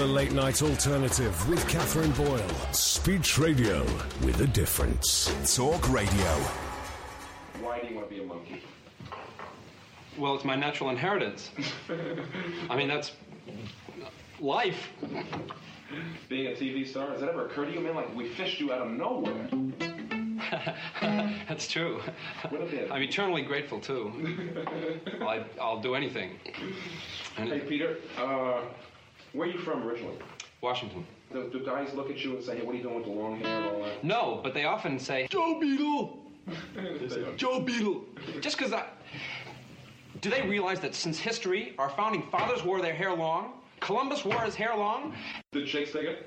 The Late Night Alternative with Katherine Boyle. Speech radio with a difference. Talk radio. Why do you want to be a monkey? Well, it's my natural inheritance. I mean, that's life. Being a TV star, has that ever occurred to you, man? Like we fished you out of nowhere. That's true. What a bit. I'm eternally grateful too. I, I'll do anything. Hey, Peter, uh, where are you from originally? Washington. Do, do guys look at you and say, hey, what are you doing with the long hair and all that? No, but they often say Joe Beetle. Joe Beetle. Just because I. Do they realize that since history, our founding fathers wore their hair long? Columbus wore his hair long? Did Shakespeare?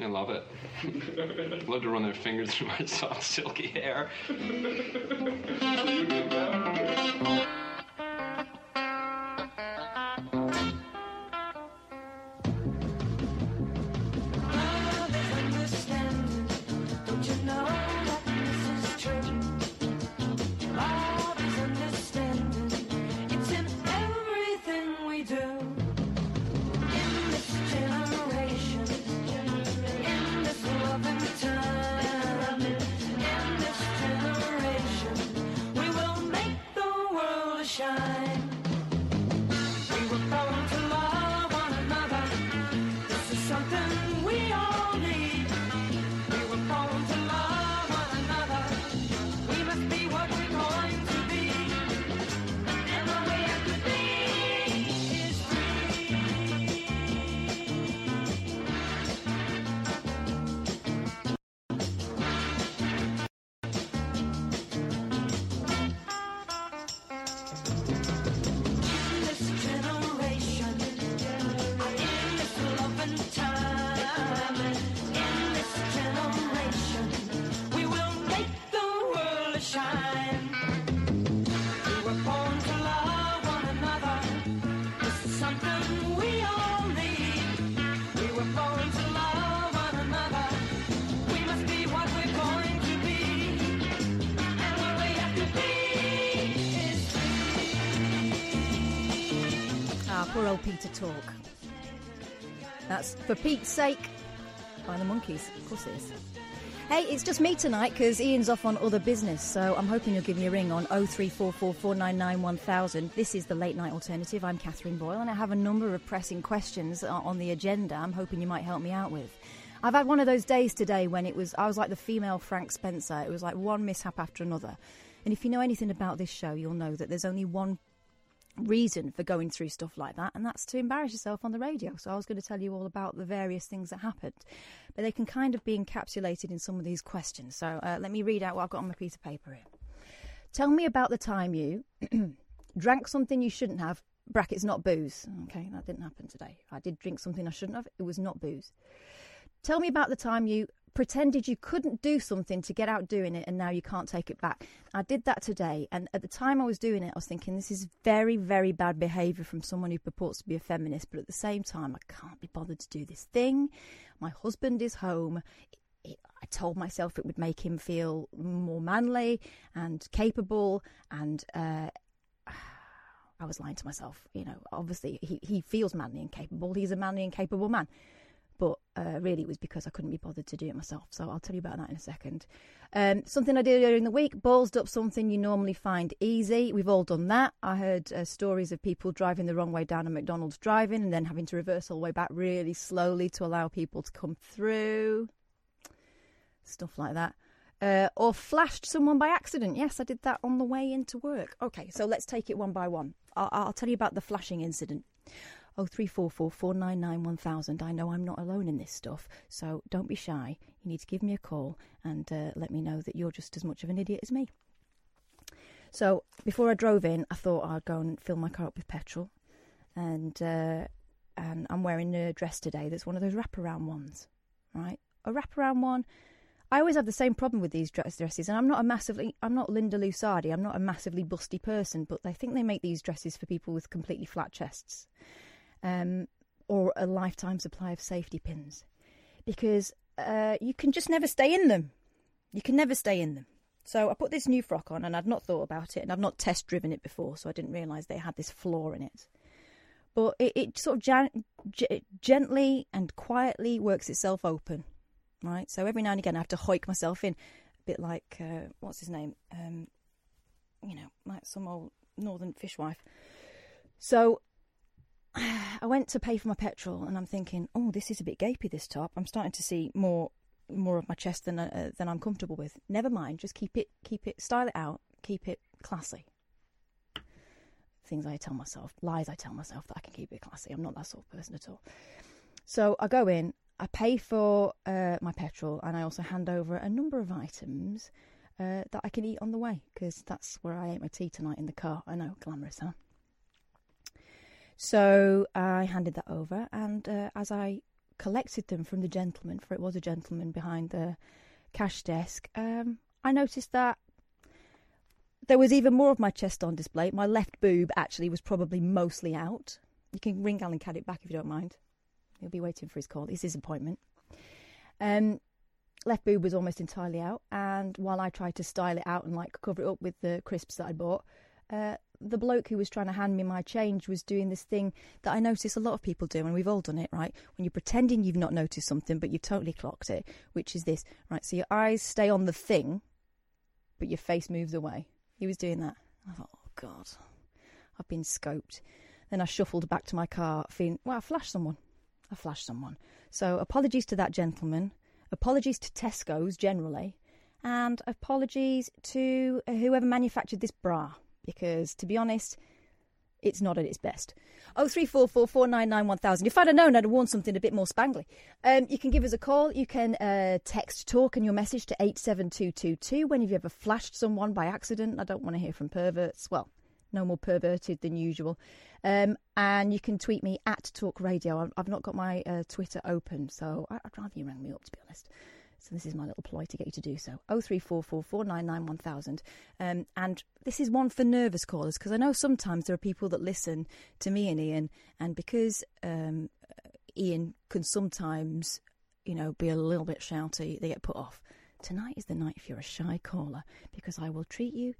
I love it. love to run their fingers through my soft, silky hair. For Pete's Sake by the Monkees. Of course it is. Hey, it's just me tonight because Iain's off on other business, so I'm hoping you'll give me a ring on 03444991000. This is the Late Night Alternative. I'm Katherine Boyle, and I have a number of pressing questions uh, on the agenda I'm hoping you might help me out with. I've had one of those days today when it was I was like the female Frank Spencer. It was like one mishap after another. And if you know anything about this show, you'll know that there's only one reason for going through stuff like that, and that's to embarrass yourself on the radio. So I was going to tell you all about the various things that happened, but they can kind of be encapsulated in some of these questions. So uh, let me read out what I've got on my piece of paper here. Tell me about the time you drank something you shouldn't have. Brackets not booze. Okay, that didn't happen today. I did drink something I shouldn't have. It was not booze. Tell me about the time you pretended you couldn't do something to get out doing it and now you can't take it back. I did that today and at the time I was doing it I was thinking this is very very bad behavior from someone who purports to be a feminist but at the same time I can't be bothered to do this thing. My husband is home. I told myself it would make him feel more manly and capable and uh, I was lying to myself. You know, obviously he, he feels manly and capable. He's a manly and capable man. But uh, really, it was because I couldn't be bothered to do it myself. So I'll tell you about that in a second. Um, something I did during the week, ballsed up something you normally find easy. We've all done that. I heard uh, stories of people driving the wrong way down a McDonald's driving and then having to reverse all the way back really slowly to allow people to come through. Stuff like that. Uh, or flashed someone by accident. Yes, I did that on the way into work. Okay, so let's take it one by one. I'll, I'll tell you about the flashing incident. Oh three four four four nine nine one thousand. I know I'm not alone in this stuff, so don't be shy. You need to give me a call and uh, let me know that you're just as much of an idiot as me. So before I drove in, I thought I'd go and fill my car up with petrol, and uh, and I'm wearing a dress today that's one of those wraparound ones, right? A wraparound one. I always have the same problem with these dress dresses, and I'm not a massively, I'm not Linda Lusardi, I'm not a massively busty person, but I think they make these dresses for people with completely flat chests, um, or a lifetime supply of safety pins, because uh, you can just never stay in them. You can never stay in them. So I put this new frock on, and I'd not thought about it, and I've not test driven it before, so I didn't realise they had this flaw in it. but it, it sort of gen- g- gently and quietly works itself open, right? So every now and again, I have to hoik myself in, a bit like uh, what's his name, um, you know, like some old northern fishwife. So I went to pay for my petrol, and I'm thinking, oh, this is a bit gapey. This top. I'm starting to see more more of my chest than uh, than I'm comfortable with. Never mind. Just keep it keep it style it out. Keep it classy. Things I tell myself, lies I tell myself that I can keep it classy. I'm not that sort of person at all. So I go in, I pay for uh, my petrol, and I also hand over a number of items uh, that I can eat on the way because that's where I ate my tea tonight in the car. I know, glamorous, huh? So I handed that over, and uh, as I collected them from the gentleman, for it was a gentleman behind the cash desk, um, I noticed that there was even more of my chest on display. My left boob actually was probably mostly out. You can ring Alan Caddick back if you don't mind. He'll be waiting for his call. It's his appointment. Um, left boob was almost entirely out, and while I tried to style it out and like cover it up with the crisps that I bought, uh, the bloke who was trying to hand me my change was doing this thing that I notice a lot of people do, and we've all done it, right? When you're pretending you've not noticed something, but you've totally clocked it, which is this, right? So your eyes stay on the thing, but your face moves away. He was doing that. I thought, oh God, I've been scoped. Then I shuffled back to my car, feeling, well, I flashed someone. I flashed someone. So apologies to that gentleman. Apologies to Tesco's generally. And apologies to whoever manufactured this bra. Because, to be honest, it's not at its best. Oh three four four four nine nine one thousand. If I'd have known, I'd have worn something a bit more spangly. Um, you can give us a call. You can uh, text talk and your message to eight seven two two two. When have you ever flashed someone by accident? I don't want to hear from perverts. Well, no more perverted than usual. Um, and you can tweet me at Talk Radio. I've, not got my uh, Twitter open, so I'd rather you rang me up, to be honest. So this is my little ploy to get you to do so. Oh three four four four nine nine one thousand. Um, and this is one for nervous callers because I know sometimes there are people that listen to me and Iain, and because um, Iain can sometimes, you know, be a little bit shouty, they get put off. Tonight is the night if you're a shy caller because I will treat you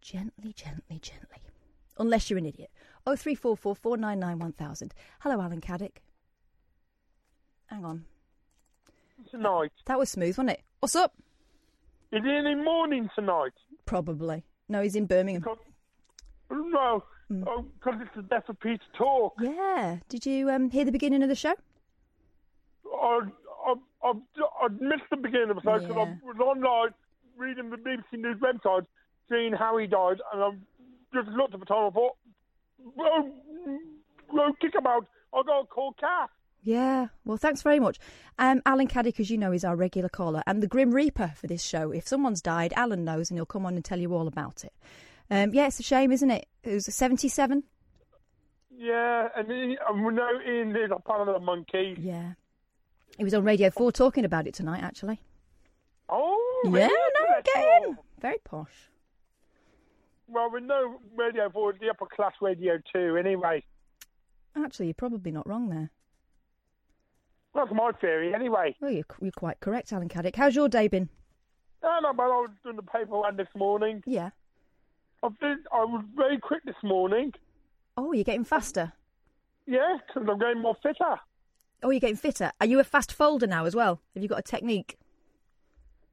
gently, gently, gently. Unless you're an idiot. Oh three four four four nine nine one thousand. Hello, Alan Caddick. Hang on. Tonight. That was smooth, wasn't it? What's up? Is he in the morning tonight? Probably. No, he's in Birmingham. Because, no, because it's the death of Peter Tork. Yeah. Did you um, hear the beginning of the show? I, I, I, I missed the beginning of the show because Yeah. I was online reading the BBC News website, seeing how he died, and I just looked at the time and thought, well, well kick him out. I got to call Kath. Yeah. Well, thanks very much. Um, Alan Caddick, as you know, is our regular caller and the Grim Reaper for this show. If someone's died, Alan knows and he'll come on and tell you all about it. Um, yeah, it's a shame, isn't it? It was 77. Yeah, and, he, and we know Iain is a part of the monkey. Yeah. He was on Radio 4 talking about it tonight, actually. Oh, Yeah, really? no, get in. Very posh. Well, we know Radio 4 is the upper class Radio 2 anyway. Actually, you're probably not wrong there. That's my theory anyway. Well, you're, you're quite correct, Alan Caddick. How's your day been? No, no, but I was doing the paper one this morning. Yeah. I did, I was very quick this morning. Oh, you're getting faster. Yeah, because I'm getting more fitter. Oh, you're getting fitter. Are you a fast folder now as well? Have you got a technique?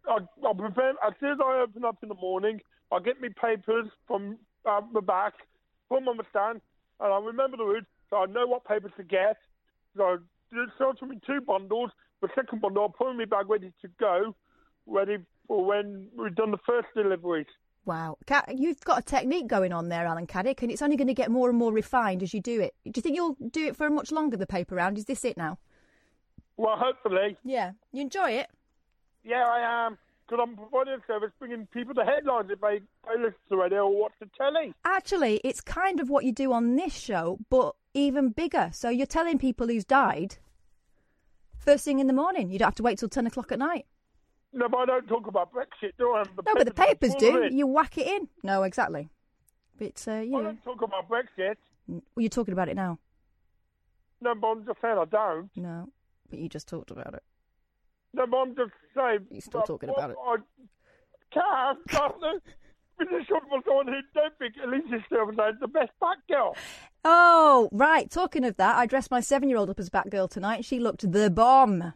I, I prevent, as soon as I open up in the morning, I get my papers from uh, the back, put them on the stand, and I remember the route, so I know what papers to get. So I just start with two bundles. The second bundle, I put in my bag ready to go, ready for when we've done the first deliveries. Wow. You've got a technique going on there, Alan Caddick, and it's only going to get more and more refined as you do it. Do you think you'll do it for much longer, the paper round? Is this it now? Well, hopefully, Yeah. You enjoy it? yeah, I am. Because I'm providing a service, bringing people the headlines if they, they listen to radio or watch the telly. Actually, it's kind of what you do on this show, but even bigger. So you're telling people who's died first thing in the morning. You don't have to wait till 10 o'clock at night. No, but I don't talk about Brexit, do I? No, but the papers do. it. You whack it in. No, exactly. But, uh, you I know, don't talk about Brexit. well, you're talking about it now. No, but I'm just saying I don't. No, but you just talked about it. No, but I'm just saying. You're still but talking what about it. I can't. can't with the shot for someone who don't think Alicia Silverstone is the best back girl. Oh, right. Talking of that, I dressed my seven-year-old up as Batgirl tonight, and she looked the bomb.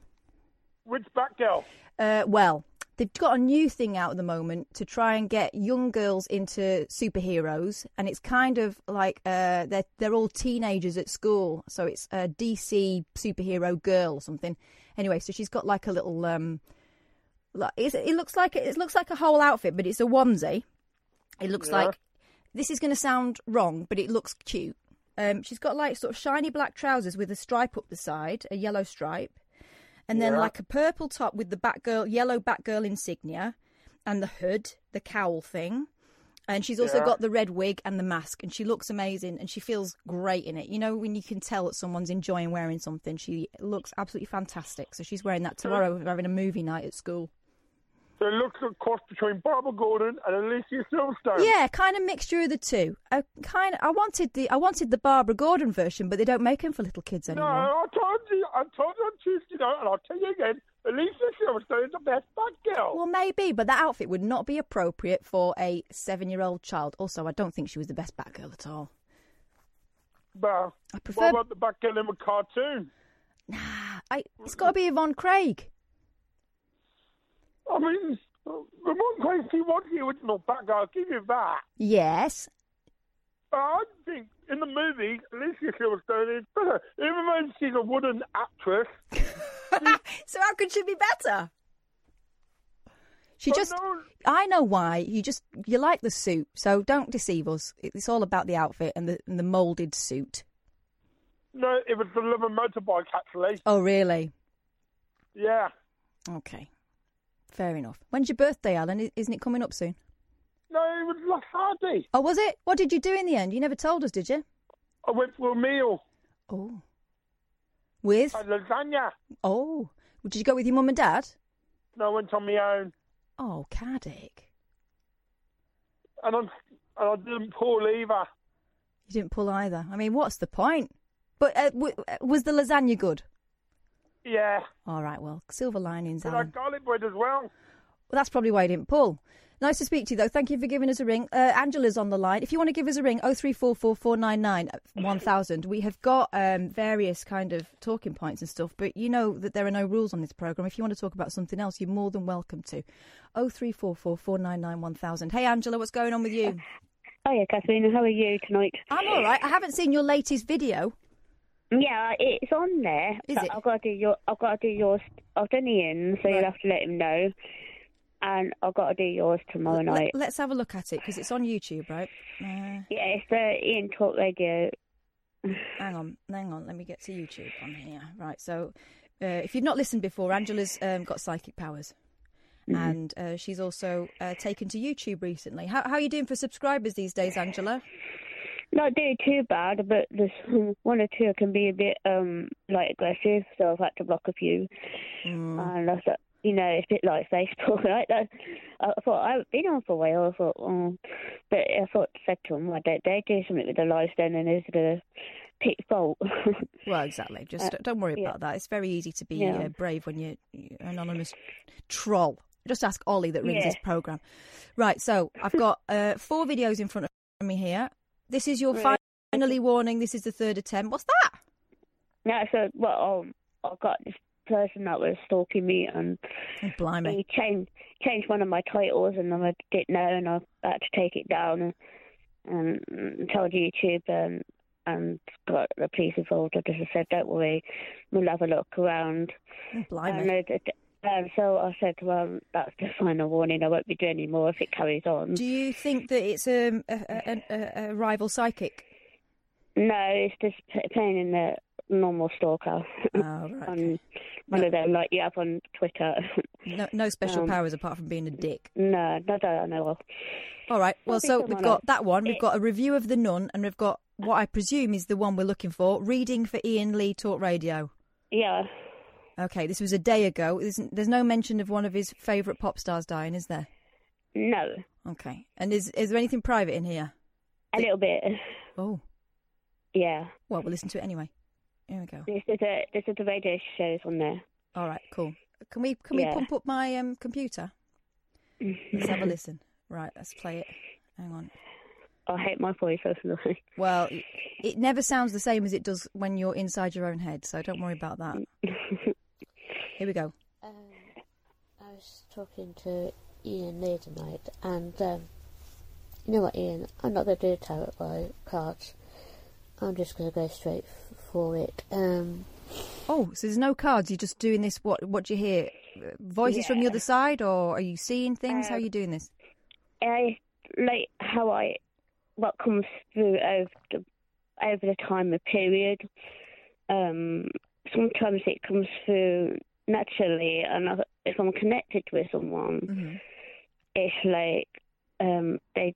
Which Batgirl? Uh, well, they've got a new thing out at the moment to try and get young girls into superheroes, and it's kind of like uh, they're they're all teenagers at school, so it's a DC superhero girl or something. Anyway, so she's got like a little um, it looks like it looks like a whole outfit, but it's a onesie. It looks Yeah. like this is going to sound wrong, but it looks cute. Um, she's got like sort of shiny black trousers with a stripe up the side, a yellow stripe, and then Yeah. like a purple top with the Batgirl, yellow Batgirl insignia, and the hood, the cowl thing. And she's also Yeah. got the red wig and the mask, and she looks amazing, and she feels great in it. You know, when you can tell that someone's enjoying wearing something, she looks absolutely fantastic. So she's wearing that tomorrow, we're having a movie night at school. So it looks a cross between Barbara Gordon and Alicia Silverstone. Yeah, kind of mixture of the two. I kind of, I wanted the, I wanted the Barbara Gordon version, but they don't make them for little kids anymore. No. I told you, I told you on Tuesday night, and I'll tell you again, Alicia Silverstone is the best Batgirl. Well, maybe, but that outfit would not be appropriate for a seven-year-old child. Also, I don't think she was the best Batgirl at all. Well, I prefer. what about the Batgirl in the cartoon? I, it's got to be Yvonne Craig. I mean, the one place he was the original Batgirl, I'll give you that. Yes. I think in the movie, Alicia Silverstone is better. Even though she's a wooden actress, So how could she be better? She but just. no, I know why. You just you like the suit, so don't deceive us. It's all about the outfit and the and the molded suit. no, it was the Love and Motorbike, actually. Oh, really? Yeah. Okay. Fair enough. When's your birthday, Alan? Isn't it coming up soon? No, it was last Saturday. Oh, was it? What did you do in the end? You never told us, did you? I went for a meal. Oh. With? Had lasagna. Oh. Did you go with your mum and dad? No, I went on my own. Oh, Caddick. And, I'm, and I didn't pull either. You didn't pull either. I mean, what's the point? But uh, w- uh, was the lasagna good? Yeah. All right, well, silver linings, But I Alan. garlic bread as well. Well, that's probably why you didn't pull. Nice to speak to you, though. Thank you for giving us a ring. Uh, Angela's on the line. If you want to give us a ring, 0344 499 1000. We have got um, various kind of talking points and stuff, but you know that there are no rules on this programme. If you want to talk about something else, you're more than welcome to. 0344 499 1000. Hey, Angela, what's going on with you? Hiya, Katherine. How are you tonight? I'm all right. I haven't seen your latest video. Yeah, it's on there. Is it? I've got to do your. I've got to do your I've done Iain, so Right. you'll have to let him know. And I've got to do yours tomorrow night. Let's have a look at it because it's on YouTube, right? Uh, Yeah, it's the Ian Talk Radio. hang on, hang on. Let me get to YouTube on here. Right. So, uh, if you've not listened before, Angela's um, got psychic powers, and uh, she's also uh, taken to YouTube recently. How, how are you doing for subscribers these days, Angela? Not doing too bad, but there's one or two can be a bit um like aggressive, so I've had to block a few. And I thought, you know, it's a bit like Facebook, right? I thought I've been on for a while. I thought, oh, but I thought said to them, why don't they do something with their lives then, and is it a pick fault? Well, exactly. Just Uh, don't worry yeah. about that. It's very easy to be Yeah. uh, brave when you're, an anonymous troll. Just ask Ollie that runs Yeah. this program. Right. So I've got uh, four videos in front of me here. This is your Right. finally warning. This is the third attempt. What's that? yeah, so well, um, I got this person that was stalking me, and Oh, blimey. he changed changed one of my titles, and I didn't know, and I had to take it down and, and told YouTube and and got the police involved. I just said, don't worry, we'll have a look around. Oh, And, blimey. uh, th- so I said, well, that's the final warning. I won't be doing any more if it carries on. Do you think that it's um, a, a, a, a rival psychic? No, it's just p- playing in the normal stalker. Oh, right. on one of them like you have on Twitter. No, no special Um, powers apart from being a dick. no, I know of. All right. Well, so we've got that one. We've got a review of The Nun, and we've got what I presume is the one we're looking for reading for Iain Lee Talk Radio. Yeah. Okay, this was a day ago. There's, there's no mention of one of his favourite pop stars dying, is there? No. Okay. And is is there anything private in here? A little bit. Oh, Yeah. well, we'll listen to it anyway. Here we go. This is a this is the radio shows on there. All right, cool. Can we can we Yeah. pump up my um, computer? Let's have a listen. Right, let's play it. Hang on. I hate my voice personally. Well, it- it never sounds the same as it does when you're inside your own head, so don't worry about that. Here we go. Um, I was talking to Iain Lee tonight, and um, you know what, Iain? I'm not going to do a tarot by cards. I'm just going to go straight for it. Um, Oh, so there's no cards. You're just doing this. What? What do you hear? Voices from the other side, or are you seeing things? How are Um, you doing this? I like how I what comes through over the over the time of period. Um, sometimes it comes through naturally, and if I'm connected with someone, hmm it's like um, they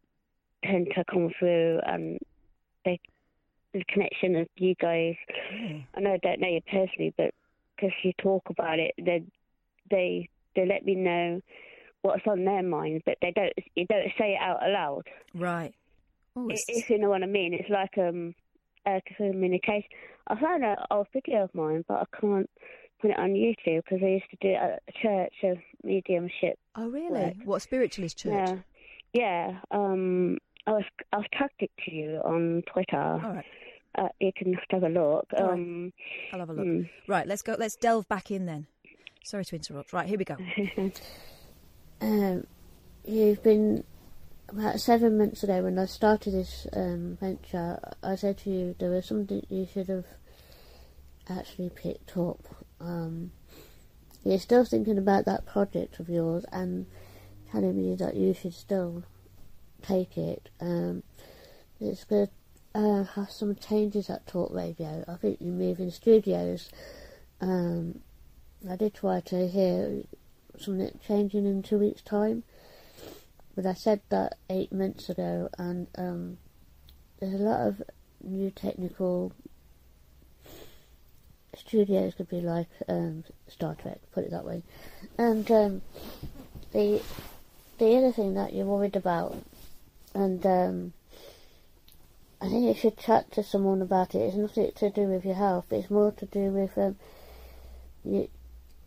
tend to come through, and they the connection of you guys. I know I don't know you personally, but because you talk about it, then they they let me know what's on their mind, but they don't you don't say it out aloud. Right. Oh, If you know what I mean, it's like um a communication. I found an old video of mine, but I can't put it on YouTube because I used to do it at a church of mediumship. oh, really? work. What spiritualist church? Yeah, yeah. Um, I was I was tagged it to you on Twitter. All right. Uh, you can have a look. All right. Um, I'll have a look. mm. Right. Let's go. Let's delve back in then. Sorry to interrupt. Right. Here we go. um, you've been about seven months ago when I started this um, venture. I said to you there was something you should have actually picked up. Um, you're still thinking about that project of yours and telling me that you should still take it. Um, it's going to uh, have some changes at Talk Radio. I think you're moving studios. Um, I did try to hear something changing in two weeks' time, but I said that eight months ago, and um, there's a lot of new technical studios could be like um, Star Trek, put it that way, and um, the the other thing that you're worried about, and um, I think you should chat to someone about it. It's nothing to do with your health. It's more to do with um, you,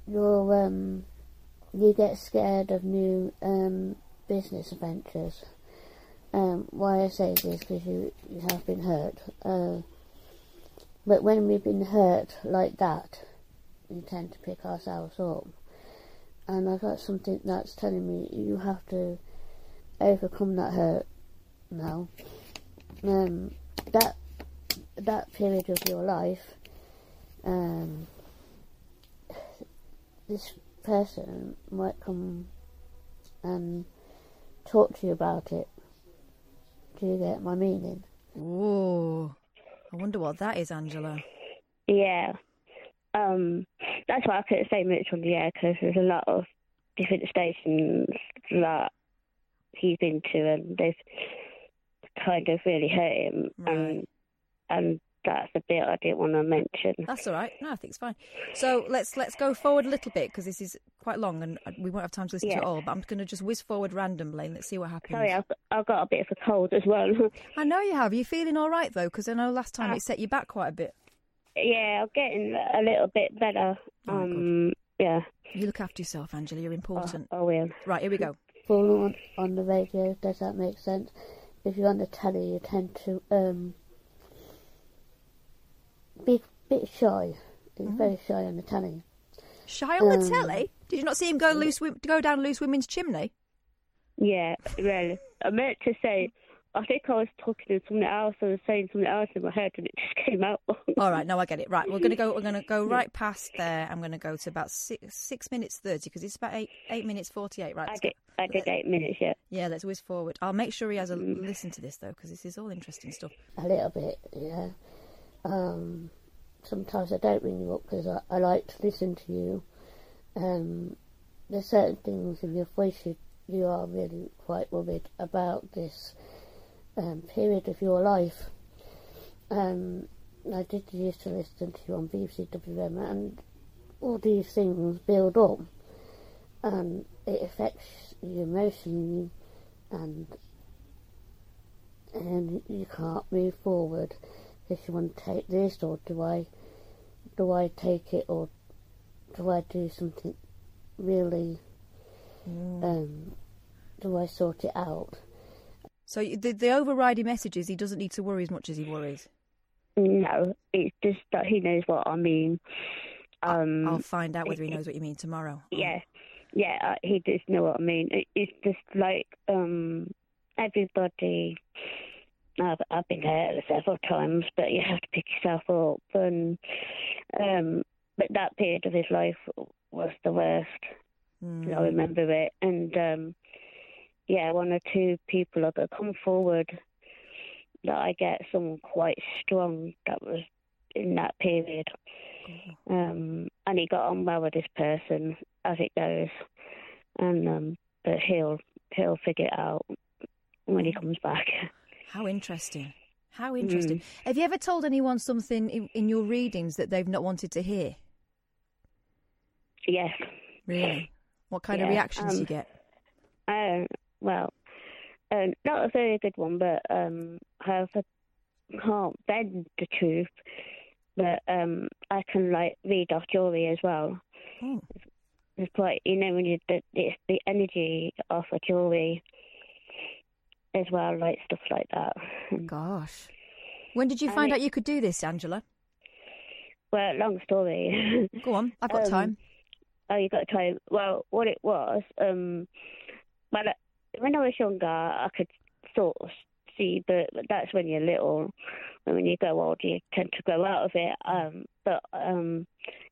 your um, you get scared of new um, business ventures. Um, why I say this because you you have been hurt. Uh, but when we've been hurt like that, we tend to pick ourselves up. And I've got something that's telling me you have to overcome that hurt now. Um, that that period of your life, um, this person might come and talk to you about it. Do you get my meaning? Ooh. I wonder what that is, Angela. Yeah. Um, that's why I couldn't say much on the air because there's a lot of different stations that he's been to and they've kind of really hurt him. And, and that's a bit I didn't want to mention. That's all right. No, I think it's fine. So let's let's go forward a little bit because this is quite long and uh, we won't have time to listen to it all. But I'm going to just whiz forward randomly and let's see what happens. Sorry, I've, I've got a bit of a cold as well. I know you have. Are you feeling all right though? Because I know last time Uh, it set you back quite a bit. yeah, I'm getting a little bit better. Um, yeah. You look after yourself, Angela. You're important. I will. Right, here we go. Full on, on the radio, does that make sense? If you're on the telly, you tend to um, be a bit shy. You're very shy on the telly. Shy on the Um, telly? Did you not see him go loose? wi- Go down loose women's chimney? Yeah, really. I meant to say, I think I was talking to something else. I was saying something else in my head, and it just came out. All right, no, I get it. Right, we're gonna go. We're gonna go right past there. I'm gonna go to about six, six minutes thirty because it's about eight eight minutes forty eight. Right, I let's did, I did eight minutes, yeah. Yeah, let's whiz forward. I'll make sure he has a listen to this though, because this is all interesting stuff. A little bit, yeah. Um, sometimes I don't ring you up because I, I like to listen to you. Um, there's certain things in your voice you, you are really quite worried about this um, period of your life. Um, I did used to listen to you on BBC WM, and all these things build up, and it affects you emotionally, and and you can't move forward. If you want to take this or do I do I take it or do I do something really um do I sort it out So the, the overriding message is he doesn't need to worry as much as he worries. No, it's just that he knows what I mean. Um, I'll find out whether he knows what you mean tomorrow. yeah, yeah, uh, he does know what I mean. It's just like um, everybody. I've, I've been hurt several times, but you have to pick yourself up. And um, but that period of his life was the worst. Mm. I remember it, and um, yeah, one or two people are going to come forward that I get someone quite strong that was in that period. Um, and he got on well with this person as it goes, and um, but he'll he'll figure it out when he comes back. How interesting. How interesting. Have you ever told anyone something in, in your readings that they've not wanted to hear? Yes. Really? What kind of Yeah, reactions do you um, get? Um, well, um, not a very good one, but um, however, can't bend the truth. But um, I can like read off jewelry as well. Oh. It's quite, you know, when you the, it's the energy of a jewelry as well, like stuff like that. Gosh. When did you And find it- out you could do this, Angela? Well, long story. Go on, I've got Um, time. Oh, you got time. Well, what it was, um, well, uh, when I was younger, I could sort of see, but that's when you're little. And when you go old, you tend to grow out of it. Um, but um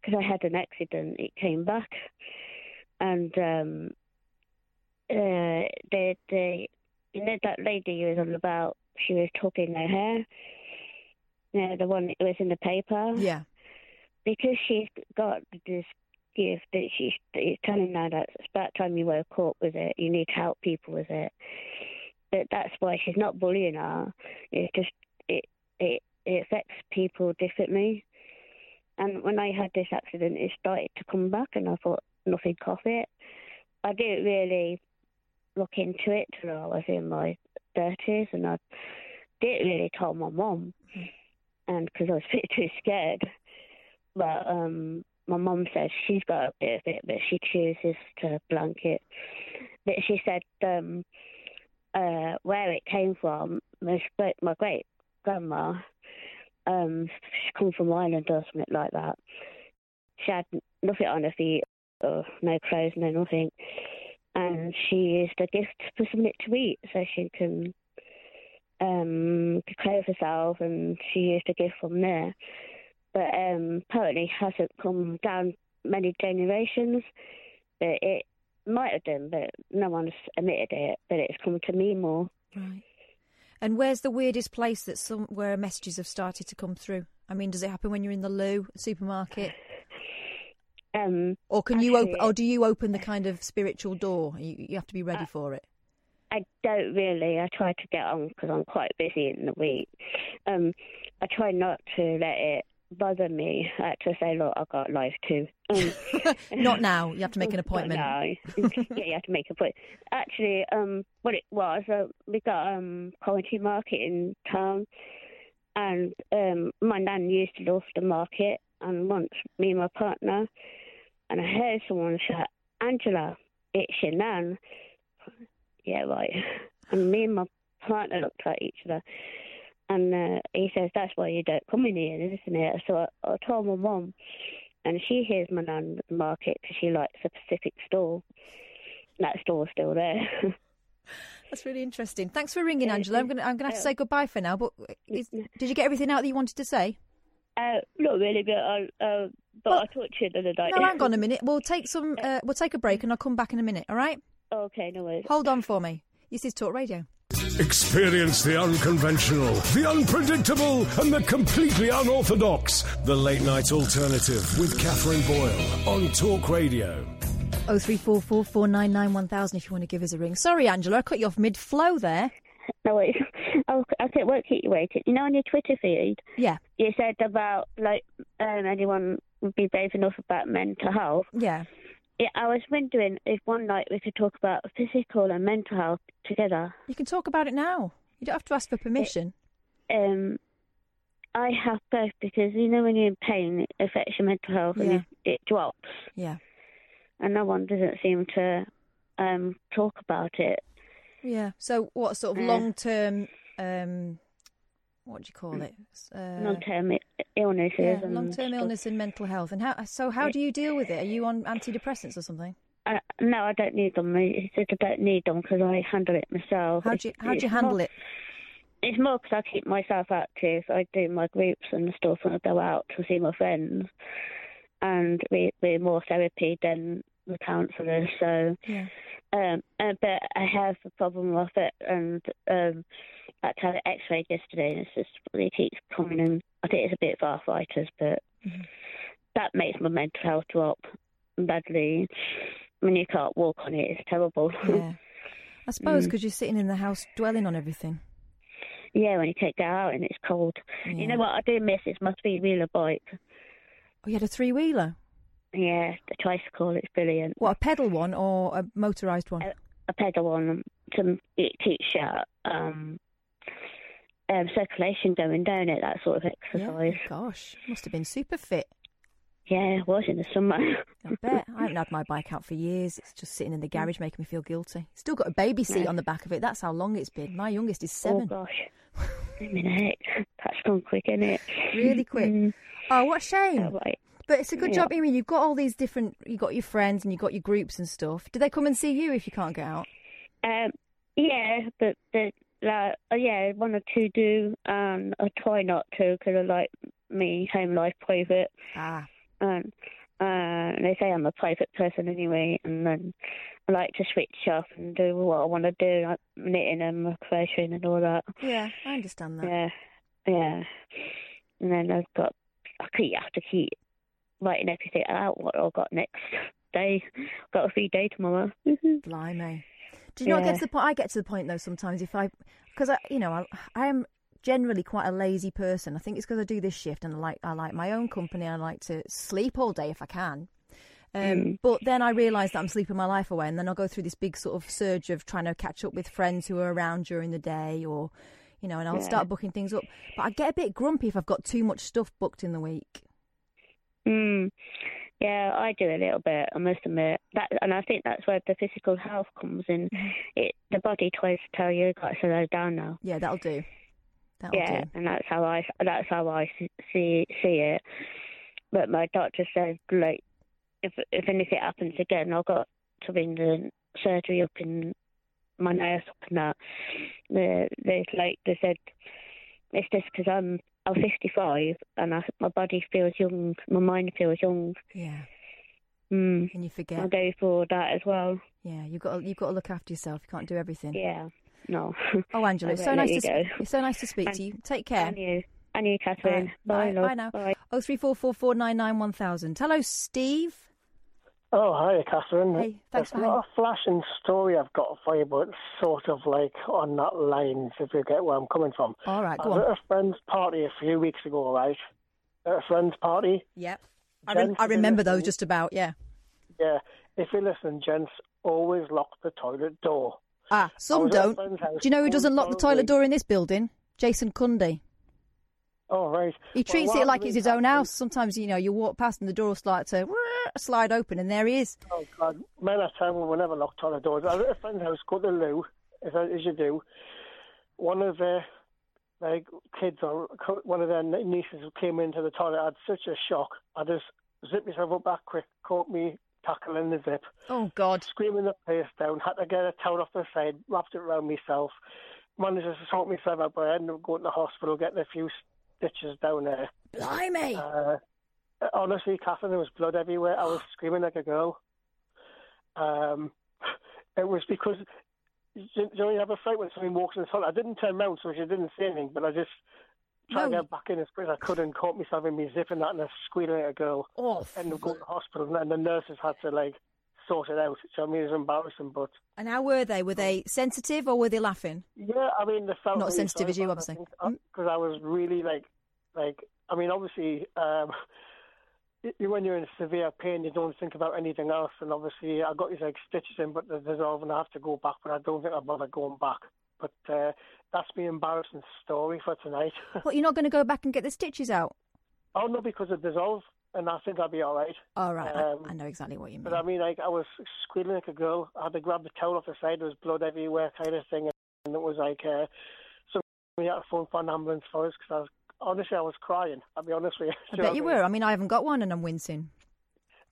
'cause I had an accident, it came back, and um, uh, the the you know that lady you was on about, she was tucking her hair. Yeah, the one that was in the paper Yeah. because she's got this gift that she's telling her that it's about time you woke up with it. You need to help people with it. But that's why she's not bullying her. It's just it it it affects people differently. And when I had this accident, it started to come back, and I thought nothing of it. I didn't really look into it till I was in my thirties, and I didn't really tell my mum, and because I was a bit too scared but um my mum says she's got a bit of it but she chooses to blank it but she said um uh where it came from my my great grandma um she come from Ireland or something like that. She had nothing on her feet or no clothes no nothing. And she used a gift for something to eat so she can um clothe herself and she used a gift from there but um, apparently hasn't come down many generations. But it might have done, but no one's admitted it. But it's come to me more. Right. And where's the weirdest place that some where messages have started to come through? I mean, does it happen when you're in the loo, supermarket, Um, or can you open, or do you open the kind of spiritual door? You, you have to be ready Uh, for it. I don't really. I try to get on because I'm quite busy in the week. Um, I try not to let it bother me. I have to say, look, I've got life too. Um, Not now. You have to make an appointment. No, yeah, you have to make a point. Actually, um, what it was, uh, we got um Coventry Market in town, and um, my nan used to love the market. And once me and my partner, and I heard someone shout, "Angela, it's your nan." Yeah, right. And me and my partner looked at each other. And uh, he says, that's why you don't come in here, isn't it? So I, I told my mum, and she hears my nan at the market because she likes a specific store. That store's still there. That's really interesting. Thanks for ringing, Angela. I'm going to I'm to have to say goodbye for now. But is, did you get everything out that you wanted to say? uh, not really, but I, uh, but I talked to you the other night. No, hang on a minute. We'll take some. Uh, we'll take a break, and I'll come back in a minute. All right? Okay, no worries. Hold on for me. This is Talk Radio. Experience the unconventional, the unpredictable, and the completely unorthodox. The Late Night Alternative with Katherine Boyle on Talk Radio. Oh three four four four nine nine one thousand. If you want to give us a ring. Sorry, Angela, I cut you off mid flow there. No worries. I, I could won't keep you waiting. You know, on your Twitter feed, Yeah, you said about like um, anyone would be brave enough about mental health. yeah. Yeah, I was wondering if one night we could talk about physical and mental health together. You can talk about it now. You don't have to ask for permission. Um, I have both because you know when you're in pain, it affects your mental health and it, it drops, Yeah. and no one doesn't seem to um talk about it. Yeah. So what sort of Yeah. long term? Um, what do you call it? Uh, long term illnesses. yeah, long term illness and mental health. And how? So how do you deal with it? Are you on antidepressants or something? Uh, no, I don't need them. It's just I don't need them because I handle it myself. How do you how do you handle more- it? It's more because I keep myself active. I do my groups and stuff when I go out to see my friends, and we we're more therapy than the counsellors. So, Yeah. Um, uh, but I have a problem with it, and um, I had an X-ray yesterday, and it's just it keeps coming in. I think it's a bit of arthritis, but Mm-hmm. that makes my mental health drop badly. When you can't walk on it, it's terrible. Yeah. I suppose Mm. because you're sitting in the house dwelling on everything. Yeah, when you take that out and it's cold. You know what I do miss is my three wheeler bike. Oh, you had a three wheeler. Yeah, the tricycle. It's brilliant. What a pedal one or a motorised one? A pedal one to it keeps your um, um, circulation going down it. That sort of exercise. Yeah. Gosh, must have been super fit. Yeah, it was in the summer. I bet. I haven't had my bike out for years. It's just sitting in the garage making me feel guilty. Still got a baby seat on the back of it. That's how long it's been. My youngest is oh seven. gosh, a minute. That's gone quick, isn't it? Really quick. Mm, Oh, what a shame. oh, right. But it's a good Yeah. job. I mean, you've got all these different. You've got your friends and you've got your groups and stuff. Do they come and see you if you can't get out? Um, yeah, but the like, uh, yeah, one or two do, and I try not to because I like me home life private, Ah, and uh, they say I'm a private person anyway, and then I like to switch off and do what I want to do, like knitting and crocheting and all that. yeah, I understand that. Yeah, yeah, and then I've got I keep have to keep writing everything out what I've got next day. Got a free day tomorrow. Blimey. Do you not get Yeah. to the point? I get to the point though sometimes if I, because I, you know, I, I am generally quite a lazy person. I think it's because I do this shift and I like I like my own company. I like to sleep all day if I can. Um, Mm. But then I realise that I'm sleeping my life away, and then I'll go through this big sort of surge of trying to catch up with friends who are around during the day, or you know, and I'll Yeah. start booking things up. But I get a bit grumpy if I've got too much stuff booked in the week. Mm. Yeah, I do a little bit. I must admit that, and I think that's where the physical health comes in. Mm-hmm. It the body tries to tell you, got to slow down now. Yeah, that'll do. That'll yeah, do. and that's how I that's how I see see it. But my doctor said, like, if if anything happens again, I've got to bring the surgery up in my nose up and that. They they like they said it's just because I'm I'm 55 and I, my body feels young, my mind feels young. Yeah, Mm. and you forget. I forget. go for that as well. Yeah, you've got to, you've got to look after yourself. You can't do everything. Yeah, no. Oh, Angela, it's so nice to go. it's so nice to speak And- to you. Take care. And you, and you, Katherine. right. Bye, Bye, bye now. Bye. Oh three four four four nine nine one thousand. Hello, Steve. Oh, hi, Katherine. Hey, thanks It's for not a flashing story I've got for you, but it's sort of like on that lines, if you get where I'm coming from. All right, I go was on. at a friend's party a few weeks ago, right? At a friend's party. Yep. I, Gents, I remember those just about. Yeah. Yeah. If you listen, gents, always lock the toilet door. Ah, some was at a don't. Do you know who doesn't lock the toilet door in this building? Jason Cundy. Oh, right. He treats what it like it's is his own house. Sometimes, you know, you walk past and the door will start to slide open, and there he is. Oh God, man, I tell you, we never locked on the doors. I was at a friend's house, go to the loo, as, as you do. One of their like kids or one of their nieces who came into the toilet I had such a shock. I just zipped myself up back quick, caught me tackling the zip, Oh God. screaming the place down. Had to get a towel off the side, wrapped it around myself. Managed to sort myself out, but I ended up going to the hospital, getting a few stitches down there. Blimey. Uh, honestly, Katherine, there was blood everywhere. I was screaming like a girl. Um, it was because you you know you have a fight when somebody walks in the toilet. I didn't turn round, so she didn't say anything, but I just tried No. to get back in as quick as I could and caught myself in me zipping that and I squealing like a girl. Oh, up going to the hospital, and the nurses had to like sort it out. So I mean, it was embarrassing, but and how were they? Were they sensitive or were they laughing? yeah, I mean, they felt Not really sensitive as you, obviously. I think, because I was really like, like, I mean, obviously, um, y- y- when you're in severe pain, you don't think about anything else. And obviously, I got these like stitches in, but they're dissolving. I have to go back, but I don't think I'll bother going back. But uh, that's my embarrassing story for tonight. What, you're not going to go back and get the stitches out? oh no, because it dissolves. And I think I'll be all right. All right, I- Um, I, know exactly what you mean. But I mean, like I was squealing like a girl. I had to grab the towel off the side. There was blood everywhere, kind of thing, and it was like uh, so we had to phone for an ambulance for us because I was honestly I was crying. I'll be honest with you. I bet you I were. I mean, I haven't got one, and I'm wincing.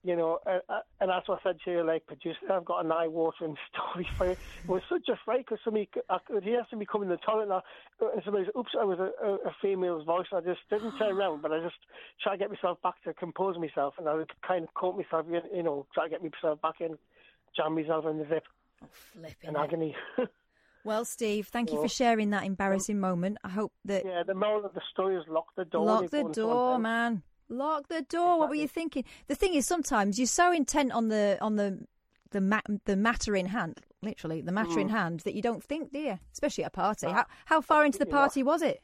You know, uh, and that's what I said to you, like producer. I've got an eye-watering story for you. It was such a fright because somebody, I could hear somebody coming in the toilet, and, I, and somebody, said, oops, I was a, a, a female's voice. I just didn't turn around, but I just tried to get myself back to compose myself, and I would kind of caught myself, you know, try to get myself back in, jam myself in the zip. Flipping in it. agony. Well, Steve, thank you for sharing that embarrassing moment. I hope that yeah, the moral of the story is lock the door. lock the you go into door, man. Lock the door. What were you thinking? The thing is, sometimes you're so intent on the on the the ma- the matter in hand, literally the matter in Mm. hand, that you don't think, do you? Especially at a party. Uh, How how far into the party was it?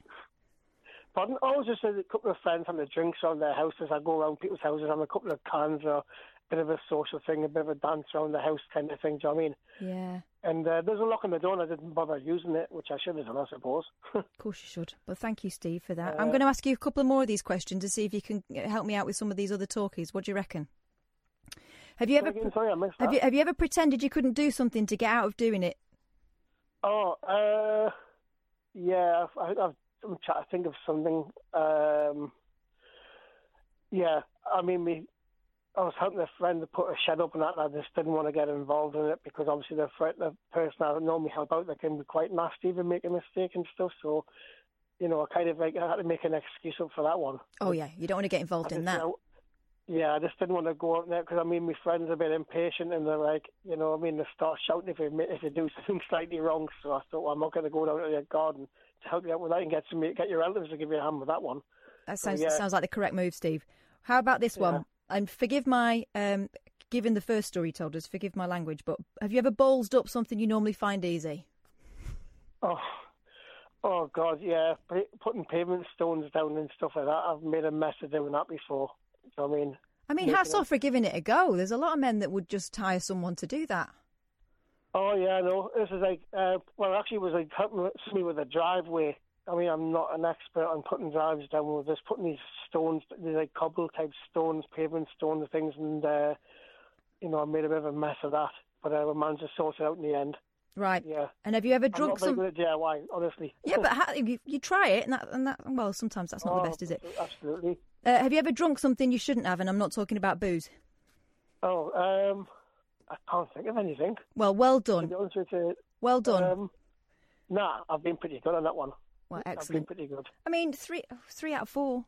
Pardon? I was just a couple of friends having the drinks on their houses. I go around people's houses, having a couple of cans or bit of a social thing, a bit of a dance around the house kind of thing. Do you know what I mean? Yeah, And uh, there's a lock on the door, and I didn't bother using it, which I should have done, I suppose. of course you should. But thank you, Steve, for that. I'm Uh, going to ask you a couple more of these questions to see if you can uh, help me out with some of these other talkies. What do you reckon? Have you ever Again, sorry, I missed have you have you ever pretended you couldn't do something to get out of doing it? Oh, uh, yeah, I, I've, I'm trying to think of something. Um, yeah, I mean, me, I was helping a friend to put a shed up and that, and I just didn't want to get involved in it because obviously the, fr- the person I normally help out, they can be quite nasty if they make a mistake and stuff. So, you know, I kind of like I had to make an excuse up for that one. Oh yeah, you don't want to get involved I in just, that. you know, yeah, I just didn't want to go out there because I mean, my friends are a bit impatient and they're like, you know, I mean, they start shouting if you if you do something slightly wrong. So I thought, well, I'm not going to go down to your garden to help you out with that and get some get your relatives to give you a hand with that one. That So, sounds yeah. sounds like the correct move, Steve. How about this one? And forgive my um, given the first story told us, forgive my language, but have you ever ballsed up something you normally find easy? Oh, oh God, yeah, putting pavement stones down and stuff like that. I've made a mess of doing that before. So, I mean, I mean, hats off for giving it a go. There's a lot of men that would just hire someone to do that. Oh yeah, no. This is like, uh, well, actually, it was like helping me with a driveway. I mean, I'm not an expert on putting drives down. We're just putting these stones, these like cobble type stones, pavement stones, things, and uh, you know, I made a bit of a mess of that. But uh, we managed to sort it out in the end. Right. Yeah. And have you ever I'm drunk not very some? good at DIY, honestly. Yeah, but how, you, you try it, and that, and that. Well, sometimes that's not Oh, the best, is it? Absolutely. Uh, have you ever drunk something you shouldn't have? And I'm not talking about booze. Oh, um, I can't think of anything. Well, well done. be honest with you, Well done. Um, nah, I've been pretty good on that one. Well, excellent. pretty good. I mean, three three out of four.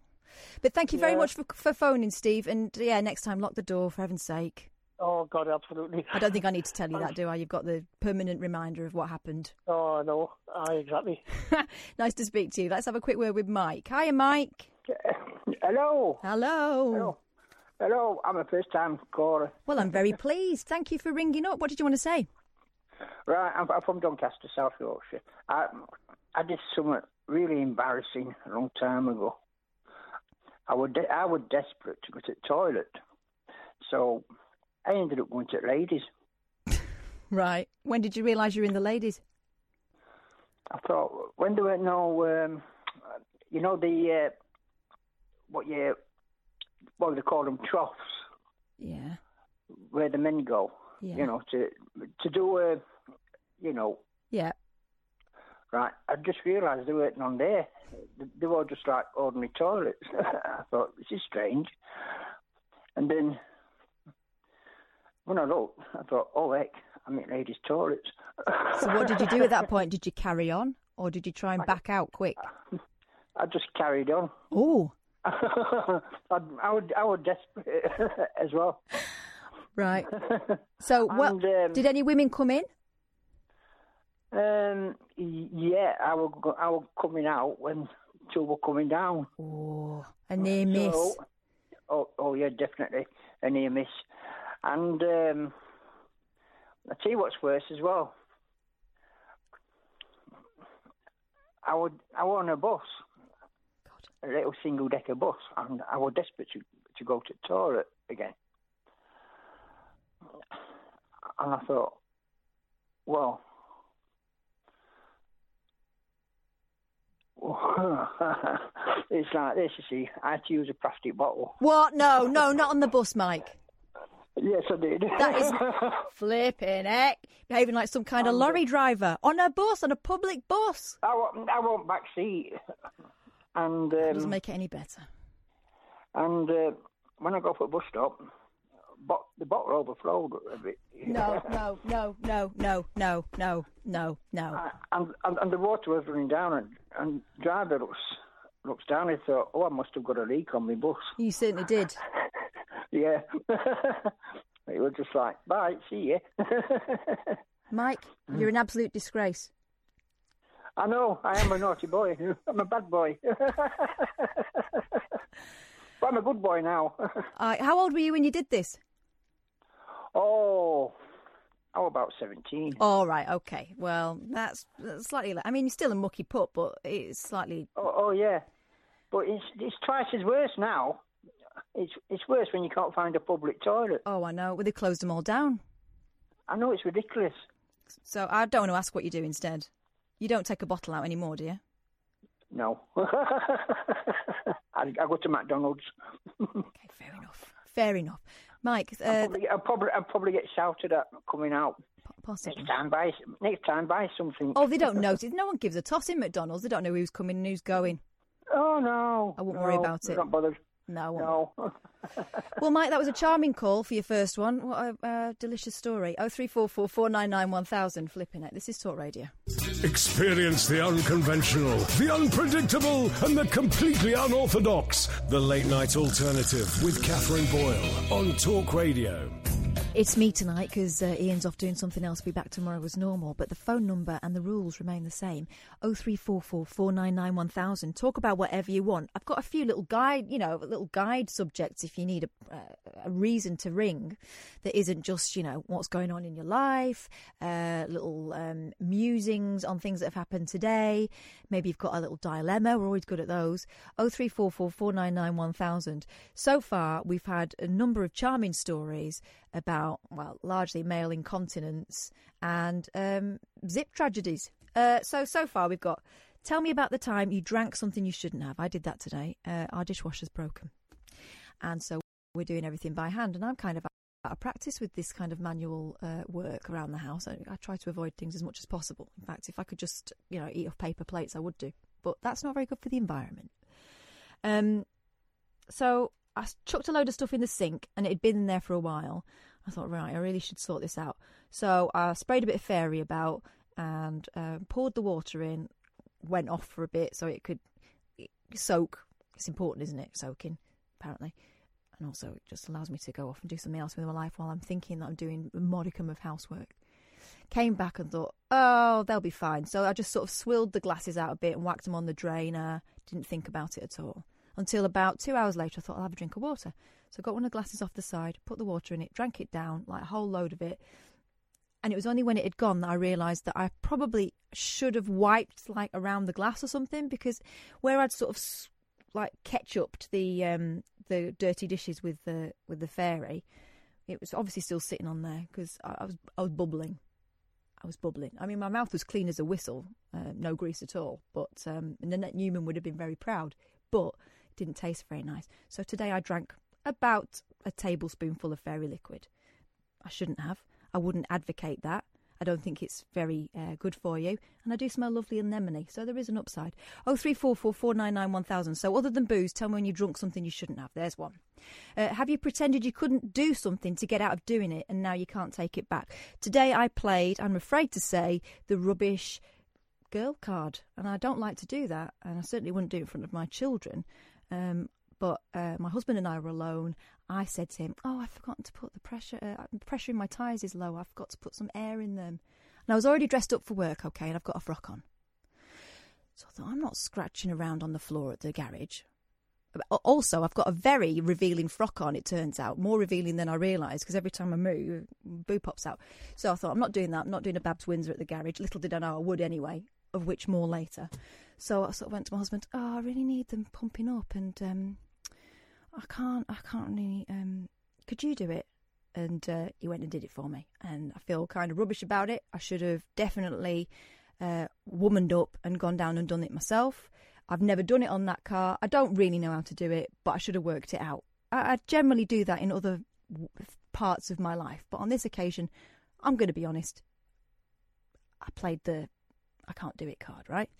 But thank you very Yeah. much for for phoning, Steve. And yeah, next time lock the door for heaven's sake. Oh God, absolutely. I don't think I need to tell you that, do I? You've got the permanent reminder of what happened. Oh no, I ah, exactly. nice to speak to you. Let's have a quick word with Mike. Hiya, Mike. Hello. Hello. Hello. Hello. I'm a first time caller. Well, I'm very pleased. Thank you for ringing up. What did you want to say? Right, I'm, I'm from Doncaster, South Yorkshire. I, I did something really embarrassing a long time ago. I was de- I was desperate to go to the toilet, so I ended up going to the ladies. Right. When did you realise you were in the ladies? I thought, when do I know? Um, you know the uh, what you what do they call them troughs Yeah. where the men go. Yeah. You know to to do a you know Yeah. Right, I just realised they weren't on there. They- They were just like ordinary toilets. I thought, this is strange. And then when I looked, I thought, oh heck, I'm in ladies' toilets. So what did you do at that point? Did you carry on, or did you try and back out quick? I just carried on. Oh. I, I, would, I was desperate as well. Right. So what? And, um, did any women come in? Um, yeah, I was, I was coming out when two were coming down. Oh, a near miss. So, oh, oh yeah, definitely a near miss. And um, I tell you what's worse as well. I would I was on a bus, a little single decker bus, and I was desperate to to go to toilet again. And I thought, well, it's like this, you see. I had to use a plastic bottle. What? No, no, not on the bus, Mike. Yes, I did. That is flipping heck. Behaving like some kind of lorry driver on a bus, on a public bus. I want, I want back seat. And That doesn't um, make it any better. and uh, when I go for a bus stop, bo- the bottle overflowed a bit. No, no, no, no, no, no, no, no, no. and, and and the water was running down, and and driver looks looks down. He thought, "Oh, I must have got a leak on my bus." You certainly did. Yeah. it was just like, "Bye, see you." Mike, you're an absolute disgrace. I know I am a naughty boy. I'm a bad boy. but I'm a good boy now. Uh, how old were you when you did this? Oh, how about seventeen? All right, okay. Well, that's, that's slightly. I mean, you're still a mucky pup, but it's slightly. Oh, oh yeah, but it's it's twice as worse now. It's it's worse when you can't find a public toilet. Oh, I know. Well, they closed them all down. I know it's ridiculous. So I don't want to ask what you do instead. You don't take a bottle out anymore, do you? No. I, I go to McDonald's. Okay, fair enough. Fair enough. Mike, I'll, uh, probably, I'll probably I'll probably get shouted at coming out. possibly. Next time, buy next time buy something. Oh, they don't notice. No one gives a toss in McDonald's. They don't know who's coming and who's going. Oh no. I won't no, worry about it. Not bothered. No, I won't. No. Well, Mike, that was a charming call for your first one. What a uh, delicious story. Oh three four four four nine nine one thousand. Flipping it. This is Talk Radio. Experience the unconventional, the unpredictable, and the completely unorthodox. The Late Night Alternative with Katherine Boyle on Talk Radio. It's me tonight because uh, Iain's off doing something else. Be back tomorrow as normal, but the phone number and the rules remain the same. Oh three four four four nine nine one thousand. Talk about whatever you want. I've got a few little guide, you know, little guide subjects if you need a, uh, a reason to ring that isn't just you know what's going on in your life. Uh, little um, musings on things that have happened today. Maybe you've got a little dilemma. We're always good at those. Oh three four four four nine nine one thousand. So far, we've had a number of charming stories about, well, largely male incontinence and um, zip tragedies. Uh, so, so far we've got, tell me about the time you drank something you shouldn't have. I did that today. Uh, our dishwasher's broken. And so we're doing everything by hand. And I'm kind of out of practice with this kind of manual uh, work around the house. I, I try to avoid things as much as possible. In fact, if I could just, you know, eat off paper plates, I would do. But that's not very good for the environment. Um, so I chucked a load of stuff in the sink and it had been there for a while. I thought, right, I really should sort this out. So I sprayed a bit of fairy about and uh, poured the water in, went off for a bit so it could soak. It's important, isn't it? Soaking, apparently. And also, it just allows me to go off and do something else with my life while I'm thinking that I'm doing a modicum of housework. Came back and thought, oh, they'll be fine. So I just sort of swilled the glasses out a bit and whacked them on the drainer. Didn't think about it at all. Until about two hours later, I thought I'll have a drink of water. So I got one of the glasses off the side, put the water in it, drank it down, like a whole load of it. And it was only when it had gone that I realised that I probably should have wiped like around the glass or something because where I'd sort of like ketchuped the um, the dirty dishes with the with the fairy, it was obviously still sitting on there because I, I was I was bubbling. I was bubbling. I mean, my mouth was clean as a whistle, uh, no grease at all. But um, Nanette Newman would have been very proud. But it didn't taste very nice. So today I drank about a tablespoonful of fairy liquid. I shouldn't have. I wouldn't advocate that. I don't think it's very uh, good for you. And I do smell lovely anemone, so there is an upside. Oh, three four four four nine nine one thousand. So other than booze, tell me when you drunk something you shouldn't have. There's one. Uh, have you pretended you couldn't do something to get out of doing it, and now you can't take it back? Today I played. I'm afraid to say the rubbish girl card, and I don't like to do that, and I certainly wouldn't do it in front of my children. Um, but uh, my husband and I were alone. I said to him, "Oh, I've forgotten to put the pressure. Uh, pressure in my tyres is low. I forgot to put some air in them." And I was already dressed up for work, okay, and I've got a frock on. So I thought, I'm not scratching around on the floor at the garage. Also, I've got a very revealing frock on, it turns out. More revealing than I realised, because every time I move, boo pops out. So I thought, I'm not doing that. I'm not doing a Babs Windsor at the garage. Little did I know I would anyway, of which more later. So I sort of went to my husband, oh, I really need them pumping up, and um, I can't, I can't really, um, could you do it? And uh, he went and did it for me. And I feel kind of rubbish about it. I should have definitely uh, womaned up and gone down and done it myself. I've never done it on that car. I don't really know how to do it, but I should have worked it out. I, I generally do that in other w- parts of my life, but on this occasion, I'm going to be honest. I played the I can't do it card, right?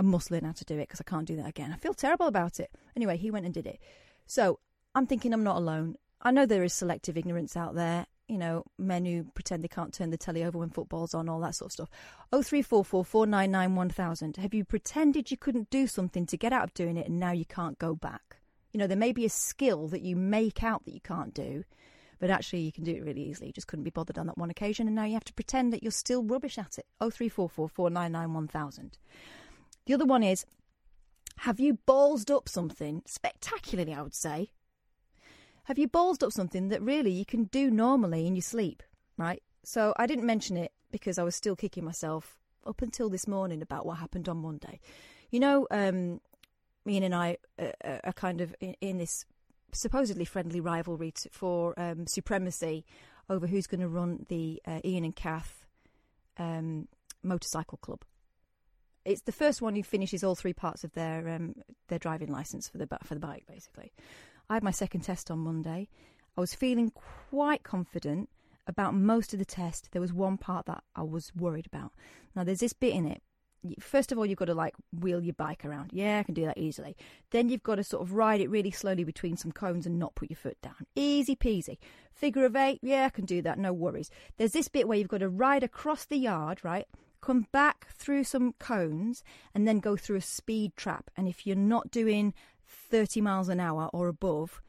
I must learn how to do it because I can't do that again. I feel terrible about it. Anyway, he went and did it. So I'm thinking I'm not alone. I know there is selective ignorance out there. You know, men who pretend they can't turn the telly over when football's on, all that sort of stuff. Oh three four four four nine nine one thousand. Have you pretended you couldn't do something to get out of doing it, and now you can't go back? You know, there may be a skill that you make out that you can't do, but actually you can do it really easily. You just couldn't be bothered on that one occasion, and now you have to pretend that you're still rubbish at it. Oh three four four four nine nine one thousand. The other one is, have you ballsed up something spectacularly? I would say. Have you ballsed up something that really you can do normally in your sleep? Right. So I didn't mention it because I was still kicking myself up until this morning about what happened on Monday. You know, um, Iain and I uh, are kind of in, in this supposedly friendly rivalry t for um, supremacy over who's going to run the uh, Iain and Kath um, motorcycle club. It's the first one who finishes all three parts of their um, their driving license for the for the bike. Basically, I had my second test on Monday. I was feeling quite confident about most of the test. There was one part that I was worried about. Now, there's this bit in it. First of all, you've got to like wheel your bike around. Yeah, I can do that easily. Then you've got to sort of ride it really slowly between some cones and not put your foot down. Easy peasy. Figure of eight. Yeah, I can do that. No worries. There's this bit where you've got to ride across the yard, right? Come back through some cones and then go through a speed trap. And if you're not doing 30 miles an hour or above,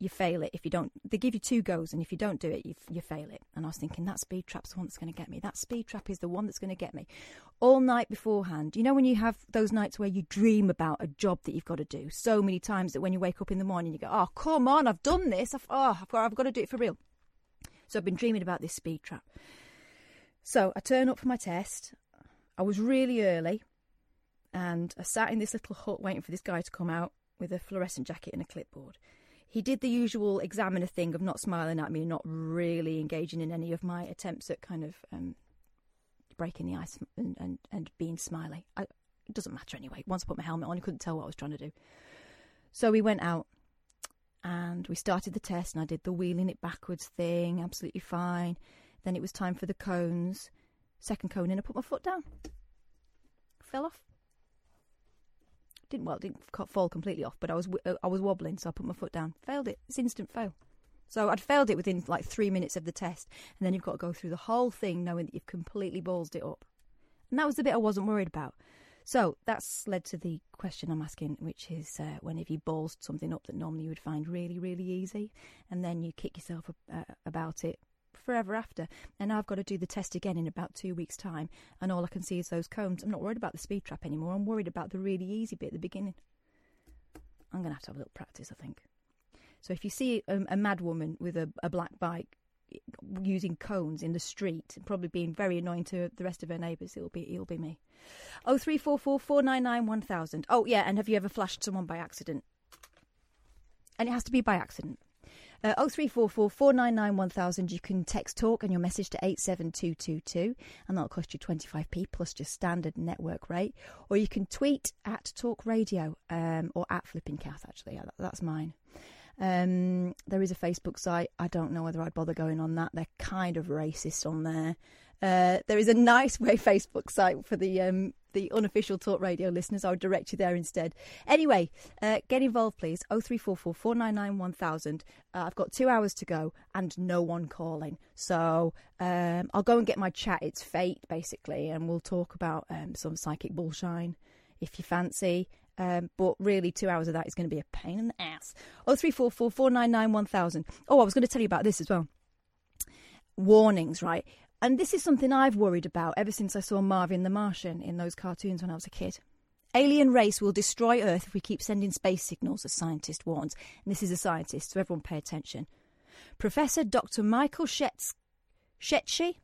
you fail it if you don't. They give you two goes, and if you don't do it, you, you fail it. And I was thinking that speed trap's the one that's going to get me. That speed trap is the one that's going to get me. All night beforehand, you know when you have those nights where you dream about a job that you've got to do so many times that when you wake up in the morning, you go, "Oh, come on, I've done this. I've, oh, I've got, I've got to do it for real." So I've been dreaming about this speed trap. So I turn up for my test. I was really early, and I sat in this little hut waiting for this guy to come out with a fluorescent jacket and a clipboard. He did the usual examiner thing of not smiling at me and not really engaging in any of my attempts at kind of um, breaking the ice and, and, and being smiley. I, it doesn't matter anyway. Once I put my helmet on, he couldn't tell what I was trying to do. So we went out and we started the test, and I did the wheeling it backwards thing, absolutely fine. Then it was time for the cones. Second cone in, I put my foot down. Fell off. Didn't well, didn't fall completely off, but I was uh, I was wobbling, so I put my foot down. Failed it. It's instant fail. So I'd failed it within like three minutes of the test, and then you've got to go through the whole thing knowing that you've completely ballsed it up. And that was the bit I wasn't worried about. So that's led to the question I'm asking, which is uh, when have you ballsed something up that normally you would find really, really easy, and then you kick yourself uh, about it forever after. And I've got to do the test again in about two weeks' time, and all I can see is those cones. I'm not worried about the speed trap anymore. I'm worried about the really easy bit at the beginning. I'm going to have to have a little practice, I think. So if you see a, a mad woman with a, a black bike using cones in the street, and probably being very annoying to the rest of her neighbours, it'll be it'll be me. Oh three four four four nine nine one thousand. Oh yeah, and have you ever flashed someone by accident? And it has to be by accident. Uh, 0344 499 1000. You can text talk and your message to 87222, and that'll cost you 25p plus just standard network rate. Or you can tweet at Talk Radio um, or at Flipping Kath, actually. That's mine. Um, there is a Facebook site. I don't know whether I'd bother going on that. They're kind of racist on there. Uh, there is a nice way Facebook site for the um, the unofficial Talk Radio listeners. I would direct you there instead. Anyway, uh, get involved, please. 0344 499 1000. Uh, I've got two hours to go and no one calling. So um, I'll go and get my chat. It's fate, basically, and we'll talk about um, some psychic bullshine if you fancy. Um, but really, two hours of that is going to be a pain in the ass. 0344 499 1000. Oh, I was going to tell you about this as well. Warnings, right? And this is something I've worried about ever since I saw Marvin the Martian in those cartoons when I was a kid. Alien race will destroy Earth if we keep sending space signals, a scientist warns. And this is a scientist, so everyone pay attention. Professor Dr. Michael Shetz- Schetsche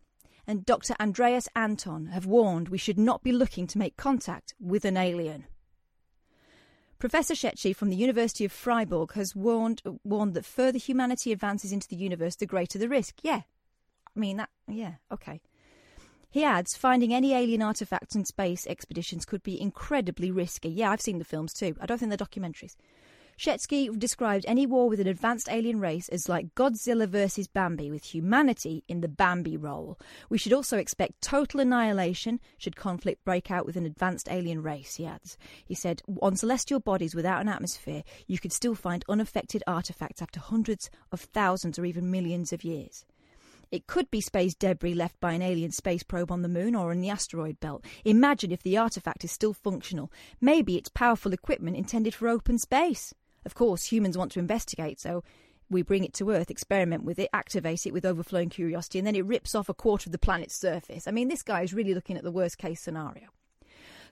and Dr. Andreas Anton have warned we should not be looking to make contact with an alien. Professor Schetsche from the University of Freiburg has warned warned that further humanity advances into the universe, the greater the risk. Yeah, I mean that. Yeah, okay. He adds, finding any alien artifacts in space expeditions could be incredibly risky. Yeah, I've seen the films too. I don't think they're documentaries. Shetsky described any war with an advanced alien race as like Godzilla versus Bambi, with humanity in the Bambi role. We should also expect total annihilation should conflict break out with an advanced alien race, he adds. He said, on celestial bodies without an atmosphere, you could still find unaffected artifacts after hundreds of thousands or even millions of years. It could be space debris left by an alien space probe on the moon or in the asteroid belt. Imagine if the artifact is still functional. Maybe it's powerful equipment intended for open space. Of course, humans want to investigate, so we bring it to Earth, experiment with it, activate it with overflowing curiosity, and then it rips off a quarter of the planet's surface. I mean, this guy is really looking at the worst case scenario.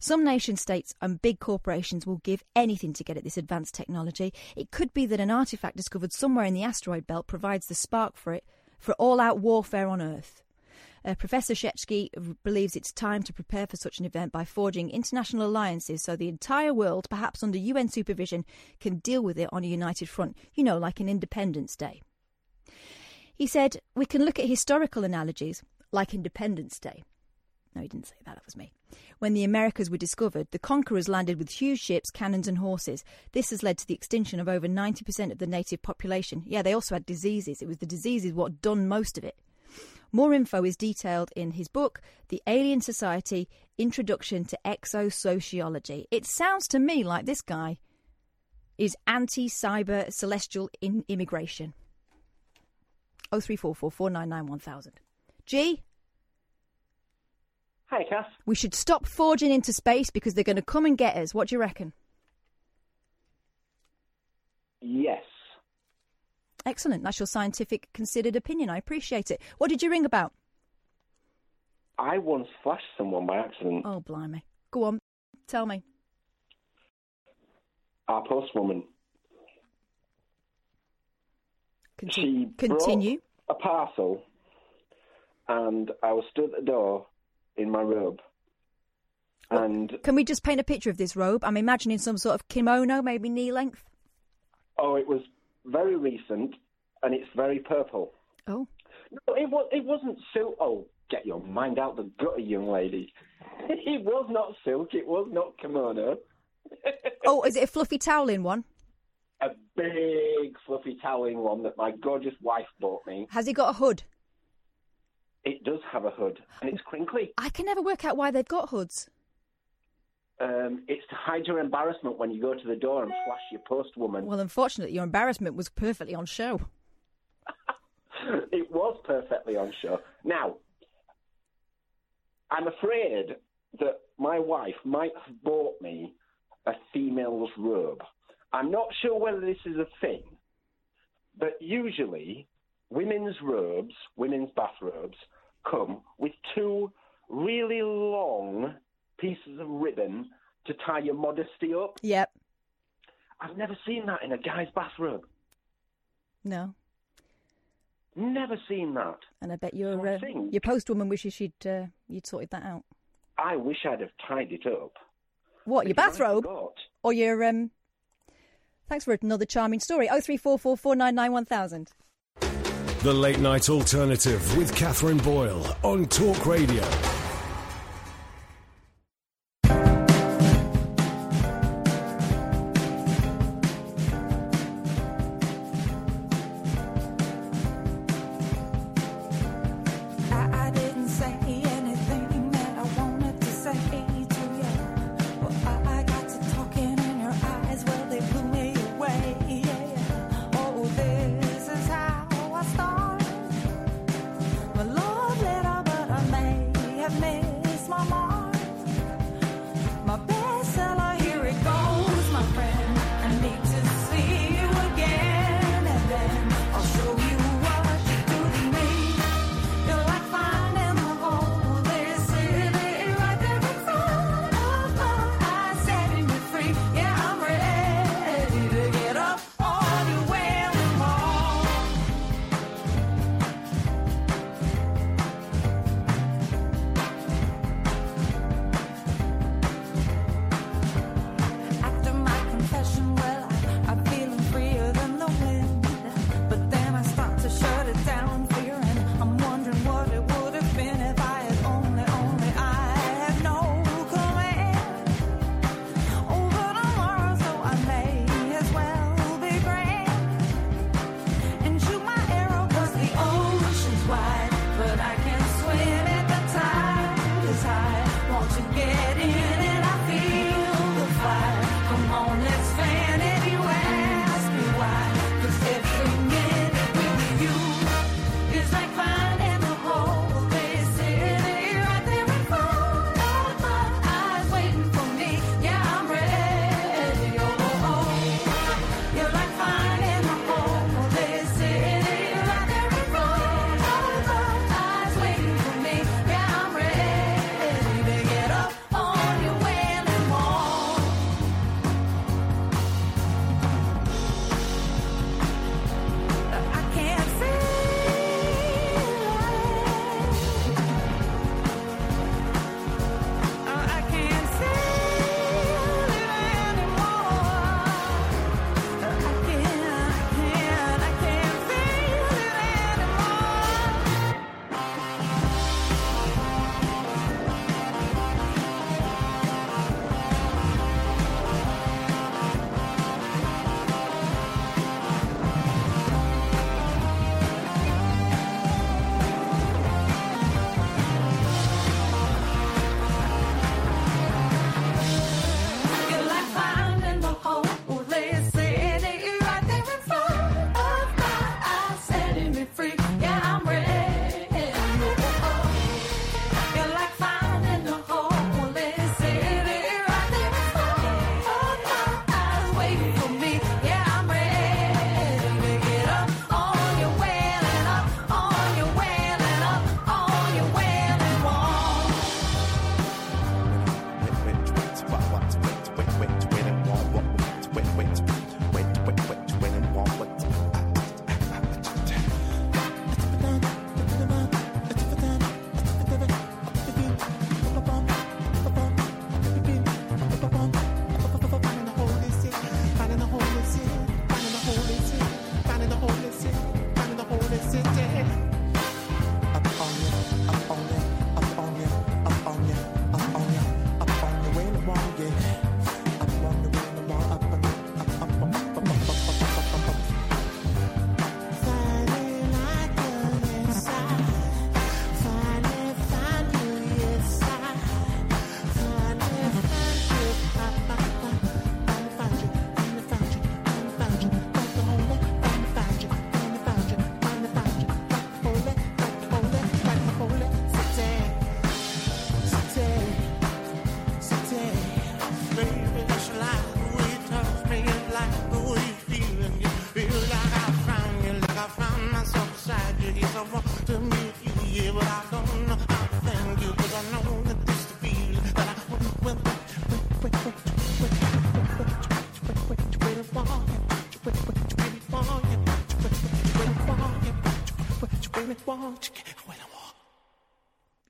Some nation states and big corporations will give anything to get at this advanced technology. It could be that an artifact discovered somewhere in the asteroid belt provides the spark for it for all out warfare on Earth. Uh, Professor Shetsky believes it's time to prepare for such an event by forging international alliances so the entire world, perhaps under UN supervision, can deal with it on a united front, you know, like an Independence Day. He said, We can look at historical analogies, like Independence Day. No, he didn't say that, that was me. When the Americas were discovered, the conquerors landed with huge ships, cannons, and horses. This has led to the extinction of over 90% of the native population. Yeah, they also had diseases. It was the diseases what done most of it. More info is detailed in his book, The Alien Society Introduction to Exosociology. It sounds to me like this guy is anti cyber celestial in- immigration. 0344 499 1000. G? Hi, Cass. We should stop forging into space because they're going to come and get us. What do you reckon? Yes. Excellent. That's your scientific, considered opinion. I appreciate it. What did you ring about? I once flashed someone by accident. Oh, blimey. Go on. Tell me. Our postwoman. Conti- She continue. brought a parcel, and I was stood at the door in my robe. And Can we just paint a picture of this robe? I'm imagining some sort of kimono, maybe knee length. oh, it was very recent, and it's very purple. Oh. No, it was. It wasn't silk. Oh, get your mind out the gutter, young lady. it was not silk. It was not kimono. Oh, is it a fluffy toweling one? A big fluffy toweling one that my gorgeous wife bought me. Has he got a hood? It does have a hood, and it's crinkly. I can never work out why they've got hoods. Um, it's to hide your embarrassment when you go to the door and flash your postwoman. Well, unfortunately, your embarrassment was perfectly on show. it was perfectly on show. Now, I'm afraid that my wife might have bought me a female's robe. I'm not sure whether this is a thing, but usually women's robes, women's bathrobes, come with two really long pieces of ribbon to tie your modesty up. Yep. I've never seen that in a guy's bathrobe. No. Never seen that. And I bet your So uh, your postwoman wishes she'd uh, you'd sorted that out. I wish I'd have tied it up. What your bathrobe or your um? Thanks for another charming story. Oh three four four four nine nine one thousand. The Late Night Alternative with Katherine Boyle on Talk Radio.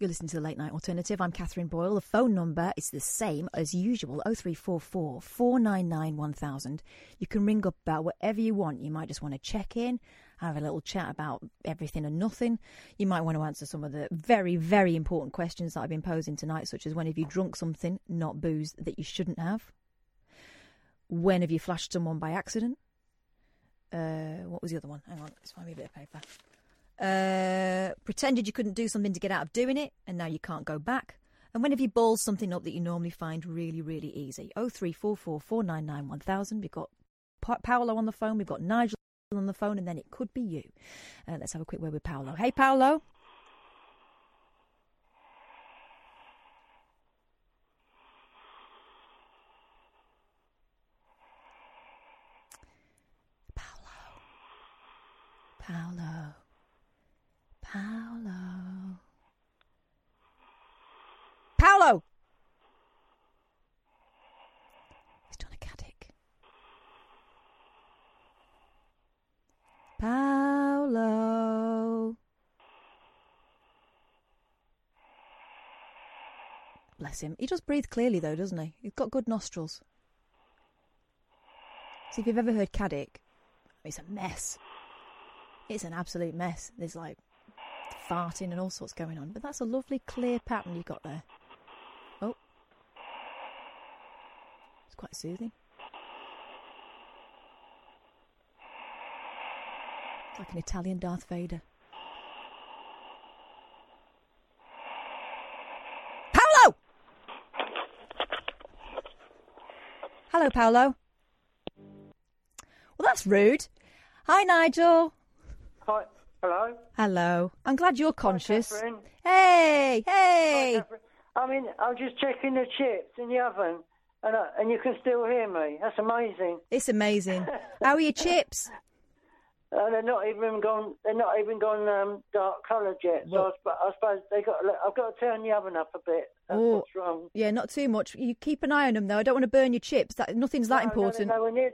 You're listening to the Late Night Alternative. I'm Katherine Boyle. The phone number is the same as usual 0344 499 1000. You can ring up about whatever you want. You might just want to check in, have a little chat about everything and nothing. You might want to answer some of the very, very important questions that I've been posing tonight, such as when have you drunk something, not booze, that you shouldn't have? When have you flashed someone by accident? Uh, what was the other one? Hang on, let's find me a bit of paper. Uh, pretended you couldn't do something to get out of doing it, and now you can't go back. And when have you balled something up that you normally find really, really easy? Oh three four four four nine nine one thousand. We've got Pa- Paolo on the phone. We've got Nigel on the phone, and then it could be you. Uh, let's have a quick word with Paolo. Hey, Paolo. Paolo. Paolo. Paolo! Paolo! He's done a Caddick. Paolo. Bless him. He does breathe clearly, though, doesn't he? He's got good nostrils. See, if you've ever heard Caddick, it's a mess. It's an absolute mess. There's like farting and all sorts going on. But that's a lovely clear pattern you've got there. Oh. It's quite soothing. It's like an Italian Darth Vader. Paolo! Hello, Paolo. Well, that's rude. Hi, Nigel. Hi. Hello? Hello. I'm glad you're conscious. Katherine. Hey, hey. I mean, I'm just checking the chips in the oven, and I, and you can still hear me. That's amazing. It's amazing. How are your chips? Uh, they're not even gone. They're not even gone um, dark coloured yet. So I, sp- I suppose they got. I've got to turn the oven up a bit. That's Oh. what's wrong. Yeah, not too much. You keep an eye on them though. I don't want to burn your chips. That nothing's that No, important. No, no, we're near.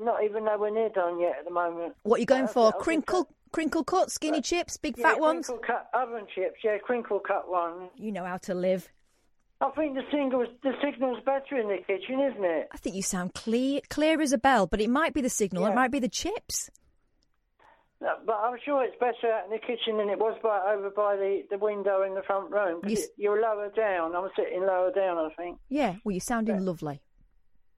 Not even nowhere near done yet at the moment. What are you going for? Crinkle, crinkle cut, skinny chips, big Yeah, fat ones. crinkle cut oven chips. Yeah, crinkle cut one. You know how to live. I think the signal's the signal's better in the kitchen, isn't it? I think you sound clear, clear as a bell, but it might be the signal. It might be the chips. No, But I'm sure it's better out in the kitchen than it was by over by the, the window in the front room. Yes. you're lower down. I'm sitting lower down, I think. Yeah. Well, you're sounding lovely.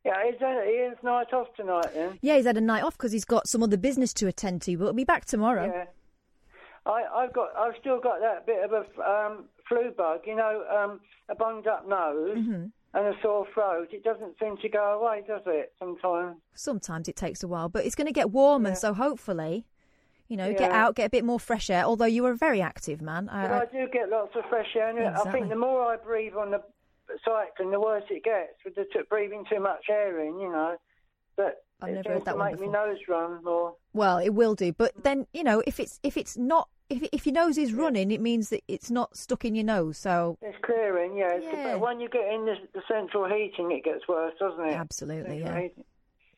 Yeah, is that Iain's night off tonight then? Yeah, he's had a night off because he's got some other business to attend to, but he'll be back tomorrow. Yeah. I, I've got, I've still got that bit of a um, flu bug, you know, um, a bunged up nose Mhm. and a sore throat. It doesn't seem to go away, does it? Sometimes. Sometimes it takes a while, but it's going to get warmer, so hopefully, you know, get out, get a bit more fresh air. Although you are a very active man. I, I- I do get lots of fresh air. And I think the more I breathe on the cycling, the worse it gets with the t- breathing too much air in. You know, but I've never heard that one make my before. nose run more. Well, it will do, but then you know, if it's if it's not if if your nose is running, it means that it's not stuck in your nose. So It's clearing, yeah. It's- Yeah. But when you get in the, the central heating, it gets worse, doesn't it? absolutely, Central yeah, heating.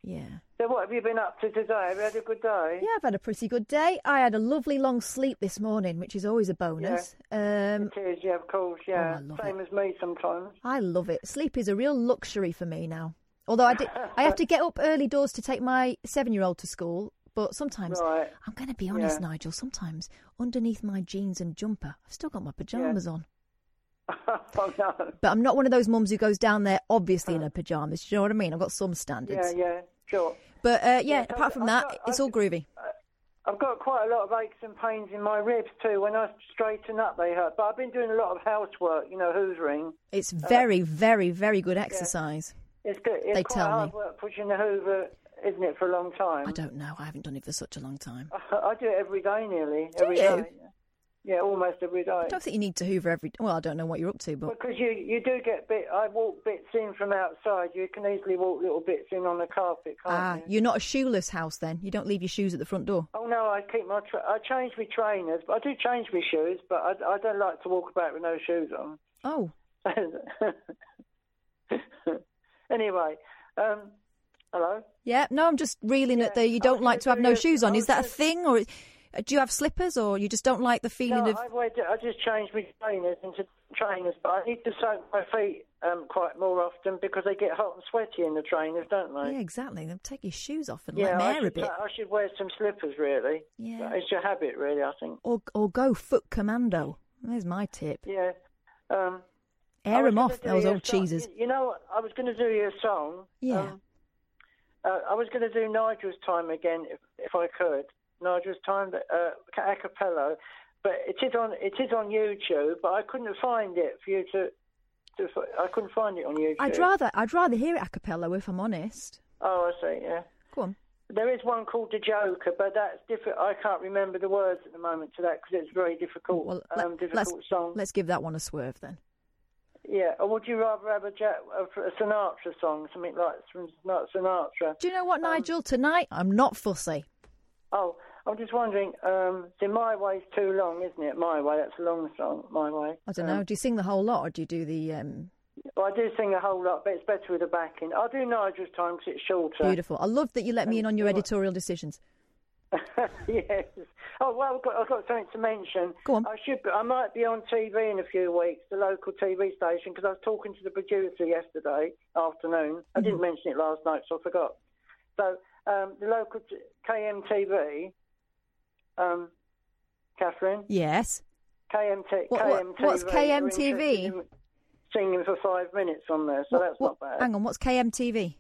Yeah. So what have you been up to today? Have you had a good day? Yeah, I've had a pretty good day. I had a lovely long sleep this morning, which is always a bonus. Um, It is, yeah, of course, yeah. I love Same as me sometimes. I love it. Sleep is a real luxury for me now. Although I, did, I have to get up early doors to take my seven-year-old to school. But sometimes, Right. I'm going to be honest, Yeah. Nigel. Sometimes underneath my jeans and jumper, I've still got my pajamas on. oh no. But I'm not one of those mums who goes down there obviously in uh-huh. her pajamas. Do you know what I mean? I've got some standards. Yeah, yeah, sure. But uh, yeah, Yeah, apart from I've that, got- it's all groovy. Uh, I've got quite a lot of aches and pains in my ribs too. When I straighten up, they hurt. But I've been doing a lot of housework, you know, hoovering. It's uh, very, very, very good exercise. It's good. It's They tell hard me. work pushing the hoover, isn't it, for a long time? I don't know. I haven't done it for such a long time. I do it every day nearly. Do every you? day. Yeah, almost every day. I don't think you need to hoover every. Well, I don't know what you're up to, but Because you you do get bit. I walk bits in from outside. You can easily walk little bits in on the carpet, can't ah, you? you're not a shoeless house then. You don't leave your shoes at the front door. Oh no, I keep my. Tra- I change my trainers, but I do change my shoes. But I, I don't like to walk about with no shoes on. Oh, anyway, um, hello. yeah. No, I'm just reeling at the. You don't like to have no shoes on. Is that a thing, or do you have slippers, or you just don't like the feeling no, of? I, wear, I just changed my trainers into trainers, but I need to soak my feet um, quite more often because they get hot and sweaty in the trainers, don't they? Yeah, exactly. Then take your shoes off and Yeah, let them air a bit, I should wear some slippers, really. Yeah. It's your habit, really, I think. or or go foot commando. There's my tip. Yeah. Um, Air them off, those old song- cheeses. You know. I was going to do you a song. Yeah. Um, uh, I was going to do Nigel's time again, if, if I could. Nigel's time, uh, a cappella, but it is on it is on YouTube. But I couldn't find it for you to. to I couldn't find it on YouTube. I'd rather I'd rather hear it a cappella if I'm honest. Oh, I see. Yeah. Go on. There is one called The Joker, but that's different. I can't remember the words at the moment to that because it's very difficult. Well, um, let, difficult let's song. let's give that one a swerve then. Yeah, or would you rather have a, ja- a a Sinatra song, something like from Sinatra? Do you know what, Nigel? Tonight I'm not fussy. Oh, I'm just wondering. Um, see, My Way's too long, isn't it? My Way, that's a long song. My Way. I don't Um, know. Do you sing the whole lot, or do you do the um, Well, I do sing a whole lot, but it's better with the backing. I'll do Nigel's time because it's shorter. beautiful? I love that you let me in on your editorial decisions. yes. Oh well, I've got, I've got something to mention. Go on. I should. Be, I might be on TV in a few weeks, the local TV station, because I was talking to the producer yesterday afternoon. I Mm-hmm. didn't mention it last night, so I forgot. So um, the local t- KMTV, um, Katherine. Yes. KMT, What- KMTV. what's KMTV? Singing for five minutes on there, so What- that's what- not bad. Hang on. What's KMTV?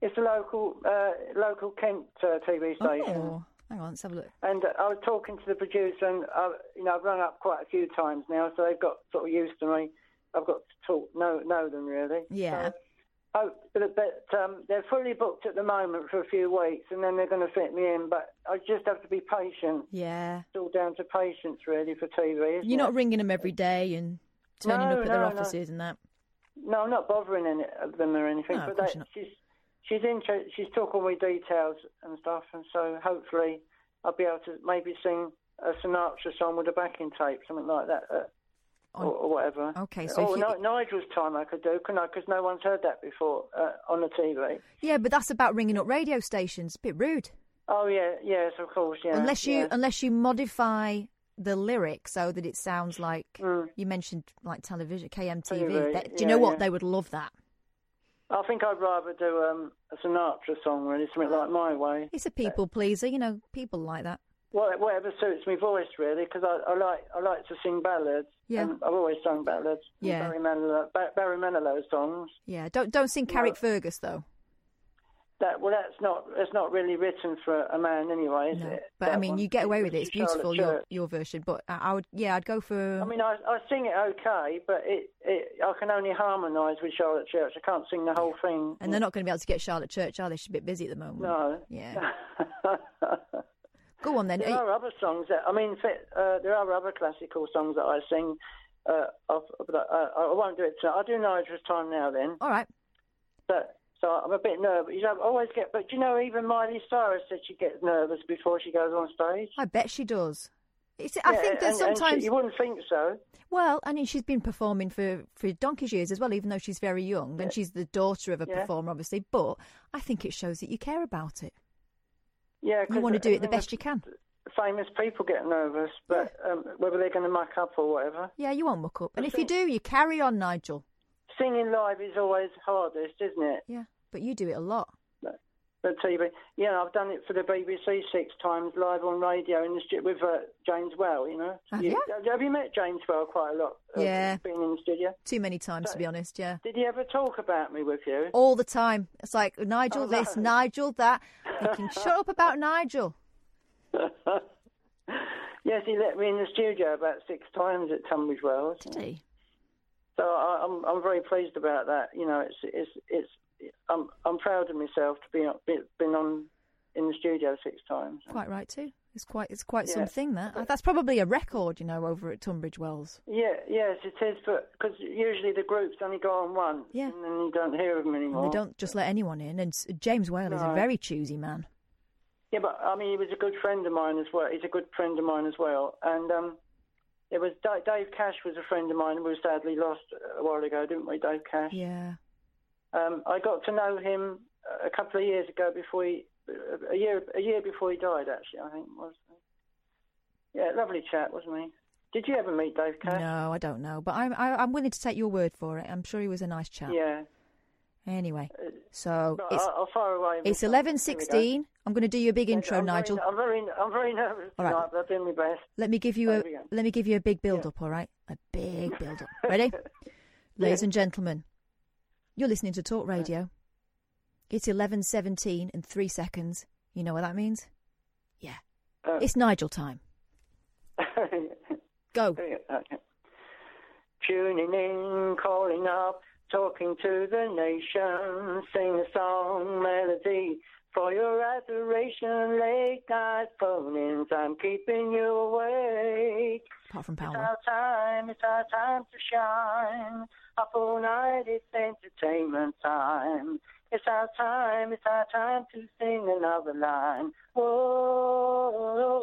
It's a local, uh, local Kent uh, TV station. Oh, hang on. Let's have a look. And uh, I was talking to the producer, and uh, you know I've rung up quite a few times now, so they've got sort of used to me. I've got to talk, know know them really. Yeah. So, Oh, but, um, they're fully booked at the moment for a few weeks, and then they're going to fit me in. But I just have to be patient. Yeah. It's all down to patience, really, for TV. You're it? not ringing them every day and turning No, up at their no, no. offices and that. No, I'm not bothering any of them or anything. No, but they, not. she's she's interested. She's talking me details and stuff, and so hopefully I'll be able to maybe sing a Sinatra song with a backing tape, something like that, uh, or, or whatever. Okay, so oh, you- Ni- Nigel's time I could do, couldn't I? Because no one's heard that before uh, on the TV. Yeah, but that's about ringing up radio stations. A bit rude. Oh yeah, yes, of course, yeah. unless you yeah. unless you modify the lyric so that it sounds like Mm. you mentioned like television KMTV. TV, That- do you yeah, know what? yeah. They would love that. I think I'd rather do um, a Sinatra song, really, something like My Way. It's a people pleaser, you know. People like that. Well, whatever suits my voice, really, because I, I like I like to sing ballads. Yeah. and I've always sung ballads. Yeah. Barry Manilow, Barry Manilow songs. Yeah, don't don't sing Carrickfergus though. That well, that's not that's not really written for a man anyway, is No, it? but I mean, one? you get away with it. It's beautiful your your version. But I, I would, yeah, I'd go for. I mean, I, I sing it okay, but it, it I can only harmonise with Charlotte Church. I can't sing the whole thing. and they're not going to be able to get Charlotte Church, are they? She's a bit busy at the moment. No. Yeah. Go on then. There Are- are other songs that I mean, uh, there are other classical songs that I sing. Uh, of, uh, I won't do it. tonight. I'll do Nigel's time now. Then. All right. But so I'm a bit nervous. You know, I always get. But you know, even Miley Cyrus said she gets nervous before she goes on stage. I bet she does. It's, I Yeah, think that and- and she- sometimes you wouldn't think so. Well, I mean, she's been performing for, for donkey's years as well, even though she's very young, and she's the daughter of a Yeah. performer, obviously. But I think it shows that you care about it. Yeah, you want to do it the best you can. Famous people get nervous, but um, whether they're going to muck up or whatever. Yeah, you won't muck up. And if you do, you carry on, Nigel. Singing live is always hardest, isn't it? Yeah, but you do it a lot. The TV. Yeah, I've done it for the BBC six times live on radio in the stu- with uh, James Whale. You know. Have you? Have you met James Whale quite a lot? uh, Yeah. been in the studio. Too many times, to be honest, yeah. Did he ever talk about me with you? All the time. It's like, Nigel Oh, this, no. Nigel that. Thinking, shut up about Nigel. Yes, he let me in the studio about six times at Tunbridge Wells. Did he? So I, I'm I'm very pleased about that. You know, it's it's it's I'm I'm proud of myself to be on- been on in the studio six times. Quite right, too. It's quite, it's quite Yeah. something, that. That's probably a record, you know, over at Tunbridge Wells. Yeah, yes, it is. But Because usually the groups only go on once, Yeah. and then you don't hear of them And anymore. they don't just let anyone in. And James Whale is a very choosy man. Yeah, but I mean, he was a good friend of mine as well. He's a good friend of mine as well. And um, it was Da- Dave Cash was a friend of mine. We were sadly lost a while ago, didn't we, Dave Cash? Yeah. Um, I got to know him a couple of years ago before he, a year a year before he died. Actually, I think was. Yeah, lovely chap, wasn't he? Did you ever meet Dave Cash? No, I don't know, but I'm I, I'm willing to take your word for it. I'm sure he was a nice chap. Yeah. Anyway, so But it's I'll, I'll fire away. it's eleven sixteen. I'm going to do you a big intro, I'm Nigel. Very, I'm very, I'm very nervous All right. tonight, but I'll do my best. Let me give you a There go. let me give you a big build up. All right, a big build up. Ready, ladies and gentlemen? You're listening to Talk Radio. It's eleven seventeen and three seconds. You know what that means? Yeah, Uh, it's Nigel time. Go. Okay. Tuning in, calling up, talking to the nation, sing a song, melody for your adoration. Late night phone-ins, I'm keeping you awake. Apart from power. It's our time, it's our time to shine. Up all night, it's entertainment time. It's our time, it's our time to sing another line. Whoa,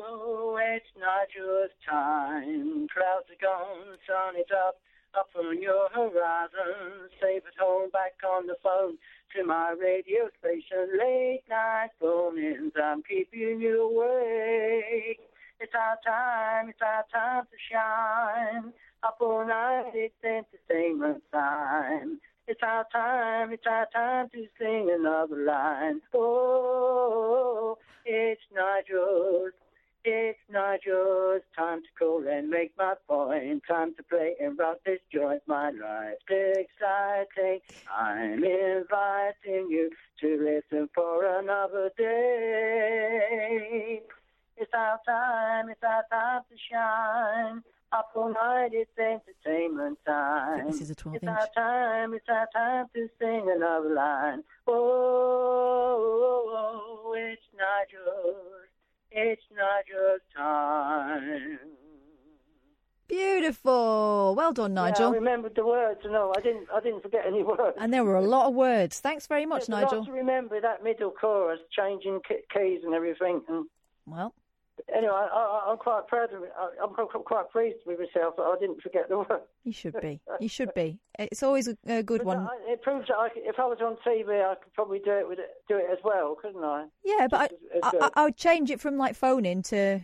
it's not Nigel's time. Clouds are gone, sun is up, up on your horizon. Save at home, back on the phone to my radio station. Late night phone-ins, I'm keeping you awake. It's our time, it's our time to shine. Up all night, it's entertainment time. It's our time, it's our time to sing another line. Oh, it's Nigel's, it's Nigel's time to call and make my point. Time to play and rock this joint, my life. Exciting, I'm inviting you to listen for another day. It's our time, it's our time to shine. Up all night, it's entertainment time. This is a 12 It's inch. our time, it's our time to sing another line. Oh, oh, oh, oh it's Nigel's, it's Nigel's time. Beautiful. Well done, Yeah, I Nigel. remembered the words. No, I didn't. I didn't forget any words. and there were a lot of words. Thanks very much, There's a Nigel. lot to remember that middle chorus, changing keys and everything. And Well, anyway, I, I'm quite proud of it. I, I'm quite, pleased with myself that I didn't forget the words. you should be. You should be. It's always a, a good one. I- It proves that I, if I was on TV, I could probably do it with it, do it as well, couldn't I? Yeah, but Just I, as- as I, good. I, I would change it from like phoning to.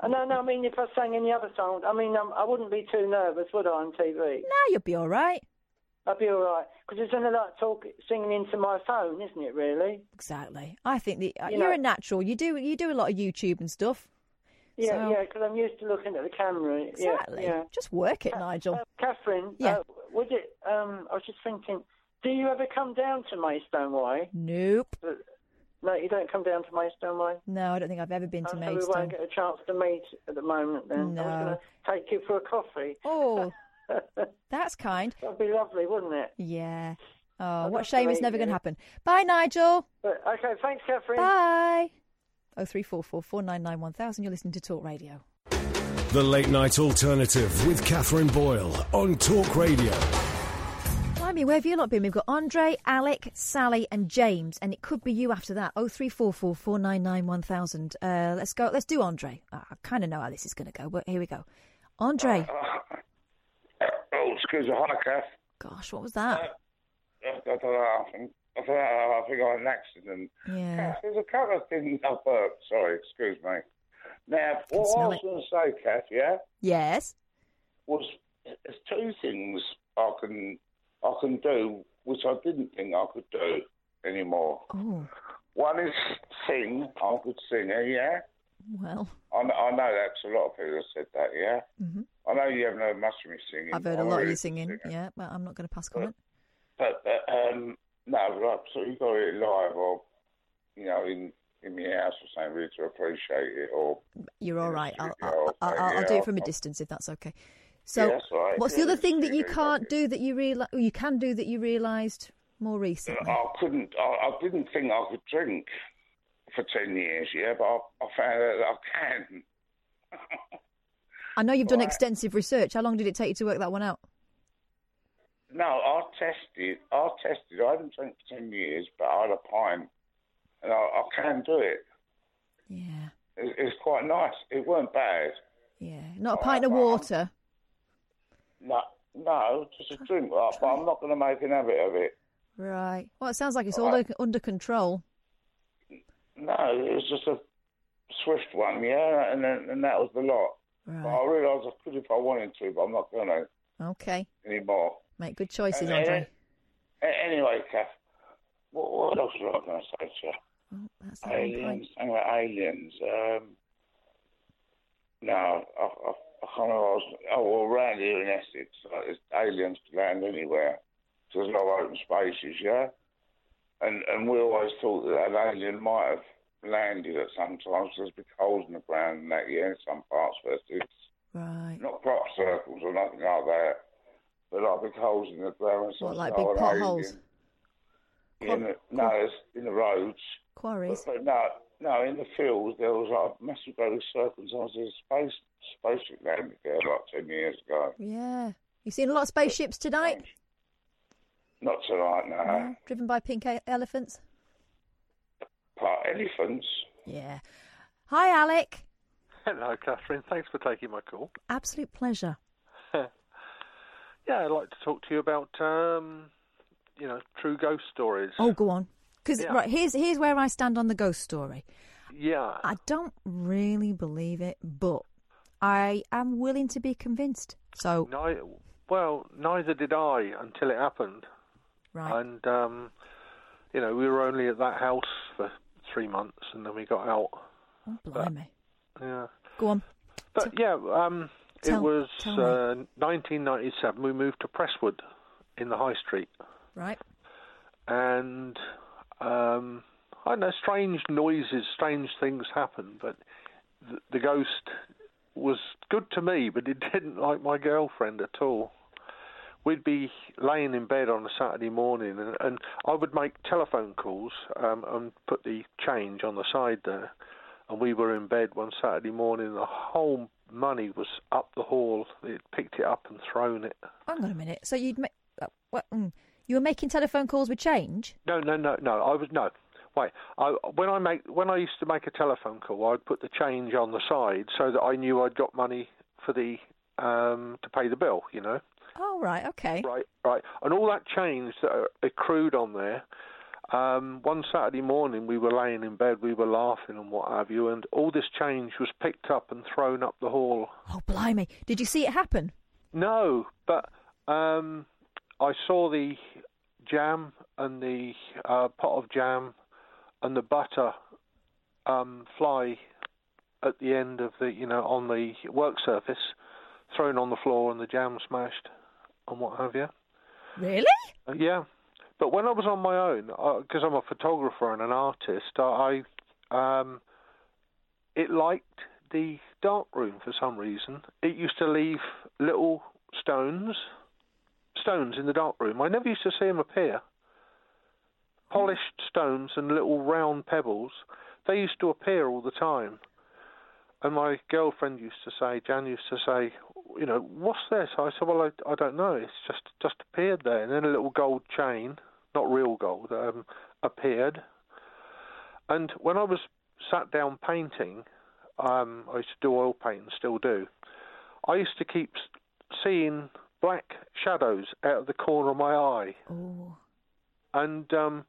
Uh, no, no. I mean, if I sang any other song, I mean, um, I wouldn't be too nervous, would I, on TV? No, you'll be all right. I'd be all right because it's only like talk, singing into my phone, isn't it? Really? Exactly. I think the, uh, You you're know- a natural. You do you do a lot of YouTube and stuff. Yeah, So- yeah. Because I'm used to looking at the camera. Yeah, Exactly. Yeah, Just work it, Nigel. Uh, Katherine. Yeah. Uh, would it? Um, I was just thinking. Do you ever come down to Maidstone Way? Nope. Uh, No, you don't come down to Maidstone Way. No, I don't think I've ever been to Oh, so we Maidstone. won't get a chance to meet at the moment. Then I was going to take you for a coffee. Oh, that's kind. That'd be lovely, wouldn't it? Yeah. Oh, I'd what love a to shame it's never going to happen. Bye, Nigel. But, okay, thanks, Katherine. Bye. Oh three four four four nine nine one thousand. You're listening to Talk Radio. The Late Night Alternative with Katherine Boyle on Talk Radio. Blimey, where have you lot been? We've got Andre, Alec, Sally, and James, and it could be you after that. Oh three four four four nine nine one thousand. Uh, let's go. Let's do Andre. I kind of know how this is going to go, but here we go. Andre. Oh, excuse me. Hi, Kath. Gosh, what was that? I, I don't know. I think, I, think I, think I had an accident. Yeah. Kath, there's a couple of things I burped. Sorry, excuse me. Now, what I was going to say, Kath, yeah, Yes. was there's two things I can I can do which I didn't think I could do anymore. Oh, One is sing. I'm a good singer, yeah. Well. I know, I know that's a lot of people have said that, yeah. hmm I know you haven't heard much of me singing. I've heard a lot of you good singing. Yeah, but I'm not going to pass comment. But, but um, no, so you got it live or, you know, in in your house or something really to appreciate it or. You're all right. I'll, I'll, I'll, I'll, yeah, do it from a distance if that's okay. So, Yeah, that's right. what's the other thing that you can't do that you realize you can do that you realised more recently? I couldn't, I, I didn't think I could drink for 10 years, yeah, but I, I found out that I can. I know you've done Right. extensive research. How long did it take you to work that one out? No, I tested, I tested, I hadn't drank for 10 years, but I had a pint, and I, I can do it. Yeah, It, it's quite nice. It weren't bad. yeah. Not a pint of water. No, no, just a drink, right, but I'm not going to make an habit of it. Right. Well, it sounds like it's all Right. under control. No, it was just a swift one, yeah, and then, and that was the lot. But I realised I could if I wanted to, but I'm not going to Okay. anymore. Make good choices, Uh, Andre. a- Anyway, Kath, what, what else was I going to say to you? Oh, that's Aliens, point. about aliens. Um, no, I, I, I can't. I was, oh, well, around here in Essex, like, there's aliens land anywhere. So there's a lot of open spaces, yeah? And and we always thought that an alien might have landed at some times. There's big holes in the ground and that, yeah, in some parts of Essex. Right. Not crop circles or nothing like that, but like big holes in the ground. What, like big potholes? alien. In the, no, it's in the roads. Quarries. But, but no, no, in the fields there was like a massive growing circle. So there's a space spaceship landed there like ten years ago. Yeah. You seen a lot of spaceships tonight? Not tonight, no. Yeah. Driven by pink e- elephants? But elephants. Yeah. Hi, Alec. Hello, Katherine. Thanks for taking my call. Absolute pleasure. Yeah, I'd like to talk to you about, um, you know, true ghost stories. Oh, go on. Because Yeah. right here's here's where I stand on the ghost story. Yeah. I don't really believe it, but I am willing to be convinced. So Ni- well, neither did I until it happened. Right. And, um, you know, we were only at that house for three months and then we got out. oh, blimey. Yeah. Go on. But, yeah, um, Tell- it was uh, 1997. We moved to Prestwood in the High Street. Right. and um, I don't know, strange noises, strange things happen, but the, the ghost was good to me, but it didn't like my girlfriend at all. We'd be laying in bed on a Saturday morning, and, and I would make telephone calls um, and put the change on the side there. And we were in bed one Saturday morning. And the whole money was up the hall. They'd picked it up and thrown it. Hang on a minute. So you'd make. Uh, what, mm, you were making telephone calls with change? No, no, no, no. I was no. Wait, I, when I make when I used to make a telephone call, I'd put the change on the side so that I knew I'd got money for the um, to pay the bill. You know. Oh, right, okay. Right, right. And all that change that accrued on there. Um, one Saturday morning, we were laying in bed, we were laughing and what have you, and all this change was picked up and thrown up the hall. Oh, blimey. Did you see it happen? No, but um, I saw the jam and the uh, pot of jam and the butter um, fly at the end of the, you know, on the work surface, thrown on the floor and the jam smashed and what have you. Really? Uh, yeah, but when I was on my own, because I'm a photographer and an artist, I, I um, it liked the dark room for some reason. It used to leave little stones, stones in the dark room. I never used to see them appear. Polished stones and little round pebbles. They used to appear all the time. And my girlfriend used to say, Jan used to say, you know, what's this? I said, well, I, I don't know. It's just just appeared there. And then a little gold chain, not real gold, um, appeared. And when I was sat down painting, um, I used to do oil paint and still do. I used to keep seeing black shadows out of the corner of my eye. Oh. And um,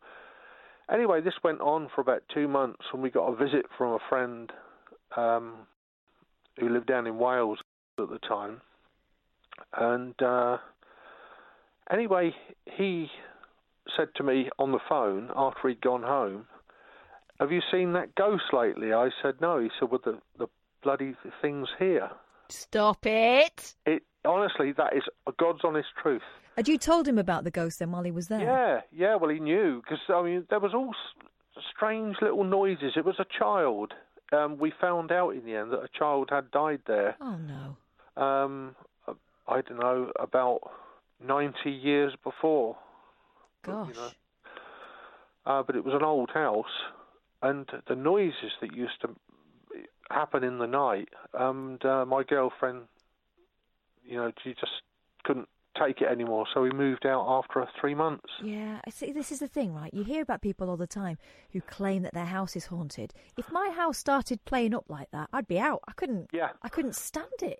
anyway, this went on for about two months, and we got a visit from a friend um, who lived down in Wales at the time. And uh, anyway, he said to me on the phone after he'd gone home, "Have you seen that ghost lately?" I said, "No." He said, "Well, the the bloody thing's here." Stop it. It honestly, that is a God's honest truth. Had you told him about the ghost then while he was there? Yeah, yeah. Well, he knew because I mean there was all s- strange little noises. It was a child. Um, we found out in the end that a child had died there. Oh, no. Um, I don't know about ninety years before. Gosh. You know. Uh, but it was an old house, and the noises that used to happen in the night. And uh, my girlfriend, you know, she just couldn't take it anymore, so we moved out after three months. Yeah, I see. This is the thing, right? You hear about people all the time who claim that their house is haunted. If my house started playing up like that, I'd be out. I couldn't. Yeah. I couldn't stand it.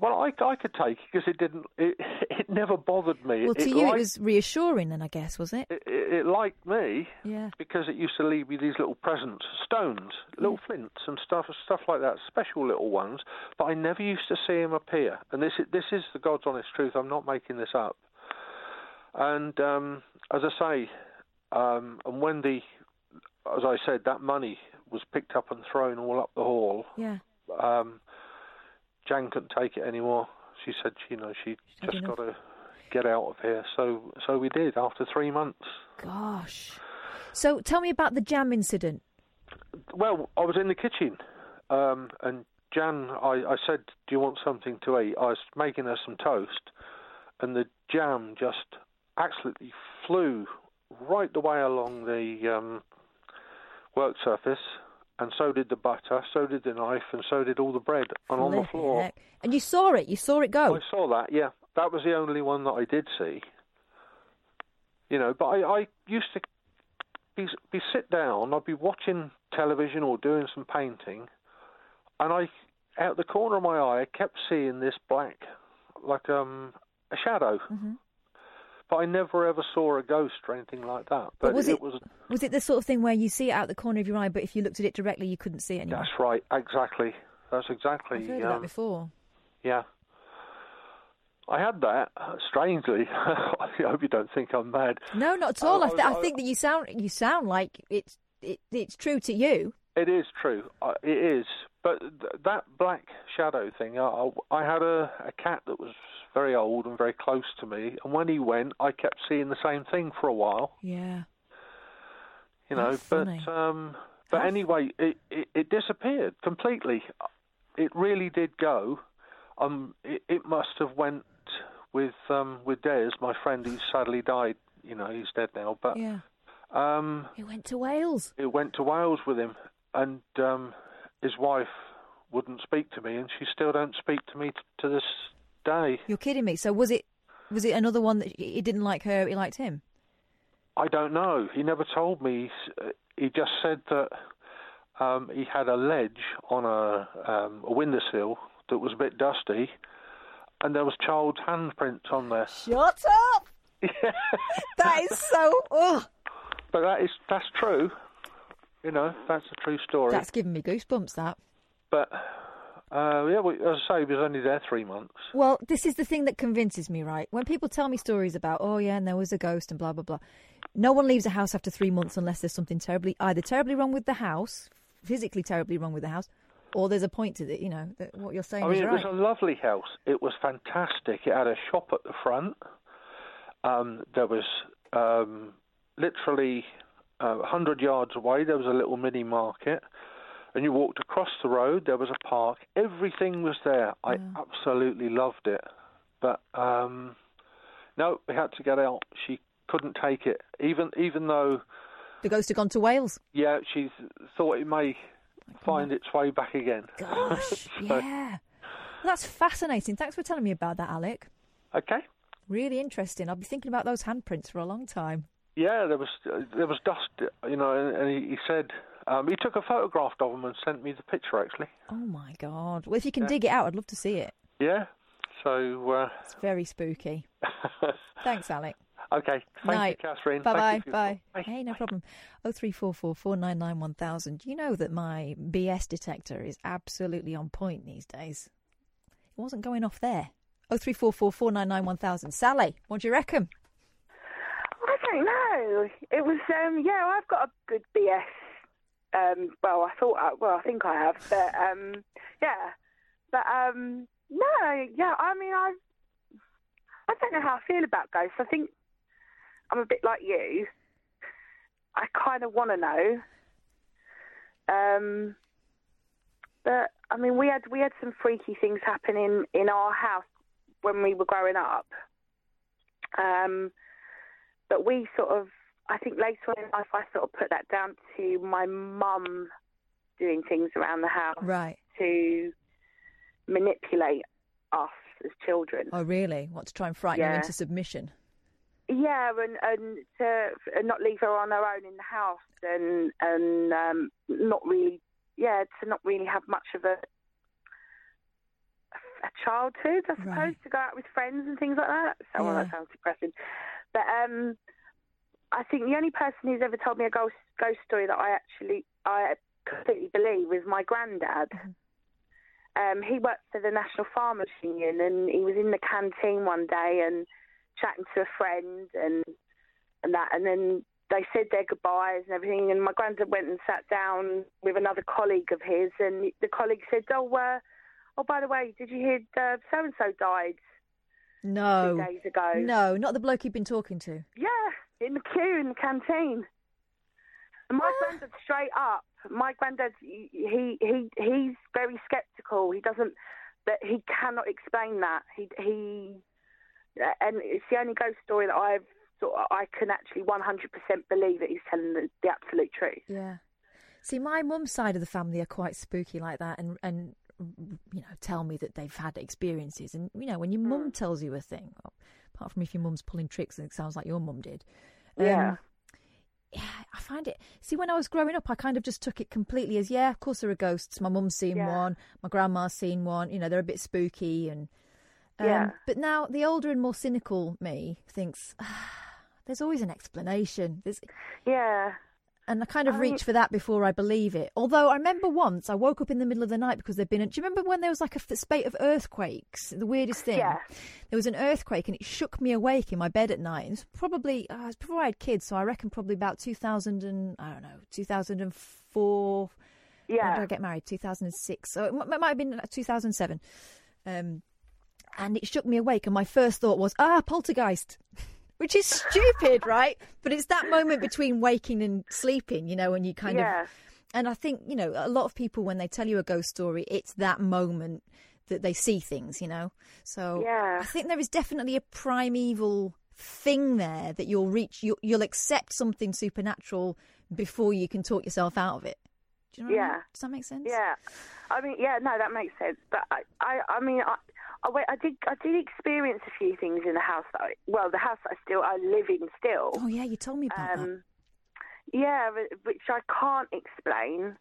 Well, I, I could take it because it didn't. It, it never bothered me. Well, it, to it you, liked, it was reassuring, then I guess, was it? It, it, it liked me Yeah. because it used to leave me these little presents, stones, little flints and stuff, stuff like that, special little ones. But I never used to see them appear. And this is this is the God's honest truth. I'm not making this up. And um, as I say, um, and when the, as I said, that money was picked up and thrown all up the hall. Yeah. Um, Jan couldn't take it anymore. She said, you know, she had just got to get out of here. So, so we did after three months. Gosh. So tell me about the jam incident. Well, I was in the kitchen, um, and Jan, I, I said, "Do you want something to eat?" I was making her some toast, and the jam just absolutely flew right the way along the um, work surface, and so did the butter, so did the knife, and so did all the bread. And on the floor, heck. And you saw it. You saw it go. I saw that. Yeah, that was the only one that I did see. You know, but I, I used to be be sit down. I'd be watching television or doing some painting, and I, out the corner of my eye, I kept seeing this black, like um a shadow. Mhm. But I never ever saw a ghost or anything like that. But, But was it, was was it the sort of thing where you see it out the corner of your eye, but if you looked at it directly, you couldn't see it anymore? that's right, exactly. That's exactly. I've heard of that um, before. Yeah. I had that, strangely. I hope you don't think I'm mad. No, not at all. I, I th- I was- think that you sound you sound like it's it, it's true to you. It is true. Uh, It is. But th- that black shadow thing, I, I had a, a cat that was very old and very close to me, and when he went, I kept seeing the same thing for a while. Yeah. You know, funny. but um, but anyway, it, it it disappeared completely. it really did go. Um, it, it must have went with um with Des, my friend, who sadly died. You know, he's dead now, but Yeah. um, He went to Wales. it went to Wales with him, and um, his wife wouldn't speak to me, and she still don't speak to me t- to this day. You're kidding me. So was it was it another one that he didn't like her, he liked him? I don't know. He never told me. He just said that um, he had a ledge on a, um, a windowsill that was a bit dusty, and there was child's handprints on there. Shut up! that is so. Ugh. But that is that's true. You know, that's a true story. That's giving me goosebumps. That. But uh, yeah, well, as I say, he was only there three months. Well, this is the thing that convinces me, right? When people tell me stories about, oh yeah, and there was a ghost and blah blah blah, no one leaves a house after three months unless there's something terribly, either terribly wrong with the house, physically terribly wrong with the house, or there's a point to it. You know, that what you're saying I mean, it right. was a lovely house. It was fantastic. It had a shop at the front. Um, there was um, literally uh, 100 yards away, there was a little mini market. And you walked across the road, there was a park. Everything was there. I absolutely loved it. But um, no, we had to get out. She couldn't take it. Even even though, The ghost had gone to Wales. yeah, she thought it may find its way back again. Gosh, So- yeah. Well, that's fascinating. Thanks for telling me about that, Alec. Okay. Really interesting. I'll be thinking about those handprints for a long time. Yeah, there was there was dust, you know, and, and he, he said um, he took a photograph of them and sent me the picture actually. Oh my god! Well, if you can Yeah. dig it out, I'd love to see it. Yeah, so uh, It's very spooky. Thanks, Alec. okay, thank Night. you, Katherine. Bye Thank bye. you for your Bye. Hey, no problem. Oh three four four four nine nine one thousand. You know that my BS detector is absolutely on point these days. It wasn't going off there. Oh three four four four nine nine one thousand. Sally, what do you reckon? I don't know. It was, um, yeah, I've got a good BS. Um, well, I thought, I, well, I think I have, but um, yeah, but um, no, yeah. I mean, I, I don't know how I feel about ghosts. I think I'm a bit like you. I kind of want to know. Um, but I mean, we had we had some freaky things happening in our house when we were growing up. Um, but we sort of, I think later on in life, I sort of put that down to my mum doing things around the house Right. to manipulate us as children. Oh really? What to try and frighten you Yeah. into submission? Yeah, and and to and not leave her on her own in the house, and and um, not really, yeah, to not really have much of a a childhood, I suppose, Right. to go out with friends and things like that. So well, that sounds depressing, but um, I think the only person who's ever told me a ghost ghost story that I actually I completely believe is my granddad. Um, he worked for the National Farmers Union, and he was in the canteen one day and chatting to a friend and and that, and then they said their goodbyes and everything. And my granddad went and sat down with another colleague of his, and the colleague said, "Oh, uh, oh, by the way, did you hear so and so died No. two days ago?" No, not the bloke you've been talking to. Yeah, in the queue in the canteen. And my ah. granddad, straight up, my granddad, he he he- he's very sceptical. He doesn't, but he cannot explain that. He he, and it's the only ghost story that I've sort of, I can actually 100% believe that he's telling the, the absolute truth. Yeah. See, my mum's side of the family are quite spooky like that, and and you know tell me that they've had experiences, and you know when your Hmm. mum tells you a thing, apart from if your mum's pulling tricks, and it sounds like your mum did. Yeah. Um, yeah, I find it. See, when I was growing up, I kind of just took it completely as, yeah, of course there are ghosts. My mum's seen Yeah. one, my grandma's seen one. You know, they're a bit spooky, and um, Yeah. But now the older and more cynical me thinks ah, there's always an explanation. There's Yeah. And I kind of I reach for that before I believe it. Although I remember once I woke up in the middle of the night because there'd been. A, do you remember when there was like a spate of earthquakes? The weirdest thing. Yeah. There was an earthquake and it shook me awake in my bed at night. It was probably uh, it was before I had kids, so I reckon probably about 2000 and I don't know 2004. Yeah. When Yeah. did I get married? 2006. So it, m- it might have been 2007. Um, and it shook me awake, and my first thought was, ah, poltergeist. Which is stupid, right? But it's that moment between waking and sleeping, you know, when you kind Yeah. of and I think you know a lot of people when they tell you a ghost story, it's that moment that they see things. You know, so Yeah. I think there is definitely a primeval thing there that you'll reach. You'll, you'll accept something supernatural before you can talk yourself out of it. Do you know? What I mean? Yeah. Does that make sense? Yeah, I mean, yeah, no, that makes sense. But I, I, I mean, I, I, went, I did, I did experience a few things in the house that, I, well, the house I still, I live in still. Oh yeah, you told me about that. Um, yeah, which I can't explain.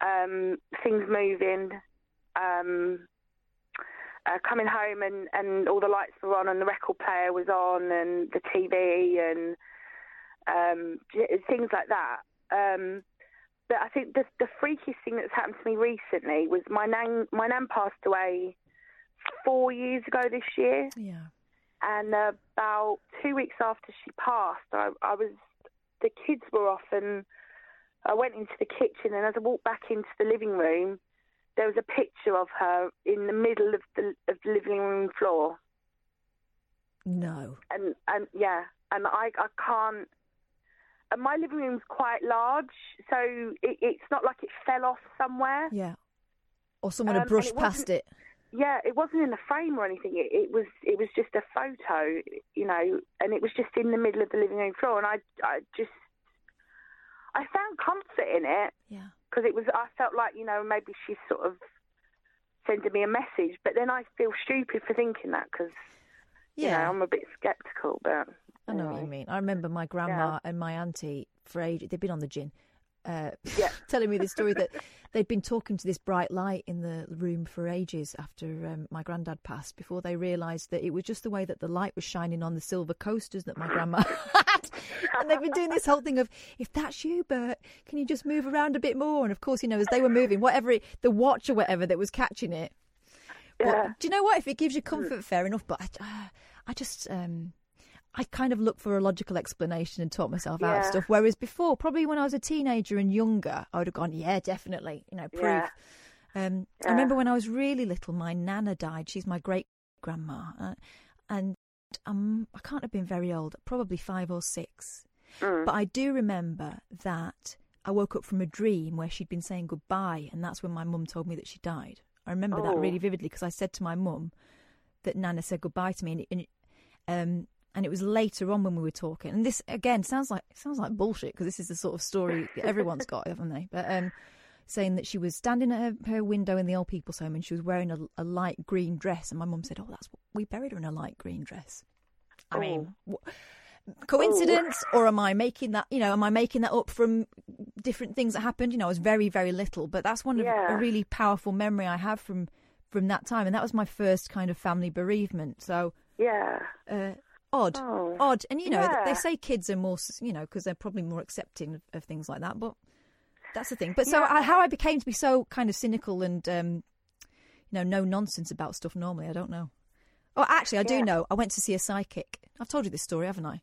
Um, things moving, um, uh, coming home and, and all the lights were on and the record player was on and the TV and um, things like that. Um, but I think the, the freakiest thing that's happened to me recently was my nan. My nan passed away four years ago this year. Yeah. And about two weeks after she passed, I, I was the kids were off, and I went into the kitchen. And as I walked back into the living room, there was a picture of her in the middle of the of the living room floor. No. And and yeah, and I I can't. And my living room's quite large, so it, it's not like it fell off somewhere. Yeah. Or someone Um, had brushed it past it. Yeah, it wasn't in a frame or anything. It, it was it was just a photo, you know, and it was just in the middle of the living room floor. And I I just I found comfort in it. Yeah. Because it was I felt like you know maybe she's sort of sending me a message, but then I feel stupid for thinking that because you Yeah. know I'm a bit skeptical, but I know what you mean. I remember my grandma and my auntie for ages. They've been on the gin. Uh, telling me this story that they'd been talking to this bright light in the room for ages after um, my granddad passed before they realised that it was just the way that the light was shining on the silver coasters that my grandma had. and they've been doing this whole thing of, if that's you, Bert, can you just move around a bit more? And of course, you know, as they were moving, whatever it, the watch or whatever that was catching it. But do you know what? If it gives you comfort, fair enough. But I, uh, I just, um, I kind of look for a logical explanation and talk myself out of stuff. Whereas before, probably when I was a teenager and younger, I would have gone, yeah, definitely, you know, proof. Yeah. Um, I remember when I was really little, my nana died. She's my great grandma, uh, and um, I can't have been very old, probably five or six. Mm. But I do remember that I woke up from a dream where she'd been saying goodbye, and that's when my mum told me that she died. I remember that Oh. really vividly because I said to my mum that Nana said goodbye to me, and, and, um, and it was later on when we were talking. And this again sounds like sounds like bullshit because this is the sort of story everyone's got, haven't they? But um, saying that she was standing at her, her window in the old people's home and she was wearing a, a light green dress, and my mum said, "Oh, that's what we buried her in a light green dress." I mean, Oh. wh- coincidence or am I making that? You know, am I making that up from different things that happened? You know, I was very, very little, but that's one of Yeah. a really powerful memory I have from from that time, and that was my first kind of family bereavement. So yeah, uh, odd, Oh. odd, and you know, Yeah. they say kids are more, you know, because they're probably more accepting of, things like that, but. That's the thing. But so I, how I became to be so kind of cynical and um, you know no nonsense about stuff normally, I don't know. Oh, actually, I do Yeah. know. I went to see a psychic. I've told you this story, haven't I?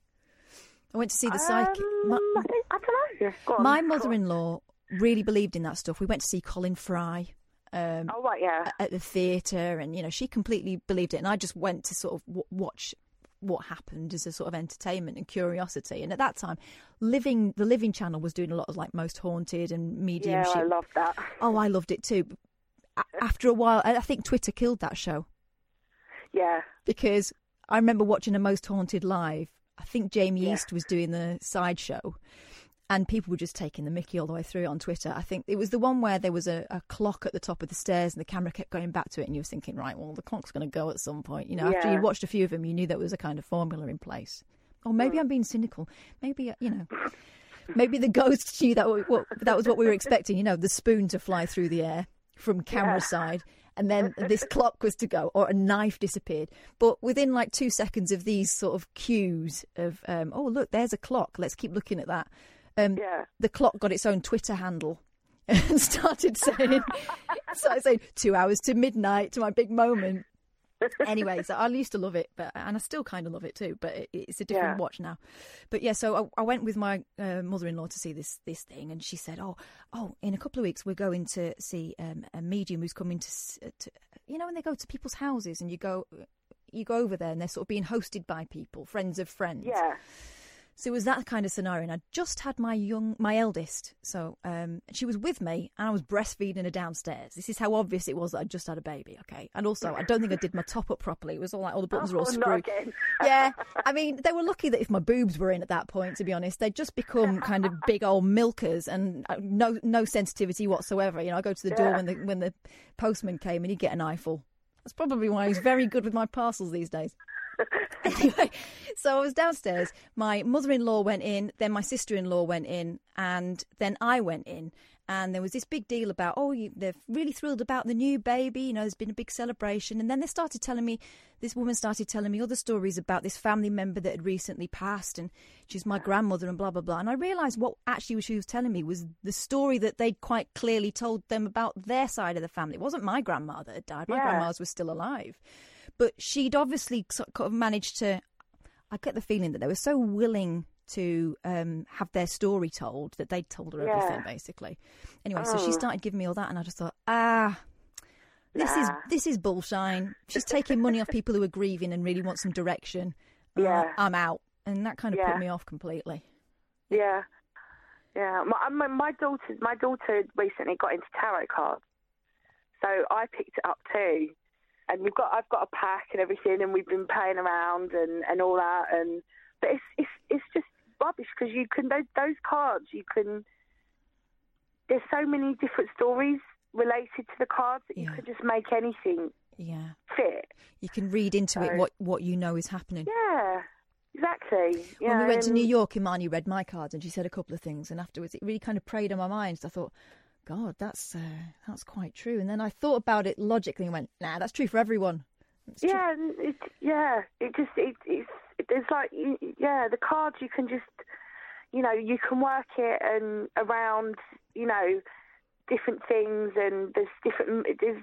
I went to see the psychic. My, Um, I, think, I don't know. On, my mother-in-law really believed in that stuff. We went to see Colin Fry. Um, Oh right, yeah. at the theatre, and you know she completely believed it, and I just went to sort of w- watch what happened as a sort of entertainment and curiosity. And at that time, living the Living Channel was doing a lot of like most haunted and mediumship. Yeah, I love that. Oh, I loved it too. After a while, I I think Twitter killed that show Yeah. because I remember watching a Most Haunted live. I think Jamie East was doing the sideshow, and people were just taking the Mickey all the way through it on Twitter. I think it was the one where there was a, a clock at the top of the stairs, and the camera kept going back to it, and you were thinking, right, well, the clock's going to go at some point. You know, after Yeah. you watched a few of them, you knew there was a kind of formula in place. Or maybe I'm being cynical. Maybe you know. Maybe the ghost knew that what, that was what we were expecting. You know, the spoon to fly through the air from camera Yeah. side, and then this clock was to go, or a knife disappeared. But within like two seconds of these sort of cues of, um, oh look, there's a clock. Let's keep looking at that. Um, Yeah. The clock got its own Twitter handle. And started saying, started saying two hours to midnight to my big moment. anyway, so I used to love it, but and I still kind of love it too. But it, it's a different Yeah. watch now. But yeah, so I, I went with my uh, mother-in-law to see this this thing, and she said, "Oh, oh, in a couple of weeks we're going to see um, a medium who's coming to, uh, to, you know, when they go to people's houses and you go." You go over there and they're sort of being hosted by people, friends of friends. Yeah. So it was that kind of scenario, and I just had my young, my eldest. So um, she was with me, and I was breastfeeding her downstairs. This is how obvious it was that I just had a baby. Okay, and also I don't think I did my top up properly. It was all like all the buttons were all Oh, screwed. yeah, I mean they were lucky that if my boobs were in at that point, to be honest, they'd just become kind of big old milkers and uh, no no sensitivity whatsoever. You know, I go to the door when the when the postman came and he'd get an eyeful. That's probably why he's very good with my parcels these days. anyway, so I was downstairs. My mother in law went in, then my sister in law went in, and then I went in. And there was this big deal about, oh, you, they're really thrilled about the new baby. You know, there's been a big celebration. And then they started telling me, this woman started telling me other stories about this family member that had recently passed, and she's my grandmother, and blah, blah, blah. And I realised what actually she was telling me was the story that they'd quite clearly told them about their side of the family. It wasn't my grandma that had died, my Yeah. grandma's was still alive. But she'd obviously sort of managed to. I get the feeling that they were so willing to um, have their story told that they'd told her Yeah. everything, basically. Anyway, so she Oh. started giving me all that, and I just thought, ah. This is Nah. this is bullshine. She's taking money off people who are grieving and really want some direction. Uh, Yeah. I'm out, and that kind of Yeah. put me off completely. Yeah, yeah. My, my my daughter my daughter recently got into tarot cards, so I picked it up too. And we've got I've got a pack and everything, and we've been playing around and, and all that. And but it's it's it's just rubbish because you can those those cards you can. There's so many different stories related to the cards that you Yeah. could just make anything Yeah, fit. you can read into it what what you know is happening. Yeah, exactly. You when we went to New York, Imani read my cards and she said a couple of things, and afterwards it really kind of preyed on my mind. So I thought, God, that's uh, that's quite true. And then I thought about it logically and went, Nah, that's true for everyone. Yeah, and it, yeah, it just it, it's there's like yeah, the cards you can just you know you can work it and around you know different things and there's different there's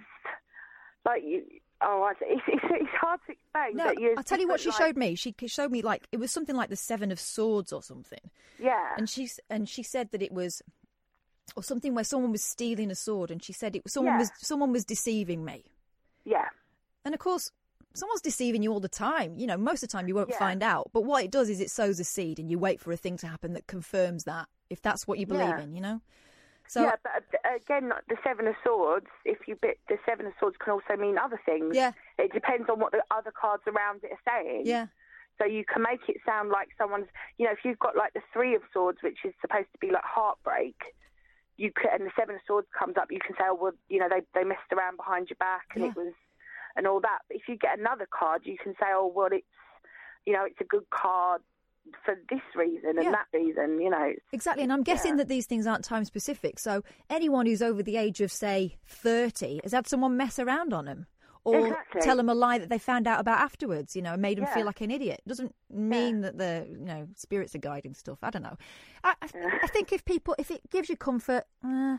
like you oh I- it's it's, it's hard to explain. No, I'll tell you what she different, showed me. She showed me like it was something like the Seven of Swords or something. Yeah. And she s- and she said that it was or something where someone was stealing a sword, and she said it was someone Yeah. was someone was deceiving me. Yeah. And of course, someone's deceiving you all the time. You know, most of the time you won't Yeah. find out. But what it does is it sows a seed, and you wait for a thing to happen that confirms that, if that's what you believe Yeah. in. You know. So yeah, but uh, again, the Seven of Swords. If you bit the Seven of Swords can also mean other things. Yeah. It depends on what the other cards around it are saying. Yeah. So you can make it sound like someone's, you know, if you've got like the Three of Swords, which is supposed to be like heartbreak, you could, and the Seven of Swords comes up, you can say, oh, well, you know, they they messed around behind your back and it was, and all that. But if you get another card, you can say, oh, well, it's, you know, it's a good card for this reason and Yeah. that reason, you know. Exactly, and I'm guessing that these things aren't time specific. So anyone who's over the age of, say, 30 has had someone mess around on them or Exactly. tell them a lie that they found out about afterwards, you know, and made them Yeah. feel like an idiot. It Doesn't mean that the, you know, spirits are guiding stuff. I don't know. I, I, I think if people, if it gives you comfort, uh,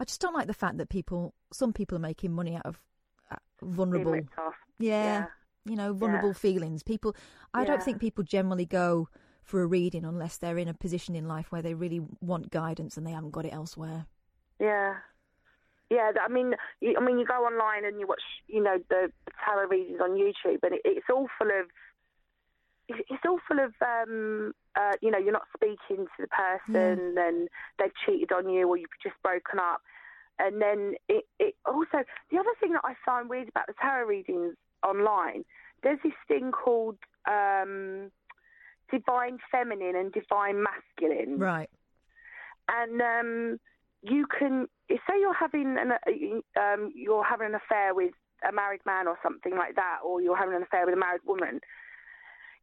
I just don't like the fact that people, some people are making money out of uh, vulnerable. Yeah, Yeah. you know, vulnerable feelings. People, I don't think people generally go for a reading unless they're in a position in life where they really want guidance and they haven't got it elsewhere. Yeah, yeah. I mean, you, I mean, you go online and you watch, you know, the tarot readings on YouTube, and it, it's all full of, it's all full of, um, uh, you know, you're not speaking to the person, and they've cheated on you, or you've just broken up, and then it, it also the other thing that I find weird about the tarot readings online, there's this thing called um, divine feminine and divine masculine Right. and um, you can say you're having an uh, um, you're having an affair with a married man or something like that, or you're having an affair with a married woman.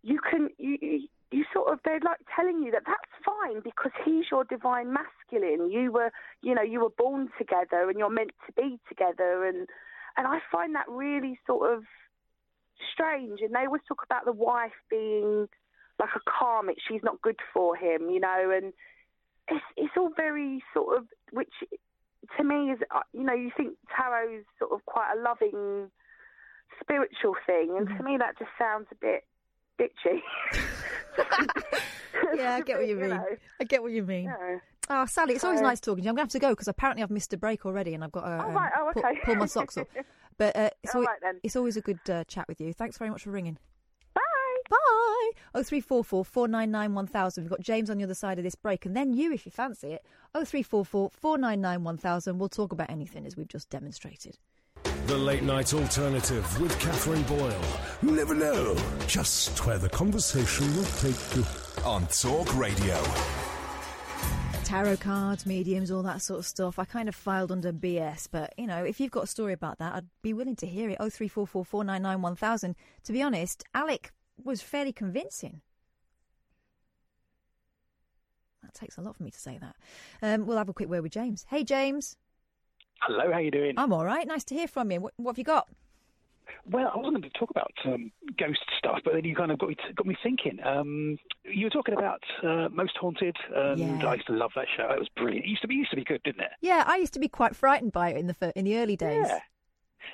You can you you- sort of they're like telling you that that's fine because he's your divine masculine. You were you know you were born together and you're meant to be together, and and I find that really sort of strange. And they always talk about the wife being like a karmic; she's not good for him, you know, and it's it's all very sort of which to me is uh, you know you think tarot's sort of quite a loving spiritual thing and to me that just sounds a bit bitchy Yeah, I get what you mean. know. I get what you mean. Yeah. Oh, Sally, it's always So- nice talking to you. I'm going to have to go because apparently I've missed a break already and I've got to Oh, um, right. Oh, pull, okay. pull my socks up. But uh, it's, right then. it's always a good uh, chat with you. Thanks very much for ringing. Bye. Oh three four four four nine nine one thousand. We've got James on the other side of this break, and then you if you fancy it. Oh three four four four nine nine one thousand. We'll talk about anything as we've just demonstrated. The Late Night Alternative with Katherine Boyle. You never know just where the conversation will take you. On Talk Radio. Tarot cards, mediums, all that sort of stuff. I kind of filed under BS, but you know, if you've got a story about that, I'd be willing to hear it. Oh three four four four nine nine one thousand. To be honest, Alec was fairly convincing. That takes a lot for me to say that. Um, we'll have a quick word with James. Hey, James. Hello, how you doing? I'm all right. Nice to hear from you. What, what have you got? Well, I wasn't going to talk about um, ghost stuff, but then you kind of got me, got me thinking. Um, you were talking about uh, Most Haunted, and Yeah. I used to love that show. It was brilliant. It used to be used to be good, didn't it? Yeah, I used to be quite frightened by it in the in the early days. Yeah.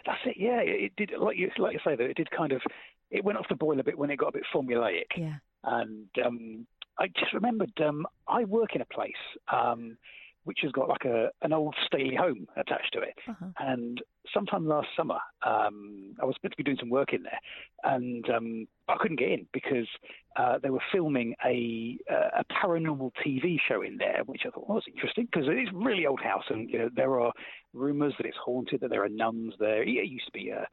That's it. Yeah, it, it did. Like you like you say, though, it did kind of. It went off the boil a bit when it got a bit formulaic. Yeah. And um, I just remembered um, I work in a place um, which has got like a an old stately home attached to it. Uh-huh. And sometime last summer, um, I was meant to be doing some work in there, and um, I couldn't get in because uh, they were filming a uh, a paranormal TV show in there, which I thought was interesting because it is a really old house, and you know, there are rumours that it's haunted, that there are nuns there. It used to be a,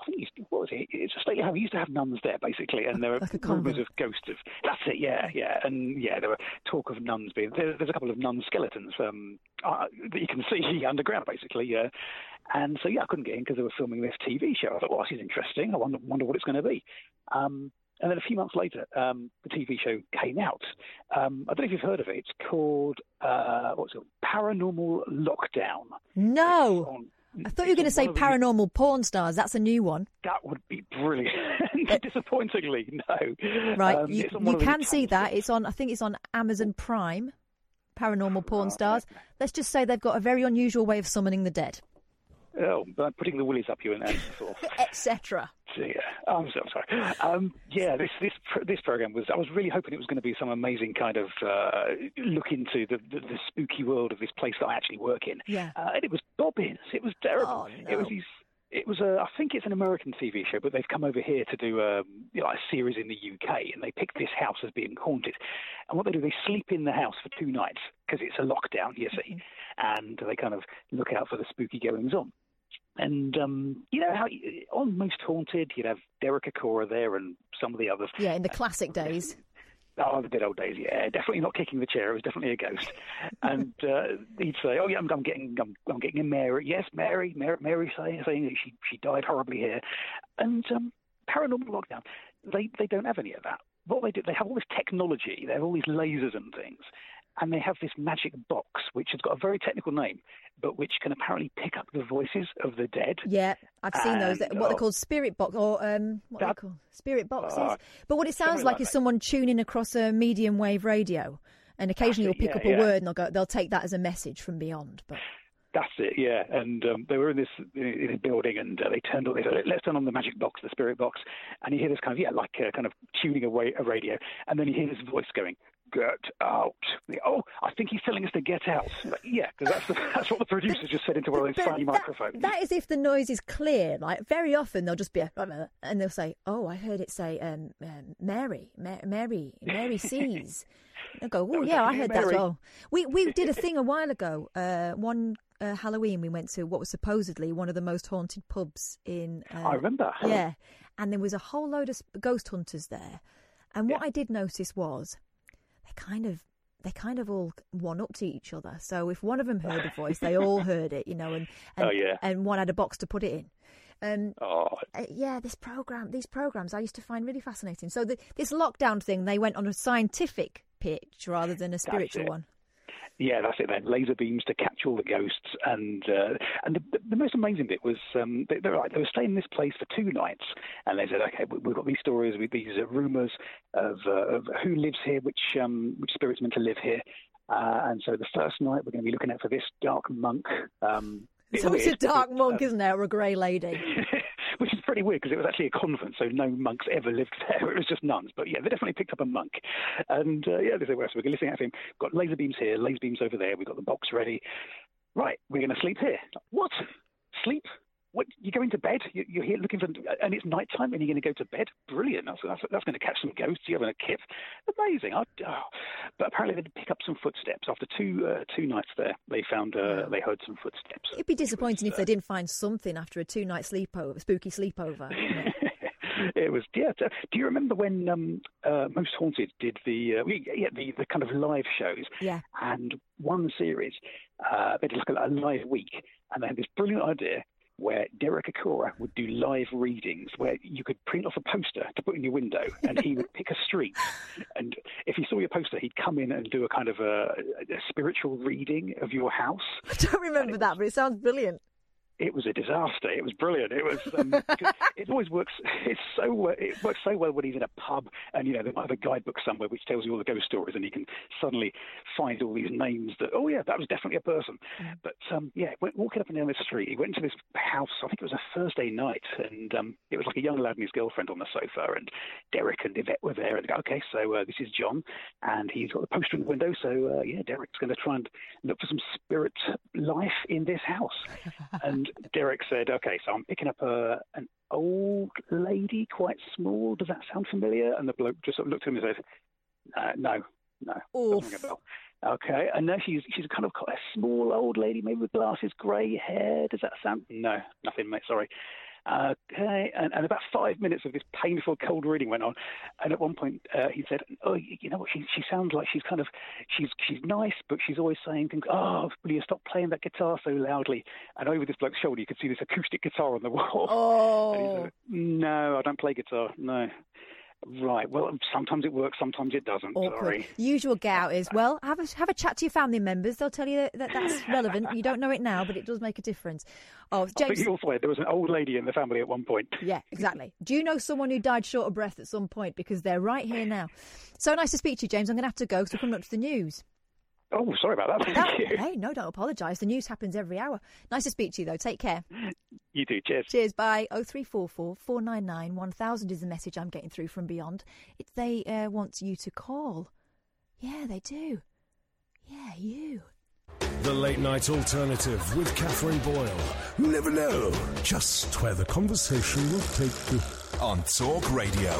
I think it used to, what was it? It's a stately home. It used to have nuns there basically, and there are rumours of ghosts of. That's it, yeah, yeah, and yeah, there were talk of nuns being. There, there's a couple of nun skeletons um, uh, that you can see underground basically, yeah. And so yeah, I couldn't get in because they were filming this TV show. I thought, well, this is interesting. I wonder, wonder what it's going to be. Um, and then a few months later, um, the TV show came out. Um, I don't know if you've heard of it. It's called uh, what's it? called? Paranormal Lockdown. No. I thought you were going to say paranormal porn stars. That's a new one. That would be brilliant. Disappointingly, no. Right. Um, you you one of the can see that. It's on, I think it's on Amazon Prime, Paranormal Porn Stars. Let's just say they've got a very unusual way of summoning the dead, Oh, but putting the willies up you and, of etc. dear. I'm so sorry. Um, yeah, this this this program was. I was really hoping it was going to be some amazing kind of uh, look into the, the the spooky world of this place that I actually work in. Yeah. Uh, and it was bobbins. It was terrible. Oh, It was these. It was a. I think it's an American TV show, but they've come over here to do um, you know, a series in the UK, and they picked this house as being haunted. And what they do, they sleep in the house for two nights because it's a lockdown, you see, and they kind of look out for the spooky goings on. And um, you know how on Most Haunted, you'd have Derek Acorah there and some of the others. Yeah, in the classic days. Oh, the good old days, yeah. Definitely not kicking the chair. It was definitely a ghost. and uh, he'd say, "Oh yeah, I'm, I'm getting, I'm, I'm getting a Mary. Yes, Mary, Mary, Mary saying, saying that she, she died horribly here." And um, paranormal lockdown, they, they don't have any of that. What they do, they have all this technology. They have all these lasers and things, and they have this magic box which has got a very technical name, but which can apparently pick up the voices of the dead. Yeah, I've seen those. And, What they're oh, called spirit box or um, what are they That- called? Spirit boxes. Uh, but what it sounds like like is that. someone tuning across a medium wave radio, and occasionally you'll pick yeah, up a yeah. word and they'll go, they'll take that as a message from beyond. But That's it, yeah. And um, they were in this in a building, and uh, they turned on. They said, "Let's turn on the magic box, the spirit box." And you hear this kind of yeah, like uh, kind of tuning away a radio, and then you hear this voice going, "Get out!" And you go, oh, I think he's telling us to get out. Like, yeah, because that's the, that's what the producer just said into one of those funny microphones. that is if the noise is clear. Like very often they'll just be, a, and they'll say, "Oh, I heard it say um, um, Mary, Ma- Mary, Mary sees." They'll go, "Oh, yeah, I heard that as well." We we did a thing a while ago. Uh, one uh, Halloween, we went to what was supposedly one of the most haunted pubs in. Uh, I remember. Yeah, and there was a whole load of ghost hunters there. And what I did notice was kind of they kind of all one up to each other. So if one of them heard a voice, they all heard it, you know, and and, Oh, yeah. and one had a box to put it in. Um, Oh, uh, yeah, this program, these programs, I used to find really fascinating. So the, this lockdown thing, they went on a scientific pitch rather than a spiritual one. Yeah, that's it. Then laser beams to catch all the ghosts, and uh, and the, the most amazing bit was um, they, they, were like, they were staying in this place for two nights, and they said, okay, we- we've got these stories, with these uh, rumours of, uh, of who lives here, which um, which spirit's meant to live here, uh, and so the first night we're going to be looking out for this dark monk. Um, it's a dark monk, um, isn't there, or a grey lady? which is pretty weird because it was actually a convent, so no monks ever lived there. It was just nuns. But yeah, they definitely picked up a monk. And uh, yeah, they said, well, so we're listening for him. Got laser beams here, laser beams over there. We've got the box ready. Right, we're going to sleep here. What? Sleep? What you going to bed? You, you're here looking for, and it's night time, and you're going to go to bed. Brilliant. That's that's, that's going to catch some ghosts. You're having a kip. Amazing. I, oh. But apparently they did pick up some footsteps after two uh, two nights there. They found uh, they heard some footsteps. It'd be disappointing if they didn't find something after a two night sleepover, spooky sleepover. it? it was yeah. Do you remember when um, uh, Most Haunted did the uh, yeah the, the kind of live shows? Yeah. And one series, uh, they did like a, a live week, and they had this brilliant idea where Derek Acorah would do live readings, where you could print off a poster to put in your window, and he would pick a street, and if he saw your poster, he'd come in and do a kind of a, a spiritual reading of your house. I don't remember that, but it sounds brilliant. It was a disaster. It was brilliant. It was. Um, it always works. It's so. It works so well when he's in a pub, and you know they might have a guidebook somewhere which tells you all the ghost stories, and he can suddenly find all these names that. Oh yeah, that was definitely a person. But um, yeah, went walking up and down the street, he went into this house. I think it was a Thursday night, and um, it was like a young lad and his girlfriend on the sofa, and Derek and Yvette were there. And they go, okay, so uh, this is John, and he's got the poster in the window. So uh, yeah, Derek's going to try and look for some spirit life in this house. and Derek said, okay, so I'm picking up a an old lady, quite small. Does that sound familiar? And the bloke just sort of looked at him and said, uh, no, no, doesn't ring a bell. Okay, and now she's she's kind of quite a small old lady, maybe with glasses, grey hair. Does that sound? No, nothing, mate. Sorry. Okay, and, and about five minutes of this painful cold reading went on, and at one point uh, he said, "Oh, you know what? She she sounds like she's kind of she's she's nice, but she's always saying things. Oh, will you stop playing that guitar so loudly?" And over this bloke's shoulder, you could see this acoustic guitar on the wall. Oh. And he said, "No, I don't play guitar. No." Right. Well, sometimes it works, sometimes it doesn't. Awkward. Sorry. Usual get out is well, have a have a chat to your family members. They'll tell you that, that that's relevant. You don't know it now, but it does make a difference. Oh, James. you also there was an old lady in the family at one point. Yeah, exactly. Do you know someone who died short of breath at some point? Because they're right here now. So nice to speak to you, James. I'm going to have to go because we're coming up to the news. Oh, sorry about that. Thank No, you. hey, no, don't apologise. The news happens every hour. Nice to speak to you, though. Take care. You do. Cheers. Cheers. Bye. Oh three four four four nine nine one thousand is the message I'm getting through from beyond. It's they uh, want you to call. Yeah, they do. Yeah, you. The Late Night Alternative with Katherine Boyle. You never know just where the conversation will take you. On Talk Radio.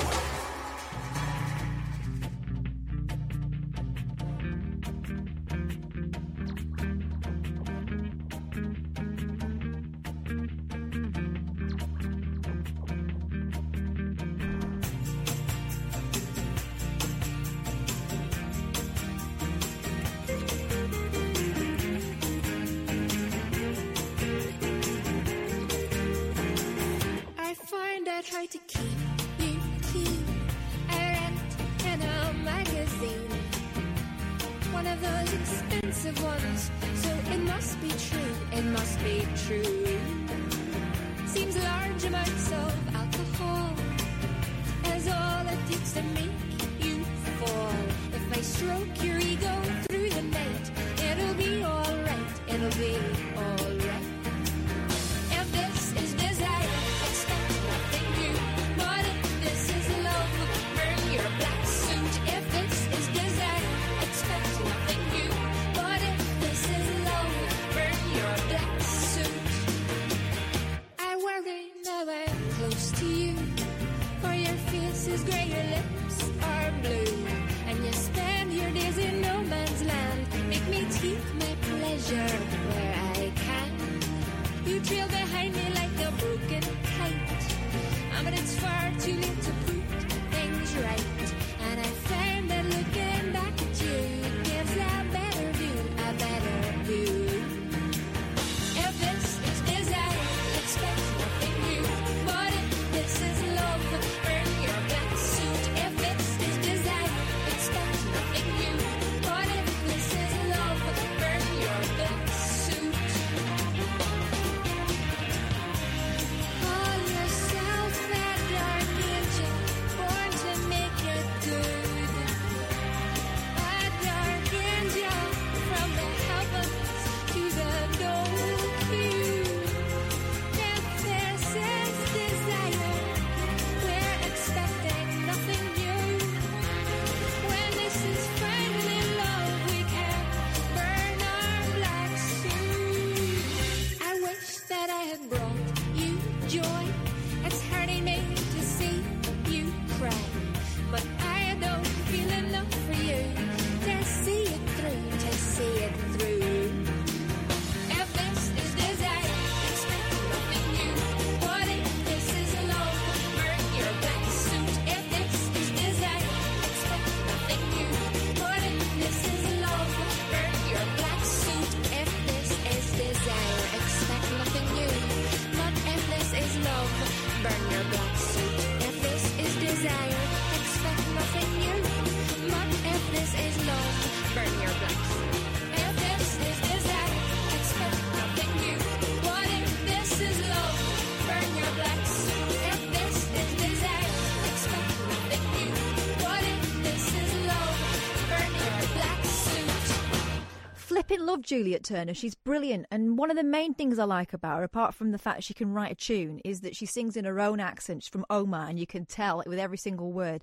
Juliet Turner. She's brilliant. And one of the main things I like about her, apart from the fact she can write a tune, is that she sings in her own accent. From Omagh, and you can tell it with every single word.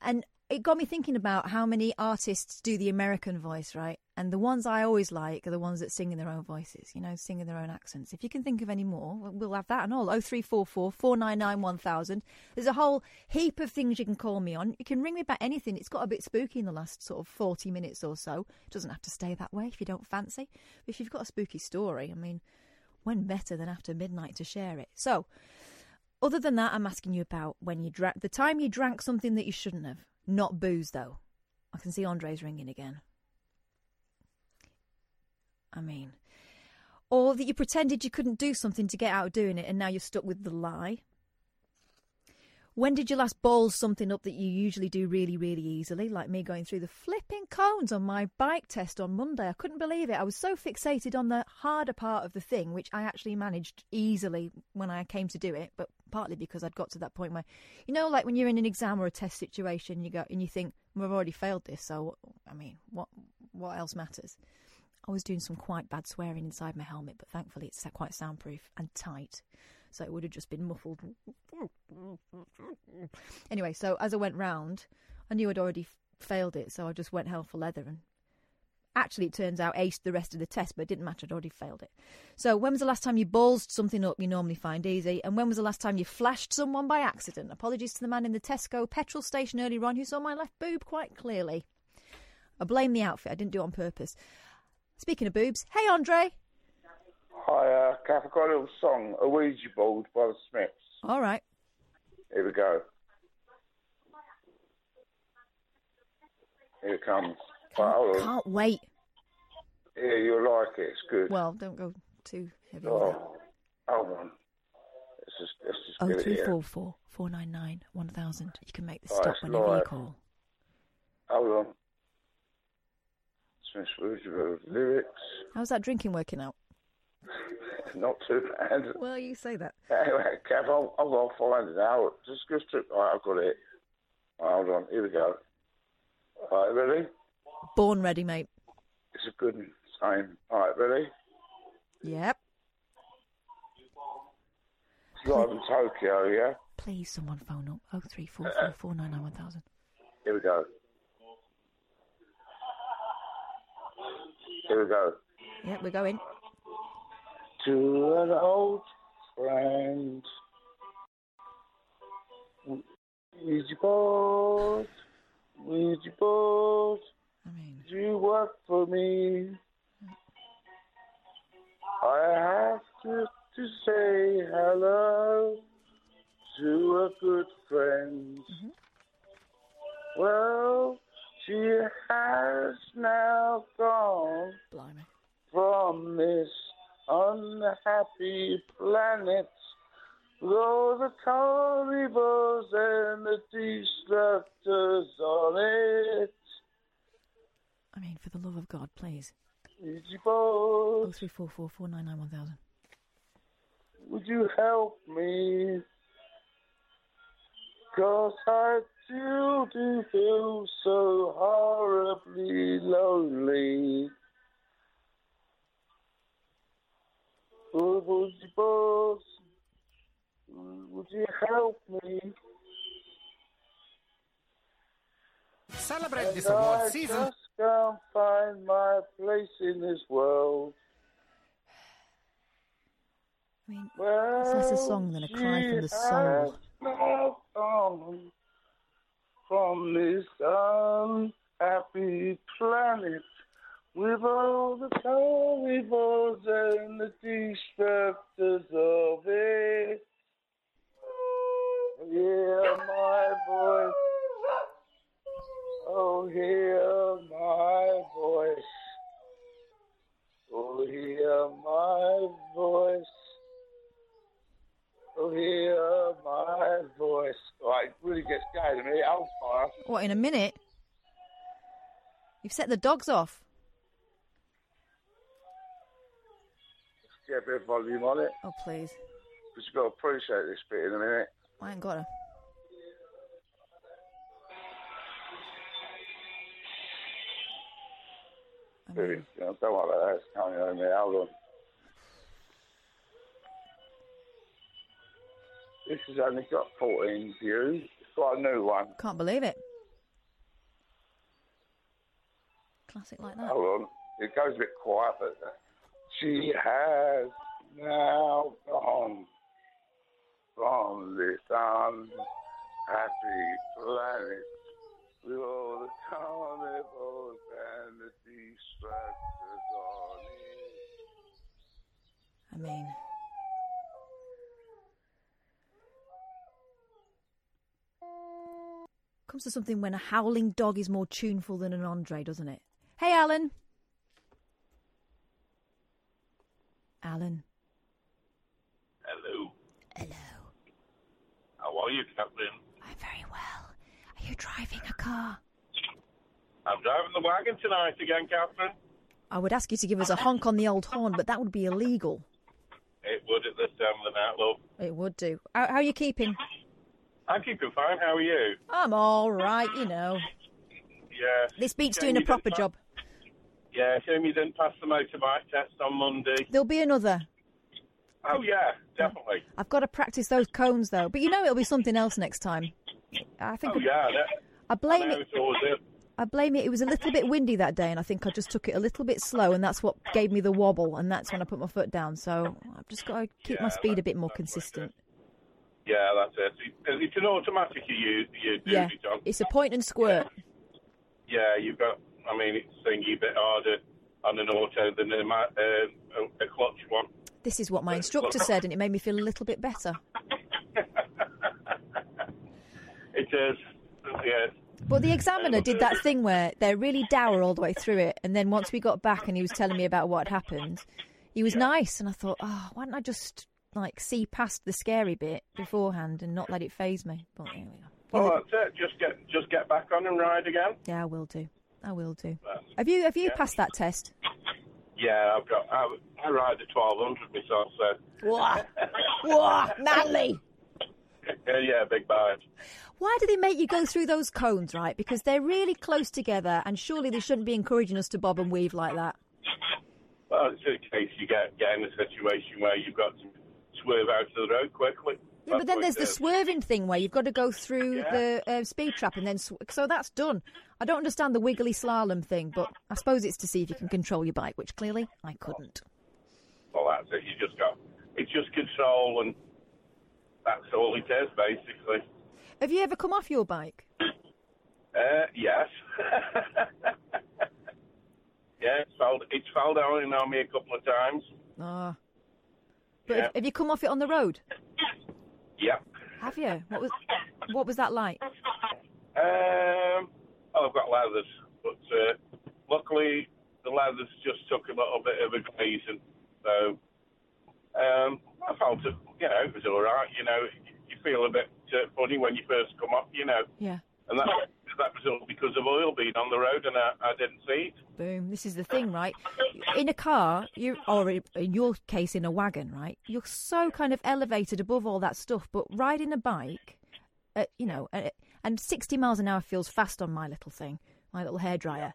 And it got me thinking about how many artists do the American voice, right? And the ones I always like are the ones that sing in their own voices, you know, sing in their own accents. If you can think of any more, we'll have that and all. 0344 499 1000. There's a whole heap of things you can call me on. You can ring me about anything. It's got a bit spooky in the last sort of 40 minutes or so. It doesn't have to stay that way if you don't fancy. But if you've got a spooky story, I mean, when better than after midnight to share it? So, other than that, I'm asking you about when you drank the time you drank something that you shouldn't have. Not booze, though. I can see Andre's ringing again. I mean, or that you pretended you couldn't do something to get out of doing it and now you're stuck with the lie. When did you last ball something up that you usually do really, really easily, like me going through the flipping cones on my bike test on Monday? I couldn't believe it. I was so fixated on the harder part of the thing, which I actually managed easily when I came to do it, but partly because I'd got to that point where, you know, like when you're in an exam or a test situation, you go and you think, well, I've already failed this, so I mean, what what else matters? I was doing some quite bad swearing inside my helmet, but thankfully it's quite soundproof and tight, so it would have just been muffled. Anyway, so as I went round, I knew I'd already failed it, so I just went hell for leather and actually it turns out aced the rest of the test, but it didn't matter, I'd already failed it. So when was the last time you ballsed something up you normally find easy? And when was the last time you flashed someone by accident? Apologies to the man in the Tesco petrol station earlier on who saw my left boob quite clearly. I blame the outfit, I didn't do it on purpose. Speaking of boobs, hey Andre. Hi, uh, I've got a little song, A Ouija Board by the Smiths. All right. Here we go. Here it comes. On. Can't wait. Yeah, you'll like it. It's good. Well, don't go too heavy. Oh, hold on. Let's just that. get it here. 0344 499 1000. You can make the Right, stop whenever you call. Hold on. Smith's Ouija Board lyrics. How's that drinking working out? Not too bad. Well, you say that. Anyway, Kath, I'll, I'll go find it out. Just, just, to, right, I've got it. Right, hold on. Here we go. All right, ready? Born ready, mate. It's a good sign. All right, ready? Yep. Live in Tokyo, yeah? Please, someone phone up. 0344 499 1000. Here we go. Here we go. Yep, we're going. To an old friend. Ouija board, Ouija board. I mean, you work for me. I have to, to say hello to a good friend. Mm-hmm. Well, she has now gone from this unhappy planet. Though the carnivores and the destructors on it. I mean, for the love of God, please. Ouija board, 0344 499 1000. would you help me? Cause I do, do feel so horribly lonely. Oh, would you would you help me? Celebrate this And award I season. just can't find my place in this world. I mean, well, it's less a song than a cry from the soul. has now gone from this unhappy planet with all the carnivores and the destructors of it. Hear my voice. Oh, hear my voice. Oh, hear my voice. Oh, hear my voice. Right, it really gets going to me. I'll fire. What, in a minute? You've set the dogs off. Get a bit of volume on it. Oh, please. Because you've got to appreciate this bit in a minute. I ain't got her. spirit. You know, don't want that coming on me. Hold on. This has only got 14 views. It's quite a new one. Can't believe it. Classic like that. Hold on. It goes a bit quiet, but she has now gone from this unhappy planet with all the carnivals and the distractors on it. I mean, comes to something when a howling dog is more tuneful than an Andre, doesn't it? Hey, Alan. Alan. Hello. Hello. How are you, Captain? I'm very well. Are you driving a car? I'm driving the wagon tonight again, Captain. I would ask you to give us a honk on the old horn, but that would be illegal. It would at this time of the night, love. It would do. How, how are you keeping? I'm keeping fine. How are you? I'm all right, you know. Yeah. This beat's Shame doing a proper job. Yeah, shame you didn't pass the motorbike test on Monday. There'll be another. Oh, yeah, definitely. I've got to practice those cones though. But you know it'll be something else next time. I think Oh, yeah. That, I blame I it. I blame it. It was a little bit windy that day, and I think I just took it a little bit slow, and that's what gave me the wobble, and that's when I put my foot down. So I've just got to keep my speed a bit more consistent. Yeah, that's it. It- It's an automatic you use, you do Yeah, it's a point and squirt. Yeah, you've got, I mean, it's thingy a bit harder on an auto than a, uh, a, a clutch one. This is what my instructor said, and it made me feel a little bit better. It is, yeah. But the examiner did that thing where they're really dour all the way through it, and then once we got back and he was telling me about what had happened, he was nice, and I thought, oh, why don't I just like see past the scary bit beforehand and not let it phase me? But go. Well, that's it. Just get, just get back on and ride again. Yeah, I will do. I will do. Have you have you Yeah. passed that test? Yeah, I've got. I, I ride the twelve hundred myself, so. Wah, wah, manly. yeah, yeah, big bite. Why do they make you go through those cones, right? Because they're really close together, and surely they shouldn't be encouraging us to bob and weave like that. Well, it's in case you get get in a situation where you've got to swerve out of the road quickly. Yeah, but then there's the swerving thing where you've got to go through the uh, speed trap and then sw- so that's done. I don't understand the wiggly slalom thing, but I suppose it's to see if you can control your bike, which clearly I couldn't. Well, that's it. You just got. It's just control, and that's all it is, basically. Have you ever come off your bike? Uh, yes. yeah, it's fell, it's fell down on me a couple of times. Ah. But Yeah. have, have you come off it on the road? Yeah. Have you? What was what was that like? Um, oh, I've got leathers, but uh, luckily the leathers just took a little bit of a glazing, so um, I felt it. You know, it was all right. You know, you feel a bit uh, funny when you first come up. You know, Yeah. And that that was all because of oil being on the road, and I, I didn't see it. Boom. This is the thing, right? In a car, you or in your case, in a wagon, right? You're so kind of elevated above all that stuff. But riding a bike, uh, you know, uh, and 60 miles an hour feels fast on my little thing, my little hairdryer.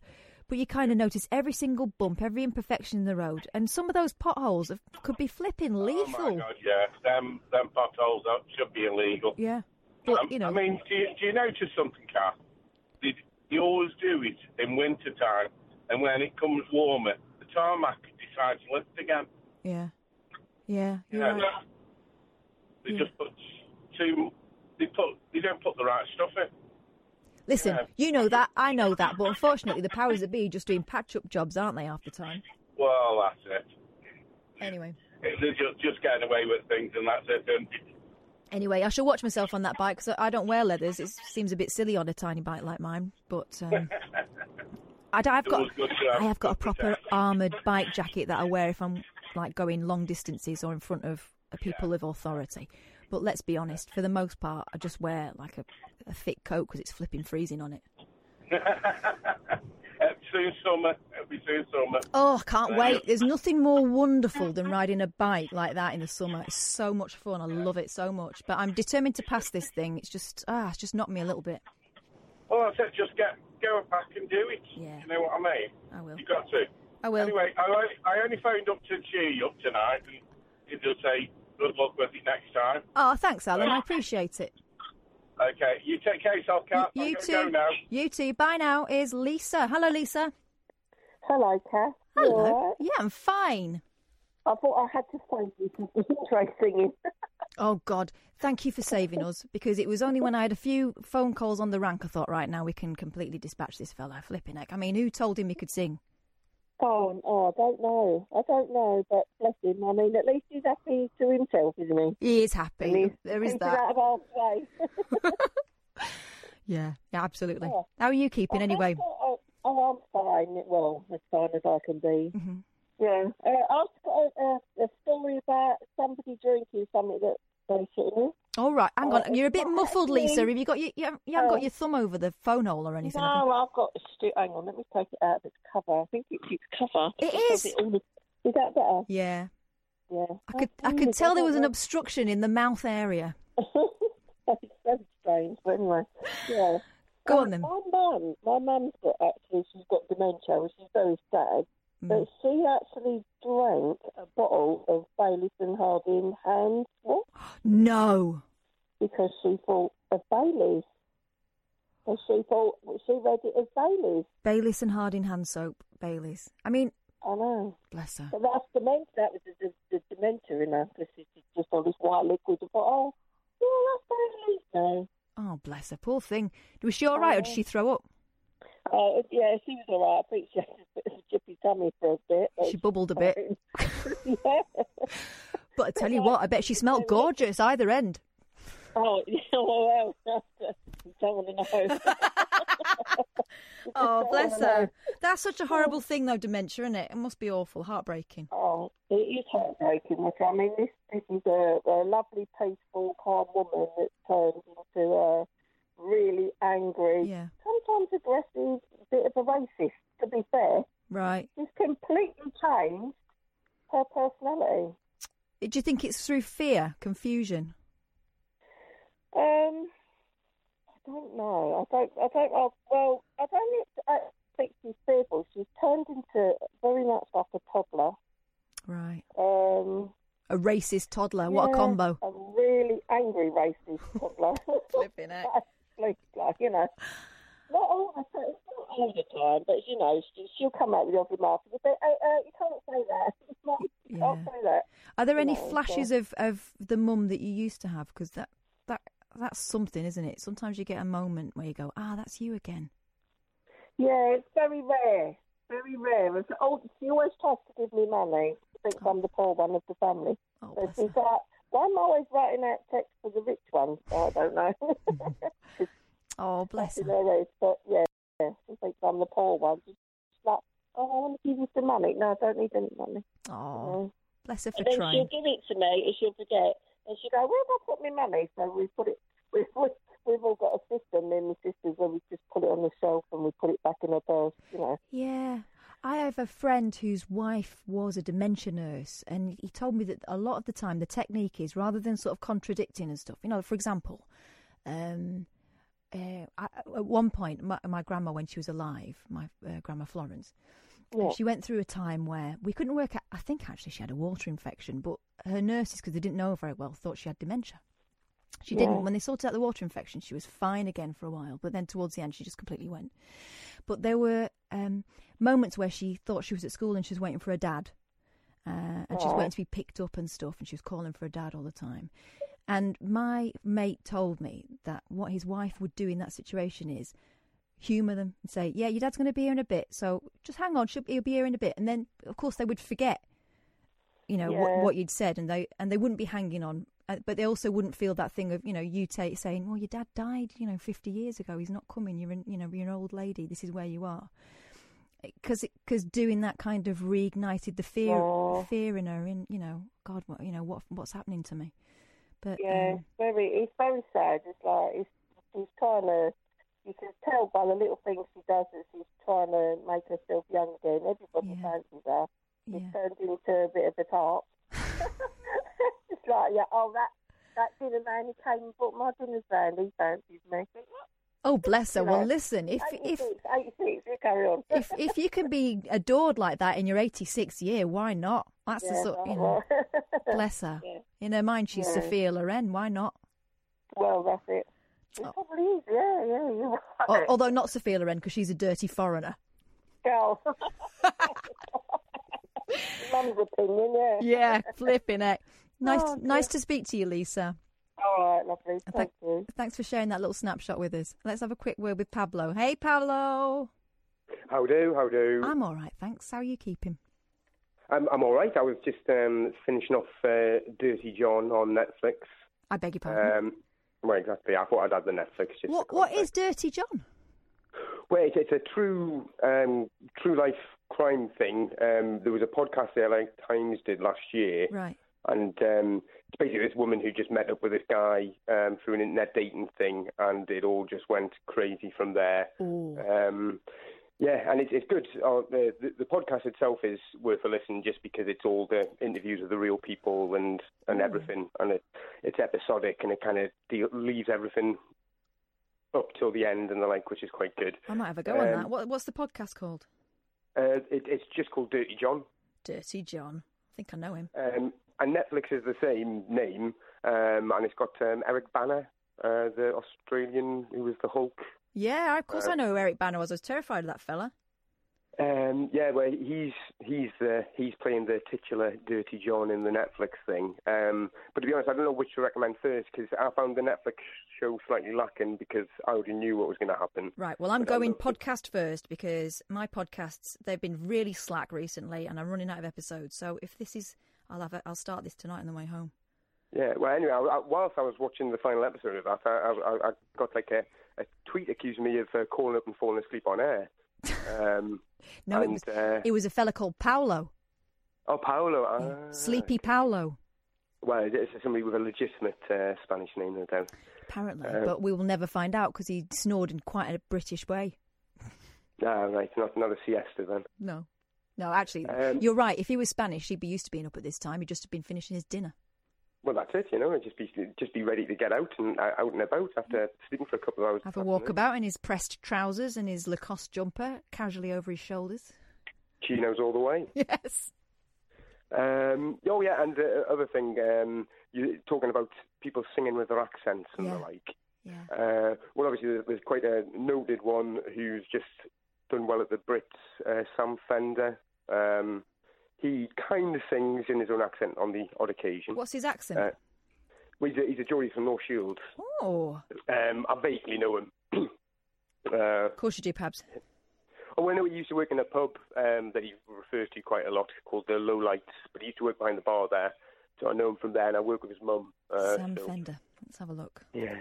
But you kind of notice every single bump, every imperfection in the road, and some of those potholes have, could be flipping lethal. Oh my God, yeah, them them potholes should be illegal. Yeah. But, Um, you know- I mean, do you, do you notice something? They, they always do it in winter time, and when it comes warmer, the tarmac decides to lift again. Yeah. Yeah. You You're know, right. They Yeah. just put too. They put. They don't put the right stuff in. Listen, Yeah. you know that, I know that, but unfortunately, the powers that be are just doing patch-up jobs, aren't they, half the time? Well, that's it. Anyway. They're just, just getting away with things, and that's it. And Anyway, I shall watch myself on that bike because I don't wear leathers. It seems a bit silly on a tiny bike like mine. But um, I have got, Always good to have I have got a proper armoured bike jacket that I wear if I'm like going long distances or in front of a people of authority. But let's be honest, for the most part, I just wear like a, a thick coat because it's flipping freezing on it. soon summer. It'll be soon summer. Oh, I can't wait. There's nothing more wonderful than riding a bike like that in the summer. It's so much fun. I love it so much. But I'm determined to pass this thing. It's just, ah, it's just knocked me a little bit. Well, I said Just get go back and do it. Yeah. You know what I mean? I will. You got to. I will. Anyway, I, only- I only phoned up to cheer you up tonight and to say good luck with it next time. Oh, thanks, Alan. I appreciate it. Okay, you take care of yourself, Kat. I'm You gonna too. go now. You too. Bye now. Is Lisa? Hello, Lisa. Hello, Kath. Hello. all right? Yeah, I'm fine. I thought I had to phone you because the intro singing. Oh God, thank you for saving us because it was only when I had a few phone calls on the rank I thought, right now we can completely dispatch this fella. Flipping heck. I mean, who told him he could sing? Oh, oh, I don't know. I don't know, but bless him. I mean, at least he's happy to himself, isn't he? He is happy. And he's there is that. out of our way. Yeah, yeah, absolutely. Oh. How are you keeping anyway? Oh, oh, I'm fine. Well, as fine as I can be. Mm-hmm. Yeah. Uh, I've got a, a, a story about somebody drinking something that they shouldn't. All right, hang on. You're a bit muffled, Lisa. Have you got your, you haven't, you haven't Oh. got your thumb over the phone hole or anything? No, I've got a stu- Hang on, let me take it out of its cover. I think it's its cover. It is. all the- Is that better? Yeah. Yeah. I could I could tell there was an obstruction in the mouth area. That's very strange, but anyway, yeah. Go Um, on then. My mum, my mum's got actually, she's got dementia, which is very sad. Mm. But she actually drank a bottle of Baylis and Harding hand wash No. because she thought of Bailey's. And she thought she read it as Bailey's. Baylis and Harding hand soap. Baileys. I mean, I know. bless her. But that's dementia. That was the, the, the dementia in her because she's just all this white liquid. I thought, oh, yeah, that's Bailey's. No. Oh, bless her. Poor thing. Was she all right, or did she throw up? Oh, yeah, she was all right. I think she had a bit of a jippy tummy for a bit. She bubbled a bit. yeah. But I tell you what, I bet she smelled gorgeous either end. Oh, well, don't want to know. Oh, bless her. That's such a oh. horrible thing, though, dementia, isn't it? It must be awful, heartbreaking. Oh, it is heartbreaking. I mean, this this is a, a lovely, peaceful, calm woman that turned into a really angry, Yeah. sometimes aggressive, bit of a racist. To be fair, Right. she's completely changed her personality. Do you think it's through fear, confusion? Um, I don't know. I don't. I don't. know. well, I don't I think she's fearful. She's turned into very much like a toddler. Right. Um, A racist toddler. What a combo. A really angry racist toddler. Flipping it. like, like, you know. Not all the time, not all the time, but you know, she, she'll come out with your remark and say, hey, uh, you can't say that. Not, you can't say that. Are there You any know, so- flashes of, of the mum that you used to have? Because that, that, that's something, isn't it? Sometimes you get a moment where you go, ah, that's you again. Yeah, it's very rare. Very rare. It's, oh, she always tries to give me money. Thinks I'm the poor one of the family. Oh, so she's like, why am I always writing out texts for the rich ones? I don't know. Oh, bless her. her. But yeah, she thinks I'm the poor one. She's like, oh, I want to give you some money. No, I don't need any money. Oh, bless her for And then trying. she'll give it to me and she'll forget. And she'll go, where have I put my money? So we put it, we've, we've all got a system, me and my sisters, where we just put it on the shelf and we put it back in her purse, you know. Yeah. I have a friend whose wife was a dementia nurse, and he told me that a lot of the time the technique is rather than sort of contradicting and stuff. You know, for example, um, uh, I, at one point, my, my grandma, when she was alive, my uh, grandma Florence, Yeah. she went through a time where we couldn't work out. I think actually she had a water infection, but her nurses, because they didn't know her very well, thought she had dementia. She didn't. When they sorted out the water infection, she was fine again for a while, but then towards the end, she just completely went. But there were um, moments where she thought she was at school and she was waiting for her dad, uh, and she was waiting to be picked up and stuff, and she was calling for her dad all the time. And my mate told me that what his wife would do in that situation is humour them and say, "Yeah, your dad's going to be here in a bit, so just hang on, she'll, he'll be here in a bit." And then, of course, they would forget, you know, Yeah. what, what you'd said, and they and they wouldn't be hanging on, uh, but they also wouldn't feel that thing of you know you take saying, "Well, your dad died, you know, fifty years ago. He's not coming. You're an, you know you're an old lady. This is where you are." Because because doing that kind of reignited the fear Yeah. fear in her, in you know, God, what you know what what's happening to me. But Yeah, um, it's very, it's very sad. It's like it's, she's trying to. You can tell by the little things she does that she's trying to make herself young again. Everybody fancies her. She's Yeah. turned into a bit of a tart. it's like, yeah, oh, that that dinner man who came and brought my dinners round, he fancies me. Oh, bless her. Well, listen, if if 86, 86, you carry on. if if you can be adored like that in your 86th year, why not? That's the sort, you know. bless her. Yeah. In her mind, she's Yeah. Sophia Loren. Why not? Well, that's it. It oh. probably is, yeah, yeah, right. Although not Sophia Loren because she's a dirty foreigner. Girl. Mum's opinion, yeah. Yeah, flipping it. Nice, Oh, nice to speak to you, Lisa. All right, lovely. And Thank you. Thanks for sharing that little snapshot with us. Let's have a quick word with Pablo. Hey, Pablo. How do? How do? I'm all right, thanks. How are you keeping? I'm, I'm all right. I was just um, finishing off uh, Dirty John on Netflix. I beg your pardon. Um, well, exactly. I thought I'd had the Netflix. Just what for What context. is Dirty John? Well, it's, it's a true, um, true life crime thing. Um, there was a podcast the LA Times did last year, Right. and um, it's basically this woman who just met up with this guy um, through an internet dating thing, and it all just went crazy from there. Um, yeah, and it's it's good. Uh, the, the podcast itself is worth a listen just because it's all the interviews of the real people and and Mm. everything, and it, it's episodic and it kind of de- leaves everything up till the end and the like, which is quite good. I might have a go on Um, that. What, what's the podcast called? Uh, it, it's just called Dirty John. Dirty John. I think I know him. Um, and Netflix is the same name, um, and it's got um, Eric Bana, uh, the Australian who was the Hulk. Yeah, of course Uh, I know who Eric Bana was. I was terrified of that fella. Um, yeah, well, he's he's the he's playing the titular Dirty John in the Netflix thing. Um, but to be honest, I don't know which to recommend first because I found the Netflix show slightly lacking because I already knew what was going to happen. Right. Well, I'm But going podcast first because my podcasts they've been really slack recently, and I'm running out of episodes. So if this is, I'll have a, I'll start this tonight on the way home. Yeah, well, anyway, I, I, whilst I was watching the final episode of that, I, I, I got like a, a tweet accusing me of uh, calling up and falling asleep on air. Um, No, it was uh, it was a fella called Paolo, oh, Paolo. ah. Sleepy Paolo, Well, it's somebody with a legitimate uh, Spanish name, no doubt. apparently. Um, but we will never find out because he snored in quite a British way. Ah, right, not not a siesta then. No, no, actually, Um, you're right. If he was Spanish, he'd be used to being up at this time. He'd just have been finishing his dinner. Well, that's it, you know. Just be just be ready to get out and uh, out and about after sleeping for a couple of hours. Have a walk about in his pressed trousers and his Lacoste jumper casually over his shoulders. Chinos all the way. Yes. Um, oh yeah, and the other thing, um, you talking about people singing with their accents and the like. Yeah. Uh, well, obviously, there's, there's quite a noted one who's just done well at the Brits, uh, Sam Fender. Um, he kind of sings in his own accent on the odd occasion. What's his accent? Uh, well, he's a, he's a Geordie from North Shields. oh, Um, I vaguely know him. uh, of course you do, Pabs. Oh, I know he used to work in a pub um, that he refers to quite a lot called the Low Lights, but he used to work behind the bar there. So I know him from there, and I work with his mum. Uh, Sam so, Fender. Let's have a look. Yeah.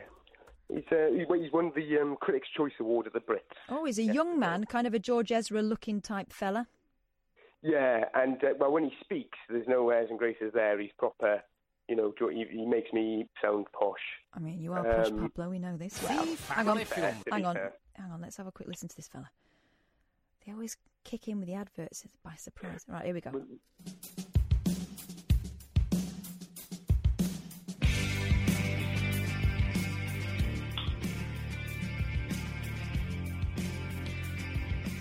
He's, uh, he, he's won the um, Critics' Choice Award at the Brits. Oh, he's a young man, kind of a George Ezra looking type fella. Yeah, and uh, well, when he speaks, there's no airs and graces there. He's proper, you know, he, he makes me sound posh. I mean, you are posh, Um, Pablo. We know this. well, hang on, fair, hang on, fair. hang on. Let's have a quick listen to this fella. They always kick in with the adverts by surprise. Right, here we go.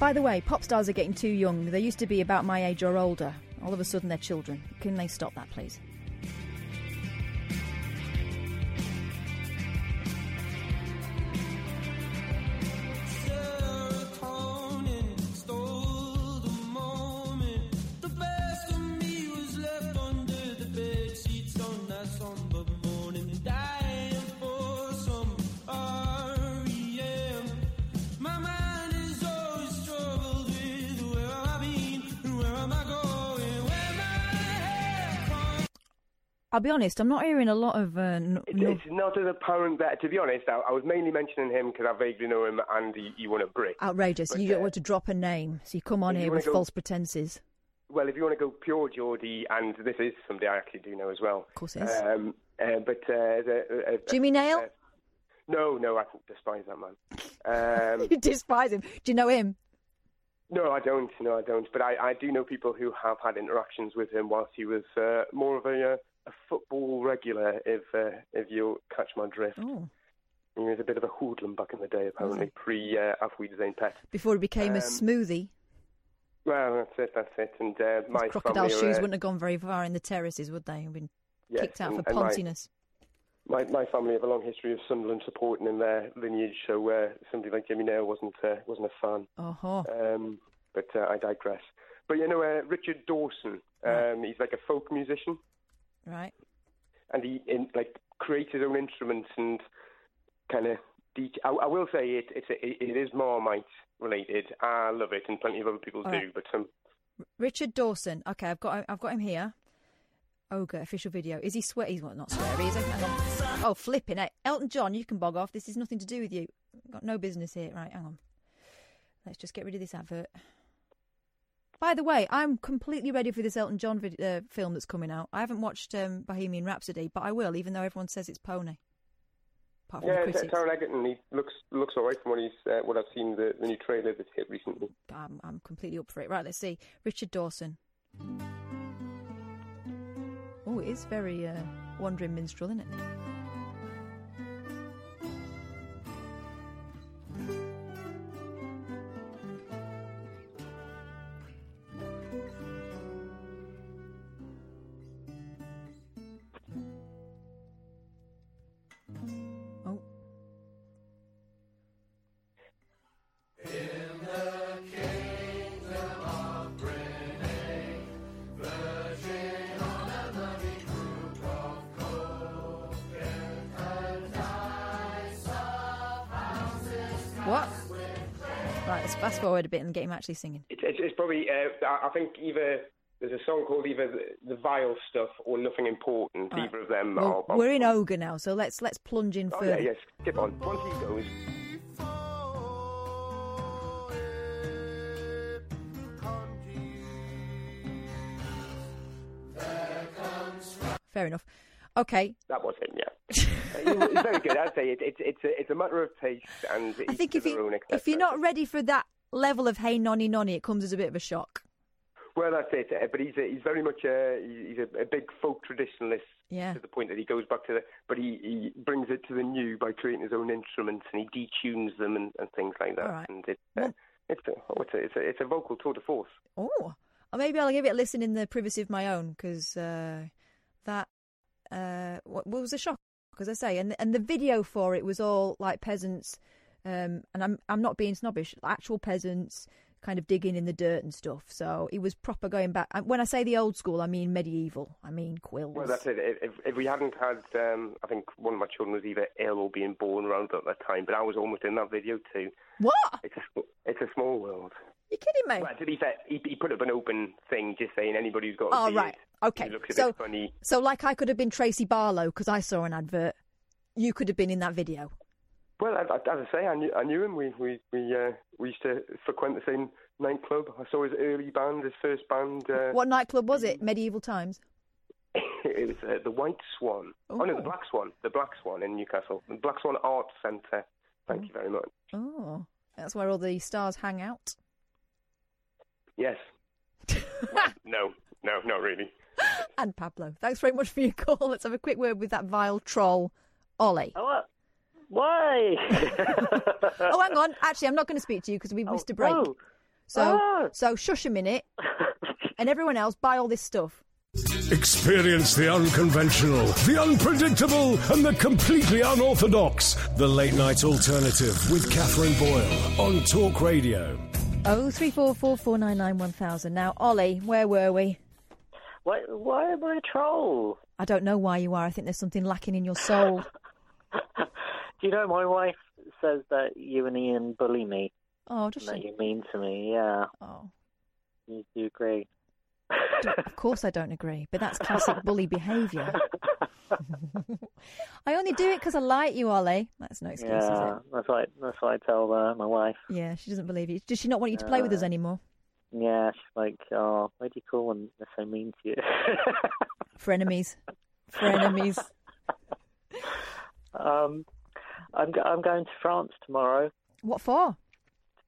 By the way, pop stars are getting too young. They used to be about my age or older. All of a sudden, they're children. Can they stop that, please? Be honest, I'm not hearing a lot of. Uh, It's, it's not as apparent that, to be honest, I, I was mainly mentioning him because I vaguely know him and he, he won a Brit. outrageous. But, you don't uh, want to drop a name, so you come on here with go- false pretenses. Well, if you want to go pure Geordie, and this is somebody I actually do know as well. Of course it is. Um, uh, but uh, the, uh, Jimmy Nail? no, no, I despise that man. Um, you despise him. Do you know him? no, I don't. No, I don't. But I, I do know people who have had interactions with him whilst he was uh, more of a, uh, a football regular, if uh, if you catch my drift. Oh. He was a bit of a hoodlum back in the day, apparently, pre uh, Design Pet. Before he became a Um, smoothie, Well, that's it, that's it. And uh, my crocodile family, shoes uh, wouldn't have gone very far in the terraces, would they? Have been Yes, kicked out and- for my- My my family have a long history of Sunderland supporting in their lineage, so uh, somebody like Jimmy Nail wasn't uh, wasn't a fan. Uh-huh. Um, but uh, I digress. But you know, uh, Richard Dawson, um, he's like a folk musician, Right. and he in, like creates his own instruments and kind of. De- I, I will say it it's a, it is Marmite related. I love it, and plenty of other people All do. right. But um, some Richard Dawson. Okay, I've got I've got him here. Ogre official video. Is he swear? He's well, not sweary. Is he? Oh, flipping it. Elton John, you can bog off. This is nothing to do with you. Got no business here. Right, hang on. Let's just get rid of this advert. By the way, I'm completely ready for this Elton John vid- uh, film that's coming out. I haven't watched um, Bohemian Rhapsody, but I will, even though everyone says it's pony. Apart from yeah, the T- critics. Taron Egerton, he looks looks alright from what he's uh, what I've seen the, the new trailer that's hit recently. I'm, I'm completely up for it. Right, let's see. Richard Dawson. Oh, it is very uh, wandering minstrel, isn't it? A bit and get him actually singing. It's, it's, it's probably uh, I think either there's a song called either the, the Vile Stuff or Nothing Important. Right. Either of them Well, are. are we're in ogre now, so let's let's plunge in oh further. yeah, yes. Skip on. Once he goes. Fair enough. Okay, That was him, yeah. Uh, he's very good. I'd say it, it's it's a, it's a matter of taste and I think if you if you're not ready for that level of hey nonny nonny, it comes as a bit of a shock. Well, that's it. uh, But he's a, he's very much a he's a, a big folk traditionalist Yeah. to the point that he goes back to the but he, he brings it to the new by creating his own instruments and he detunes them and, and things like that. Right. And it's uh, it's a, oh, it's a it's a it's a vocal tour de force. Oh, or maybe I'll give it a listen in the privacy of my own because uh, that uh, what, what was a shock. Because I say, and and the video for it was all like peasants, um, and I'm I'm not being snobbish, actual peasants kind of digging in the dirt and stuff. So it was proper going back. and When I say the old school, I mean medieval. I mean quills. Well, that's it. If, if we hadn't had, um, I think one of my children was either ill or being born around at that time, but I was almost in that video too. What? It's a it's a small world. You kidding me? Well, to be fair, he, he put up an open thing just saying anybody who's got a Oh, beard right. Okay. So-. So, like, I could have been Tracy Barlow because I saw an advert. You could have been in that video. Well, as, as I say, I knew I knew him. We we we uh, we used to frequent the same nightclub. I saw his early band, his first band. Uh, What nightclub was it? Medieval times. it was uh, the White Swan. Oh. no, the Black Swan. The Black Swan in Newcastle. The Black Swan Art Centre. Thank you very much. Oh, that's where all the stars hang out. Yes. Well, no, no, not really. And Pablo. Thanks very much for your call. Let's have a quick word with that vile troll, Ollie. Oh, why? oh, hang on. Actually, I'm not going to speak to you because we've missed a break. no. So, Ah. so shush a minute, and everyone else buy all this stuff. Experience the unconventional, the unpredictable, and the completely unorthodox. The Late Night Alternative with Katherine Boyle on Talk Radio. Oh, three four four four nine nine one thousand. Now, Ollie, where were we? Why, why am I a troll? I don't know why you are. I think there's something lacking in your soul. Do you know my wife says that you and Iain bully me? Oh, does and that you're mean to me, yeah. Oh. You, you agree? of course, I don't agree, but that's classic bully behaviour. I only do it because I like you, Ollie. That's no excuse, is yeah, it? that's why. That's why I tell uh, my wife. Yeah, she doesn't believe you. Does she not want you to play with us Uh, anymore? Yeah, she's like, "Oh, why do you call when they're so mean to you?" Frenemies. Frenemies. um, I'm go- I'm going to France tomorrow What for?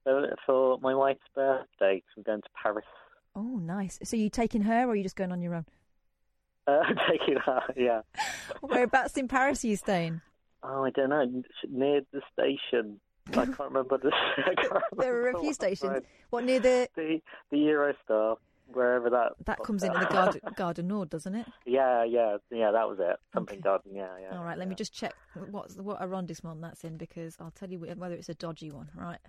uh, for my wife's birthday. I'm going to Paris. Oh, nice. So you taking her, or are you just going on your own? Uh, taking her, yeah. Whereabouts in Paris are you staying? Oh, I don't know. Near the station. I can't remember the. I can't There are a few stations. What near the The the Eurostar, wherever that. that comes into the Garde, Garde Nord, doesn't it? Yeah, yeah, yeah. That was it. Something garden. Yeah, yeah. All right, let me just check what's what arrondissement that's in because I'll tell you whether it's a dodgy one. Right.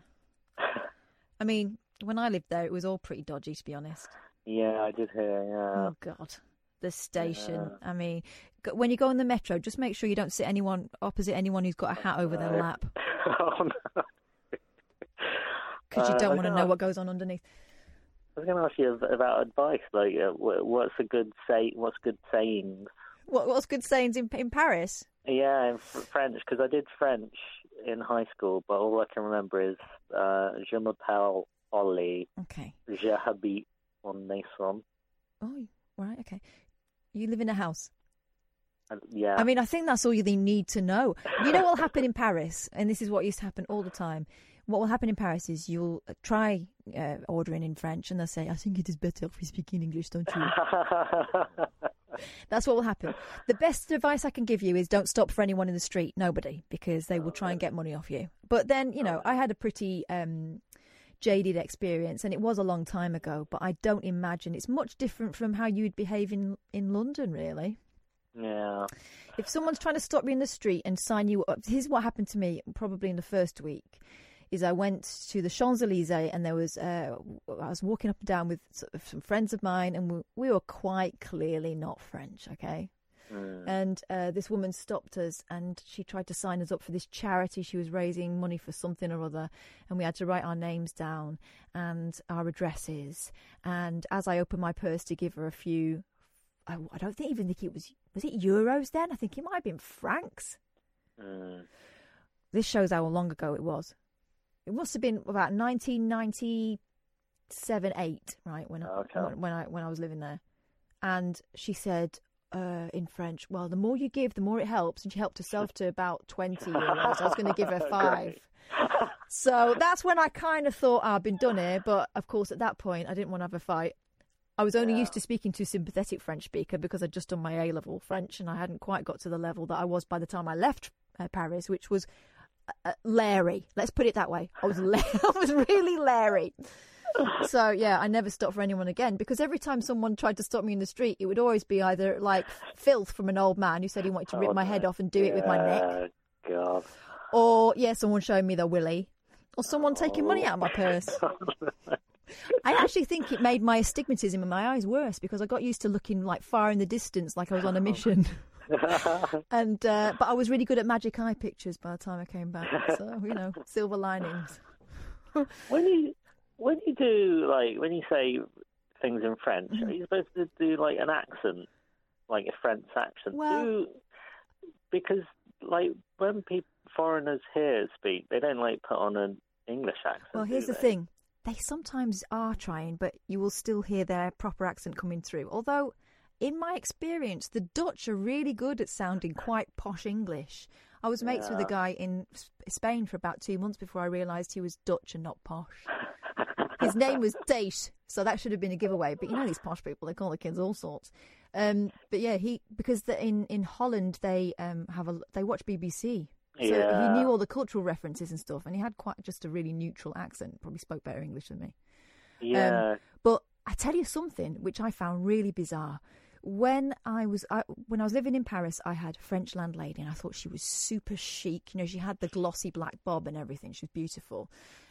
I mean, when I lived there, it was all pretty dodgy, to be honest. Yeah, I did hear. Yeah. Oh God, the station. Yeah. I mean, when you go on the metro, just make sure you don't sit anyone opposite anyone who's got a hat over their Uh, lap oh no. because you Uh, don't I want to know. what goes on underneath. I was going to ask you about advice. Like, uh, what's a good say? What's good sayings? What what's good sayings in in Paris? Yeah, in French because I did French in high school, but all I can remember is uh, "Je m'appelle Ollie." Okay. Je habite en maison. Oh, right. Okay. You live in a house. Uh, yeah. I mean, I think that's all you need to know. You know what'll happen in Paris, and this is what used to happen all the time. What will happen in Paris is you'll uh, try uh, ordering in French, and they'll say, "I think it is better if we speak in English, don't you?" That's what will happen. The best advice I can give you is don't stop for anyone in the street, nobody, because they will try and get money off you. But then, you know, I had a pretty um, jaded experience, and it was a long time ago. But I don't imagine it's much different from how you'd behave in in London, really. yeah. If someone's trying to stop you in the street and sign you up, here's what happened to me probably in the first week. Is I went to the Champs Elysees and there was uh, I was walking up and down with some friends of mine and we, we were quite clearly not French, okay. Mm. And uh, this woman stopped us and she tried to sign us up for this charity. She was raising money for something or other. And we had to write our names down and our addresses. And as I opened my purse to give her a few, I, I don't think even think it was, was it euros then? I think it might have been francs. Mm. This shows how long ago it was. It must have been about 1997, 8, right, when. I, when, when, I, when I was living there. And she said uh, in French, well, the more you give, the more it helps. And she helped herself to about 20 euros. I was going to give her five. So that's when I kind of thought, oh, I've been done here. But of course, at that point, I didn't want to have a fight. I was only used to speaking to a sympathetic French speaker because I'd just done my A level French and I hadn't quite got to the level that I was by the time I left uh, Paris, which was uh, Larry. Let's put it that way. I was la- I was really Larry. So yeah, I never stopped for anyone again because every time someone tried to stop me in the street, it would always be either like filth from an old man who said he wanted to rip Oh, my head off and do it with my neck, God. or yeah, someone showing me their willy, or someone taking money out of my purse. I actually think it made my astigmatism in my eyes worse because I got used to looking like far in the distance, like I was on a mission. and uh, but I was really good at magic eye pictures by the time I came back. So you know, silver linings. when you when you do like when you say things in French, Mm-hmm. are you supposed to do like an accent, like a French accent? Well- do, because like when people foreigners here speak, they don't like put on an English accent. Well, here's the thing: they sometimes are trying, but you will still hear their proper accent coming through. Although, in my experience, the Dutch are really good at sounding quite posh English. I was mates with a guy in Spain for about two months before I realised he was Dutch and not posh. His name was Date, so that should have been a giveaway. But you know these posh people; they call the kids all sorts. Um, but yeah, he because the, in in Holland they um, have a they watch BBC, so Yeah. he knew all the cultural references and stuff, and he had quite just a really neutral accent. Probably spoke better English than me. Yeah. Um, but I tell you something which I found really bizarre. When I was I, when I was living in Paris, I had a French landlady, and I thought she was super chic. You know, she had the glossy black bob and everything. She was beautiful,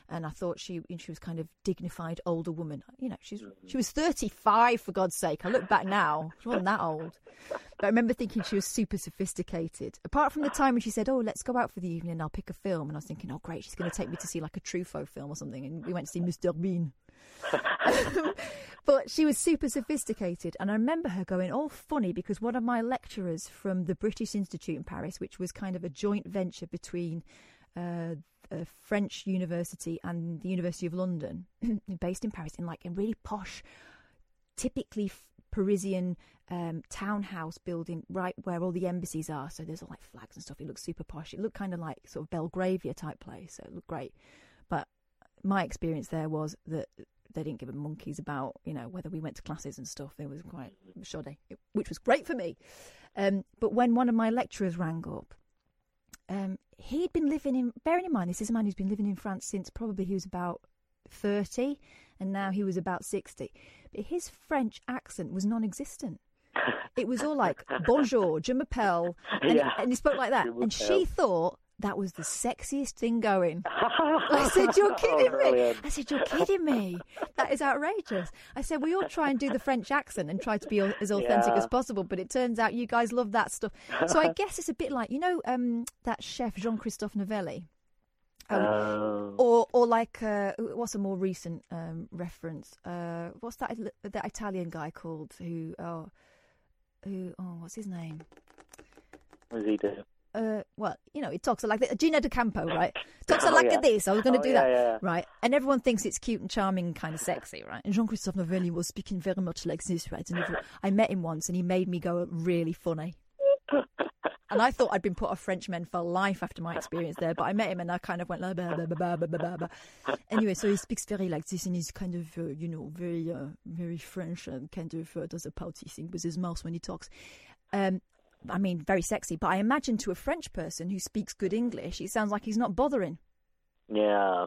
and I thought she she was kind of dignified older woman. You know, she's she was thirty five for God's sake. I look back now, she wasn't that old. But I remember thinking she was super sophisticated. Apart from the time when she said, "Oh, let's go out for the evening. I'll pick a film," and I was thinking, "Oh, great, she's going to take me to see like a Truffaut film or something." And we went to see Mr. Bean. but she was super sophisticated, and I remember her going all funny because one of my lecturers from the British Institute in Paris, which was kind of a joint venture between uh, a French university and the University of London, based in Paris, in like a really posh, typically Parisian um, townhouse building right where all the embassies are. So there's all like flags and stuff. It looked super posh. It looked kind of like sort of Belgravia type place. So it looked great. But my experience there was that they didn't give a monkeys about you know whether we went to classes and stuff. It was quite shoddy, which was great for me. Um, but when one of my lecturers rang up um, he'd been living in. Bearing in mind, this is a man who's been living in France since probably he was about thirty, and now he was about sixty. But his French accent was non-existent. It was all like "Bonjour, je m'appelle," and, Yeah. and he spoke like that. And she thought that was the sexiest thing going. I said, "You're kidding me!" brilliant. I said, "You're kidding me! That is outrageous." I said, "We all try and do the French accent and try to be as authentic Yeah. as possible, but it turns out you guys love that stuff." So I guess it's a bit like you know um, that chef Jean Christophe Novelli. Oh. Or, or like, uh, what's a more recent um, reference? Uh, what's that that Italian guy called? Who, oh, who, oh, what's his name? What does he do? Uh, well, you know, he talks like the, Gino D'Acampo, right? Talks Oh, like yeah. this. I was going to Oh, do yeah, that, yeah. right? And everyone thinks it's cute and charming and kind of sexy, right? And Jean Christophe Novelli was speaking very much like this, right? And everyone, I met him once, and he made me go really funny. And I thought I'd been put off Frenchmen for life after my experience there, but I met him and I kind of went like, blah, blah, blah, blah, blah, blah, blah. Anyway, so he speaks very like this and he's kind of, uh, you know, very, uh, very French and kind of uh, does a pouty thing with his mouth when he talks. Um, I mean, very sexy, but I imagine to a French person who speaks good English, it sounds like he's not bothering. Yeah.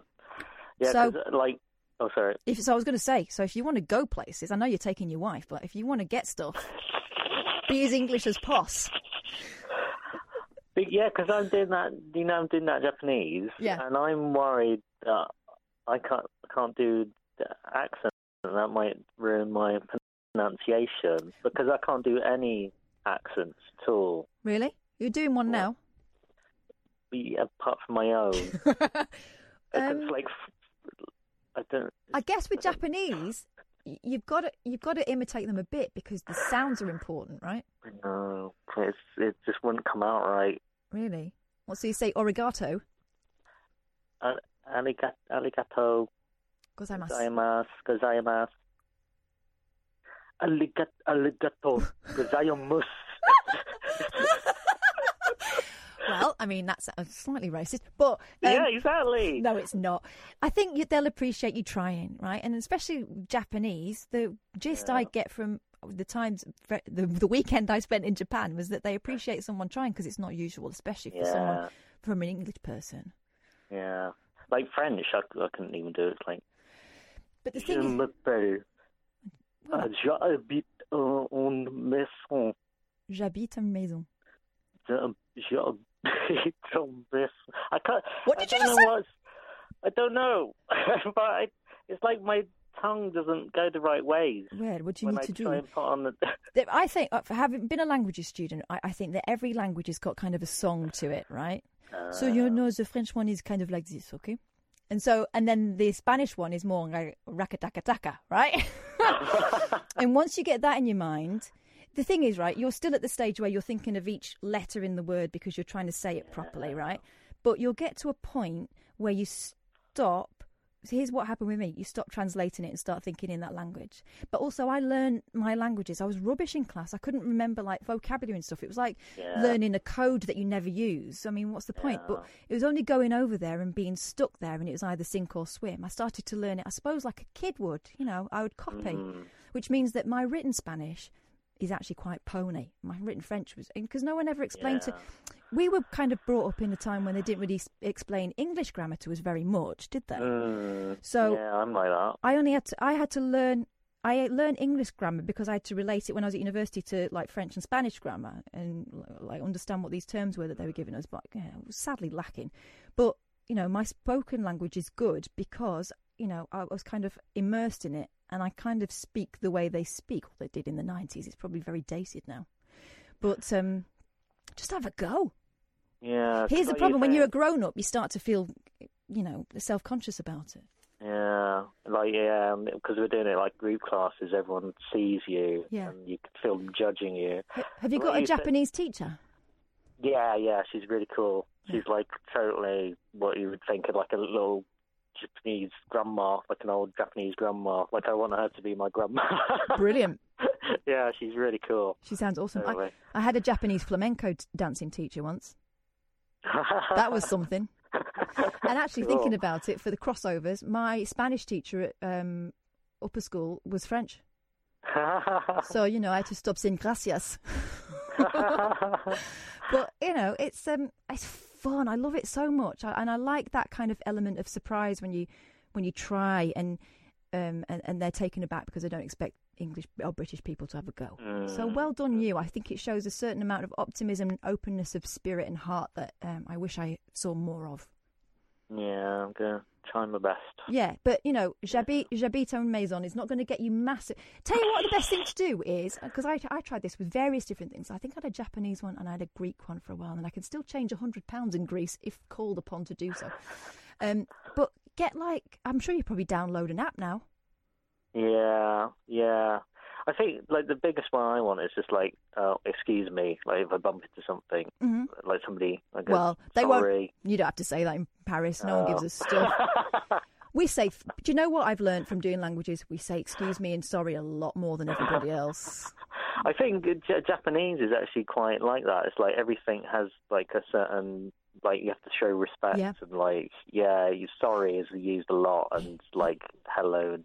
Yeah, So- uh, like, oh, sorry. If so, I was going to say, so if you want to go places, I know you're taking your wife, but if you want to get stuff, be as English as poss. But yeah, because I'm doing that. You know, I'm doing that Japanese. Yeah. And I'm worried that I can't I can't do the accent. and That might ruin my pronunciation because I can't do any accents at all. Really? You're doing one now? Be- Apart from my own. Um, it's like I don't. I guess with Japanese, you've got to you've got to imitate them a bit because the sounds are important, right? No, it's, it just wouldn't come out right. Really? What so you say origato? Al- Arigato. Arigato. Gozaimasu. Gozaimasu. Gozaimasu. Arigato. Arigato. Gozaimasu. Well, I mean that's uh, slightly racist, but um, Yeah, exactly. No, it's not. I think you, they'll appreciate you trying, right? And especially Japanese. The gist I get from the times, the the weekend I spent in Japan was that they appreciate someone trying because it's not usual, especially for someone from an English person. Yeah. Like French, I, I couldn't even do it. It's like. But the Je thing is, J'habite une maison. j'habite une maison. J'habite en maison. I can't. What I did you just know say? I don't know, but I, it's like my tongue doesn't go the right ways. Weird. What do you need I to do? and put on the. I think, uh, for having been a languages student, I, I think that every language has got kind of a song to it, right? so you know, the French one is kind of like this, okay? And so, and then the Spanish one is more like rakataka right? and once you get that in your mind, the thing is, right, you're still at the stage where you're thinking of each letter in the word because you're trying to say it properly, right? But you'll get to a point where you stop. So here's what happened with me. You stop translating it and start thinking in that language. But also, I learned my languages. I was rubbish in class. I couldn't remember like vocabulary and stuff. It was like Yeah. learning a code that you never use. I mean, what's the point? But it was only going over there and being stuck there, and it was either sink or swim. I started to learn it, I suppose, like a kid would. You know, I would copy, Mm. which means that my written Spanish is actually quite pony. My written French was because no one ever explained to. We were kind of brought up in a time when they didn't really explain English grammar to us very much, did they? Mm, So- yeah, I'm like that. I only had to. I had to learn. I learned English grammar because I had to relate it when I was at university to like French and Spanish grammar and like understand what these terms were that they were giving us. But yeah, it was sadly lacking. But you know, my spoken language is good because you know I was kind of immersed in it, and I kind of speak the way they speak. What they did in the nineties. It's probably very dated now. But um, just have a go. Yeah. Here's the problem: when you're a grown up, you start to feel, you know, self conscious about it. Yeah, like yeah, um, because we're doing it like group classes. Everyone sees you, Yeah. and you can feel them judging you. Have you Well, got a said- Japanese teacher? Yeah, yeah, she's really cool. She's like totally what you would think of like a little Japanese grandma, like an old Japanese grandma. Like I want her to be my grandma. Brilliant. yeah, she's really cool. She sounds awesome. I, I had a Japanese flamenco t- dancing teacher once. That was something. And actually, thinking about it for the crossovers, my Spanish teacher at um, upper school was French. so, you know, I had to stop saying gracias. but, you know, it's um, it's fun. I love it so much, I, and I like that kind of element of surprise when you when you try and um and, and they're taken aback because they don't expect English or British people to have a go. So Mm. well done, you. I think it shows a certain amount of optimism and openness of spirit and heart that um, I wish I saw more of. Yeah, I'm gonna try my best. Yeah, but you know, j'habite en maison is not going to get you massive. Tell you what, the best thing to do is because I, I tried this with various different things. I think I had a Japanese one and I had a Greek one for a while, and I can still change a hundred pounds in Greece if called upon to do so. Um, but get like, I'm sure you probably download an app now. Yeah, yeah. I think like the biggest one I want is just like, uh, excuse me, like if I bump into something, Mhm. like somebody. I go, Well, they sorry. won't. You don't have to say that in Paris. No one gives Oh. us stuff. we say. Do you know what I've learned from doing languages? We say excuse me and sorry a lot more than everybody else. I think Japanese is actually quite like that. It's like everything has like a certain like you have to show respect Yeah. and like yeah, you sorry is used a lot and like hello and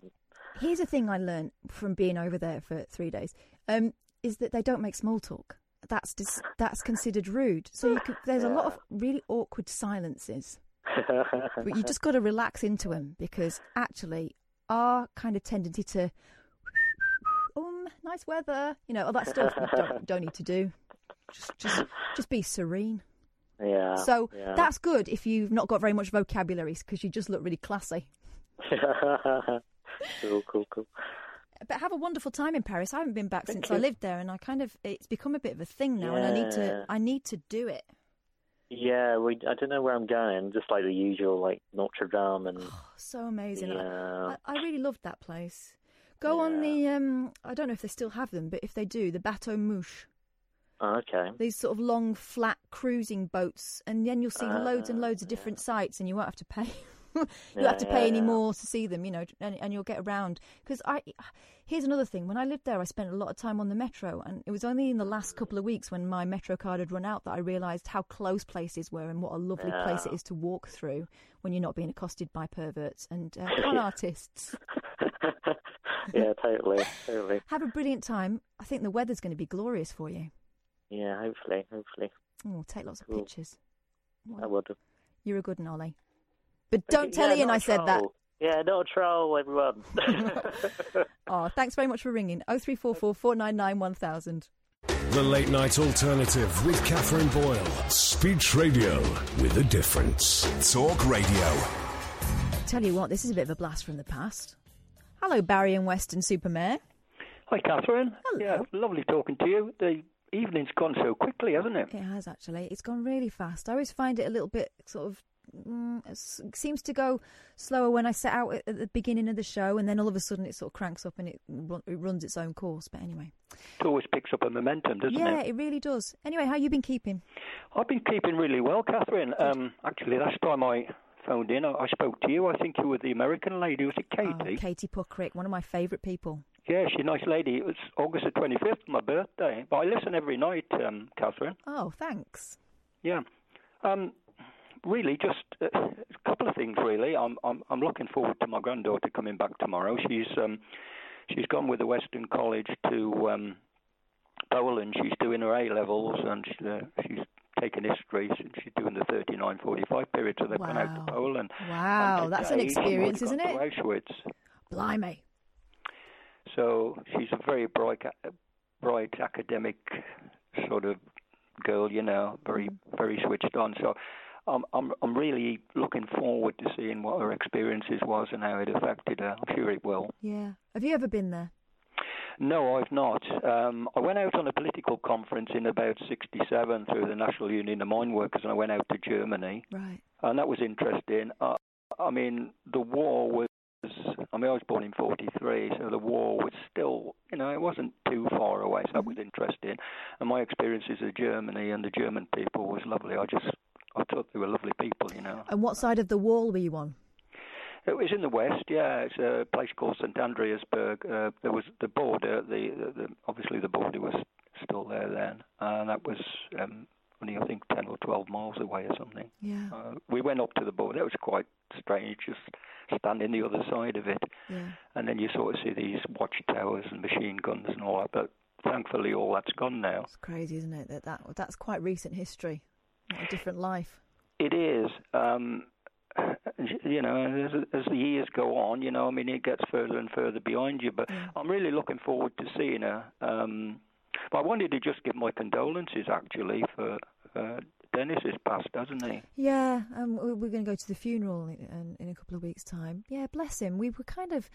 Here's a thing I learned from being over there for three days: um, is that they don't make small talk. That's dis- that's considered rude. So you could, there's a lot of really awkward silences, but you just got to relax into them because actually, our kind of tendency to um, nice weather, you know, all that stuff, you don't, don't need to do. Just just just be serene. Yeah. so yeah. that's good if you've not got very much vocabulary because you just look really classy. cool, cool, cool. But have a wonderful time in Paris. I haven't been back since I lived there, and I kind of it's become a bit of a thing now, and I need to I need to do it. Yeah, we. I don't know where I'm going. Just like the usual, like Notre Dame and So amazing. I- yeah. I, I really loved that place. Go on the um I don't know if they still have them, but if they do, the Bateau Mouche. Oh, okay. These sort of long, flat cruising boats, and then you'll see loads and Ah, loads of different sites, and you won't have to pay. you Yeah, have to pay yeah, any yeah. more to see them, you know, and, and you'll get around. Because I, here's another thing: when I lived there, I spent a lot of time on the metro, and it was only in the last couple of weeks when my metro card had run out that I realised how close places were and what a lovely place it is to walk through when you're not being accosted by perverts and uh, con artists. yeah, totally, totally. Have a brilliant time. I think the weather's going to be glorious for you. Yeah, hopefully, hopefully. Oh, take lots of Cool. pictures. I would. You're a good one, Ollie. But don't tell yeah, Iain I I a said that. troll. Yeah, not a troll, everyone. Oh, thanks very much for ringing. 0344 499 1000. The Late Night Alternative with Katherine Boyle. Speech radio with a difference. Talk Radio. Tell you what, this is a bit of a blast from the past. Hello, Barry and Weston-super-Mare. Hi, Katherine. Yeah, lovely talking to you. The evening's gone so quickly, hasn't it? It has actually. It's gone really fast. I always find it a little bit sort of. Mm, it seems to go slower when I set out at, the beginning of the show, and then all of a sudden it sort of cranks up and it, run, it runs its own course. But anyway, It always picks up a momentum, doesn't yeah, it? Yeah, it really does. Anyway, how you been keeping? I've been keeping really well, Katherine. Um, actually, last time I phoned in, I, I spoke to you. I think you were the American lady. Was it Katie? Oh, Katie Puckrick, one of my favourite people. Yeah, she's a nice lady. It was August the 25th, my birthday. But I listen every night, um, Katherine. Oh, thanks. Yeah. Um, really, just uh, a couple of things. Really, I'm I'm I'm looking forward to my granddaughter coming back tomorrow. She's um, she's gone with the Western College to um, Poland. She's doing her A levels and she, uh, she's taking history. She's doing the 39-45 period, so they've gone out Wow. to Poland. Wow, that's an experience, isn't it? Auschwitz. Blimey. So she's a very bright, bright academic sort of girl, you know, very, very switched on. So I'm, I'm, I'm really looking forward to seeing what her experiences was and how it affected her. I'm sure it will. Yeah. Have you ever been there? No, I've not. Um, I went out on a political conference in about '67 through the National Union of Mine Workers, and I went out to Germany, Right. and that was interesting. Uh, I mean, the war was. I mean, I was born in '43, so the war was still, you know, it wasn't too far away. So that was interesting. And my experiences of Germany and the German people was lovely. I just, I thought they were lovely people, you know. And what side of the wall were you on? It was in the west, yeah. It's a place called St Andreasberg. Uh, there was the border. The, the, the obviously the border was still there then, and that was um, only I think ten or twelve miles away or something. Yeah. Uh, we went up to the border. It was quite strange, just standing the other side of it, Yeah. and then you sort of see these watchtowers and machine guns and all that. But thankfully, all that's gone now. It's crazy, isn't it? That, that that's quite recent history. What a different life. It is. Um, you know, as, as the years go on, you know, I mean, it gets further and further behind you. But I'm really looking forward to seeing her. Um, but I wanted to just give my condolences, actually, for uh, Dennis has passed, hasn't he? Yeah, um, we- we're going to go to the funeral in, in, a couple of weeks' time. Yeah, bless him. We were kind of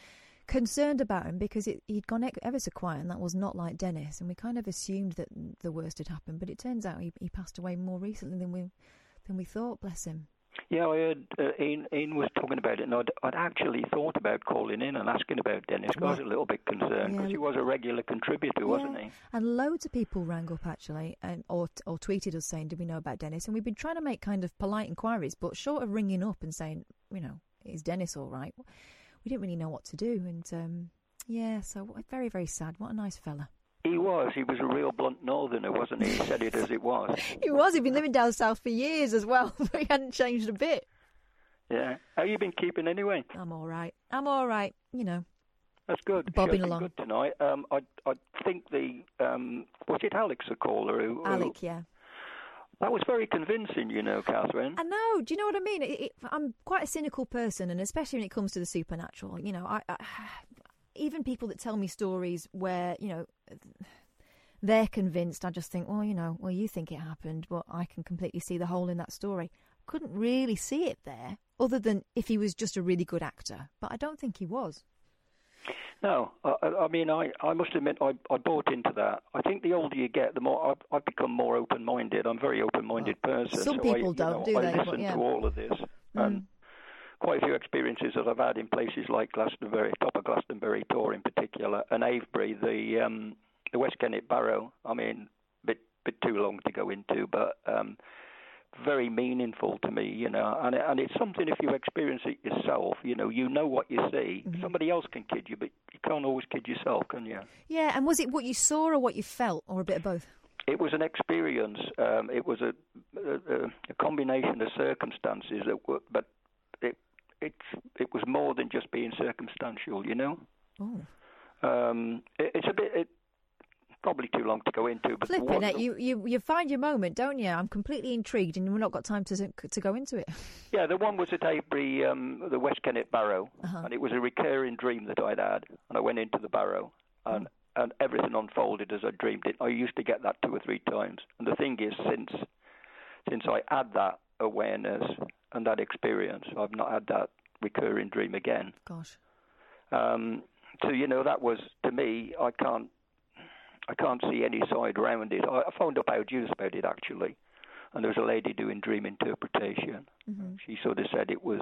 concerned about him because it, he'd gone ever so quiet, and that was not like Dennis. And we kind of assumed that the worst had happened, but it turns out he, he passed away more recently than we than we thought. Bless him. Yeah, I heard uh, Iain, Iain was talking about it, and I'd, I'd actually thought about calling in and asking about Dennis. 'cause I was a little bit concerned because Yeah. he was a regular contributor, wasn't he? And loads of people rang up actually, and or or tweeted us saying, "Do we know about Dennis?" And we've been trying to make kind of polite inquiries, but short of ringing up and saying, you know, is Dennis all right? We didn't really know what to do, and um, yeah, so very very sad. What a nice fella. He was. He was a real blunt northerner, wasn't he? He said it as it was. He was. He'd been living down south for years as well, but he hadn't changed a bit. Yeah. How you been keeping anyway? I'm all right. I'm all right. You know. That's good. Bobbing along. Good tonight. Um, I I think the um, was it Alex the caller who, who- Alec, yeah. that was very convincing, you know, Katherine. I know. Do you know what I mean? It, it, I'm quite a cynical person, and especially when it comes to the supernatural. You know, I, I even people that tell me stories where you know they're convinced. I just think, well, you know, well, you think it happened, but I can completely see the hole in that story. Couldn't really see it there, other than if he was just a really good actor. But I don't think he was. No, I, I- mean, I, I must admit, I, I bought into that. I think the older you get, the more I've, I've become more open-minded. I'm a very open-minded person. some so people I, don't, know, do I they? But listen yeah. to all of this, mm. and quite a few experiences that I've had in places like Glastonbury, top of Glastonbury Tor in particular, and Avebury, the um, the West Kennet Barrow. I mean, bit bit too long to go into, but um, very meaningful to me, you know. And and it's something if you experience it yourself, you know, you know what you see. Mm-hmm. Somebody else can kid you, but you can't always kid yourself, can you? Yeah, and was it what you saw or what you felt, or a bit of both? It was an experience. Um, it was a, a, a combination of circumstances that were, but it's it was more than just being circumstantial, you know. Oh. Um, it, it's a bit it, probably too long to go into, but Flipping it, you, you you find your moment, don't you? I'm completely intrigued, and we've not got time to to go into it. Yeah, the one was at Avebury, um, the West Kennet Barrow, Uh-huh. and it was a recurring dream that I'd had. And I went into the barrow, and and everything unfolded as I dreamed it. I used to get that two or three times. And the thing is, since since I had that awareness and that experience, I've not had that recurring dream again. Gosh. Um, so you know, that was to me. I can't I can't see any side around it. I, I found up out news about it actually, and there was a lady doing dream interpretation. Mm-hmm. She sort of said it was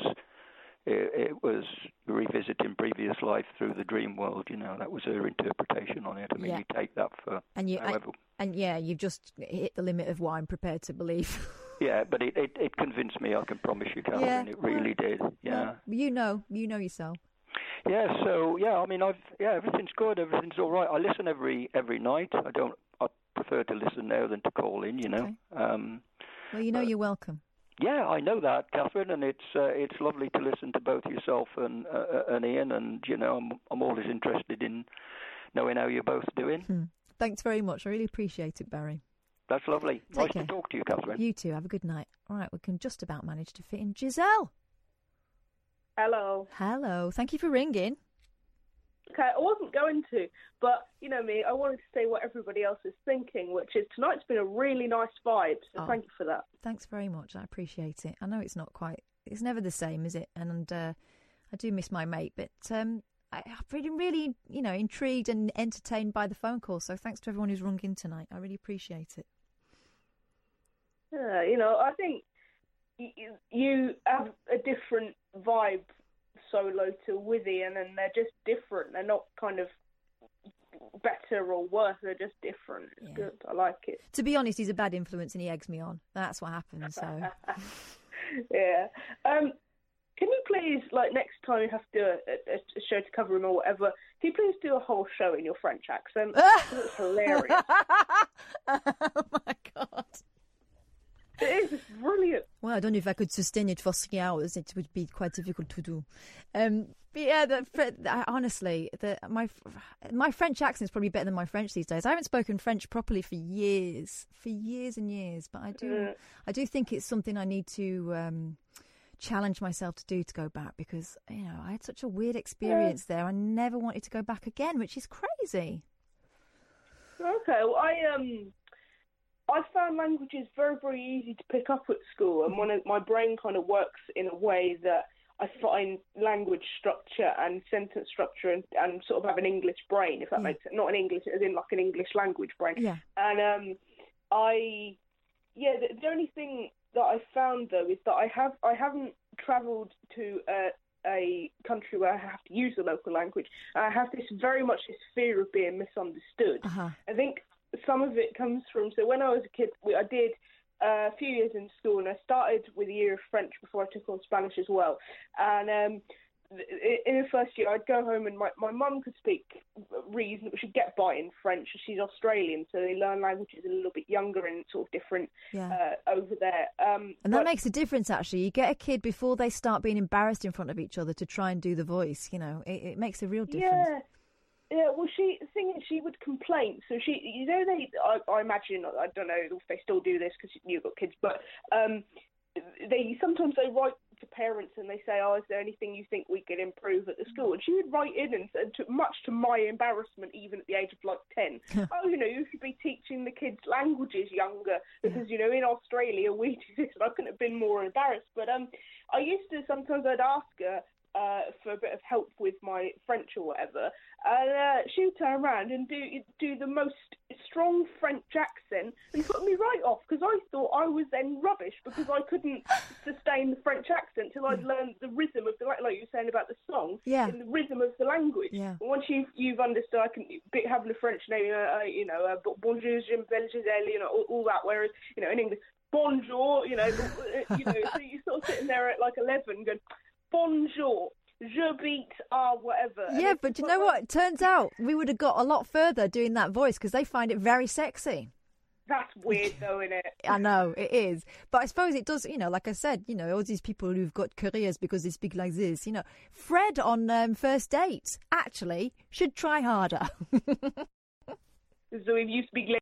it, it was revisiting previous life through the dream world. You know, that was her interpretation on it. I mean, Yeah. you take that for And you, and, however. and yeah, you've just hit the limit of what I'm prepared to believe. yeah, but it, it it convinced me. I can promise you, Katherine. Yeah. It really did. Yeah. you know, you know yourself. Yeah, so yeah, I mean, I've yeah, everything's good, everything's all right. I listen every every night. I don't. I prefer to listen now than to call in. You know. Um, Well, you know you're welcome. yeah, I know that, Katherine, and it's uh, it's lovely to listen to both yourself and uh, and Iain, and you know, I'm I'm always interested in knowing how you're both doing. Hmm. Thanks very much. I really appreciate it, Barry. That's lovely. Take nice care. to talk to you, Katherine. You too. Have a good night. All right, we can just about manage to fit in Giselle. Hello. Hello. Thank you for ringing. Okay, I wasn't going to, but you know me, I wanted to say what everybody else is thinking, which is tonight's been a really nice vibe. So Oh. thank you for that. Thanks very much. I appreciate it. I know it's not quite. It's never the same, is it? And uh, I do miss my mate, but um, I, I've been really, you know, intrigued and entertained by the phone call. So thanks to everyone who's rung in tonight. I really appreciate it. Yeah, you know, I think you, you have a different vibe solo to Iain, and they're just different. They're not kind of better or worse. They're just different. It's good. I like it. To be honest, he's a bad influence and he eggs me on. That's what happens. So yeah. Um, can you please, like, next time you have to do a, a, a show to cover him or whatever, can you please do a whole show in your French accent? it's hilarious. oh my god. It is it's brilliant. Well, I don't know if I could sustain it for three hours. It would be quite difficult to do. Um, but yeah, the, honestly, the, my my French accent is probably better than my French these days. I haven't spoken French properly for years, for years and years. But I do, Mm. I do think it's something I need to um, challenge myself to do to go back because you know I had such a weird experience there. I never wanted to go back again, which is crazy. Okay, well, I um, I found languages very, very easy to pick up at school, and when it, my brain kind of works in a way that I find language structure and sentence structure and, and sort of have an English brain, if that Yeah. makes sense. Not an English, as in like an English language brain. Yeah. And um, I, yeah, the, the only thing that I found though is that I have I haven't travelled to a, a country where I have to use the local language. I have this very much this fear of being misunderstood. Uh-huh. I think some of it comes from so when I was a kid, I did uh, a few years in school, and I started with a year of French before I took on Spanish as well. And um, in the first year, I'd go home and my my mum could speak reasonable. She'd get by in French. She's Australian, so they learn languages a little bit younger and sort of different Yeah. uh, over there. Um, And that but- makes a difference, actually. You get a kid before they start being embarrassed in front of each other to try and do the voice. You know, it, it makes a real difference. Yeah. Yeah, well, she the thing is, she would complain. So she, you know, they, I, I imagine, I don't know if they still do this because you've got kids, but um, they sometimes they write to parents and they say, "Oh, is there anything you think we could improve at the school?" And she would write in and, and to, much to my embarrassment, even at the age of like ten, "Oh, you know, you should be teaching the kids languages younger because you know in Australia we do this." And I couldn't have been more embarrassed. But um, I used to sometimes I'd ask her uh, for a bit of help with my French or whatever, and uh, she would turn around and do do the most strong French accent and put me right off because I thought I was then rubbish because I couldn't sustain the French accent till I'd learned the rhythm of the like like you were saying about the song, Yeah. in the rhythm of the language. Yeah. And once you've you've understood, I can be- having a French name, uh, uh, you know, uh, bonjour, je m'appelle Giselle, you know, all, all that. Whereas you know in English, bonjour, you know, you know, so you're sort of sitting there at like eleven going, bonjour, je beat ah whatever. Yeah, but you know what? It Turns out we would have got a lot further doing that voice because they find it very sexy. That's weird though, isn't it? I know it is, but I suppose it does. You know, like I said, you know, all these people who've got careers because they speak like this. You know, Fred on um, first dates actually should try harder. So if you speak like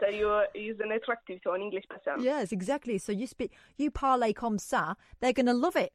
that, you're an attractive to an English person. yes, exactly. So you speak, you parlay comme ça, they're going to love it.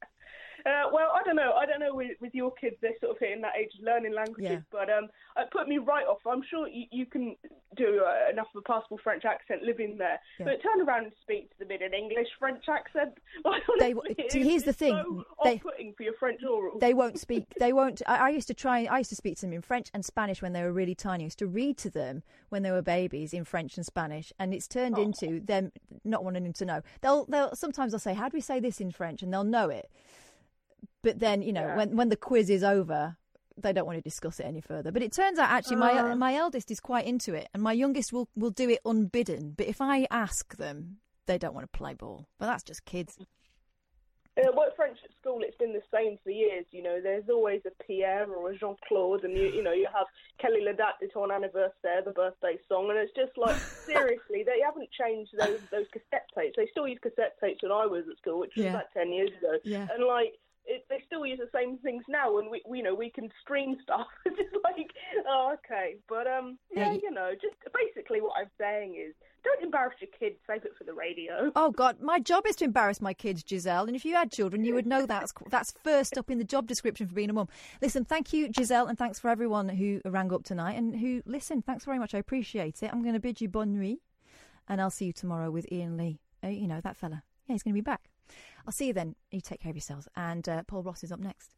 Uh, well, I don't know. I don't know with, with your kids, they're sort of hitting that age of learning languages, Yeah. but um, it put me right off. I'm sure you, you can do uh, enough of a passable French accent living there, Yeah. but turn around and speak to them in an English French accent. Like, They- honestly, it's- here's the thing, So they- off-putting for your French oral. They won't speak. They won't. I, I used to try. I used to speak to them in French and Spanish when they were really tiny. I used to read to them when they were babies in French and Spanish, and it's turned Oh. into them not wanting them to know. They'll. They'll. Sometimes I'll say, "How do we say this in French?" and they'll know it. But then, you know, Yeah. when when the quiz is over, they don't want to discuss it any further. But it turns out actually, my Uh. my eldest is quite into it, and my youngest will will do it unbidden. But if I ask them, they don't want to play ball. But that's just kids. Uh, well, French at school, it's been the same for years. You know, there's always a Pierre or a Jean Claude, and you, you know, you have Kelly la date de ton anniversaire, the birthday song, and it's just like seriously, they haven't changed those those cassette tapes. They still use cassette tapes when I was at school, which was Yeah. about ten years ago, Yeah. and like. It, they still use the same things now, and we, we, you know, we can stream stuff. It's just like, oh, okay, but um, yeah, you know, just basically what I'm saying is, don't embarrass your kids. Save it for the radio. Oh God, my job is to embarrass my kids, Giselle. And if you had children, you would know that's that's first up in the job description for being a mum. Listen, thank you, Giselle, and thanks for everyone who rang up tonight and who listened. Thanks very much. I appreciate it. I'm going to bid you bonne nuit, and I'll see you tomorrow with Iain Lee. Uh, you know that fella. Yeah, he's going to be back. I'll see you then. You take care of yourselves. And uh, Paul Ross is up next.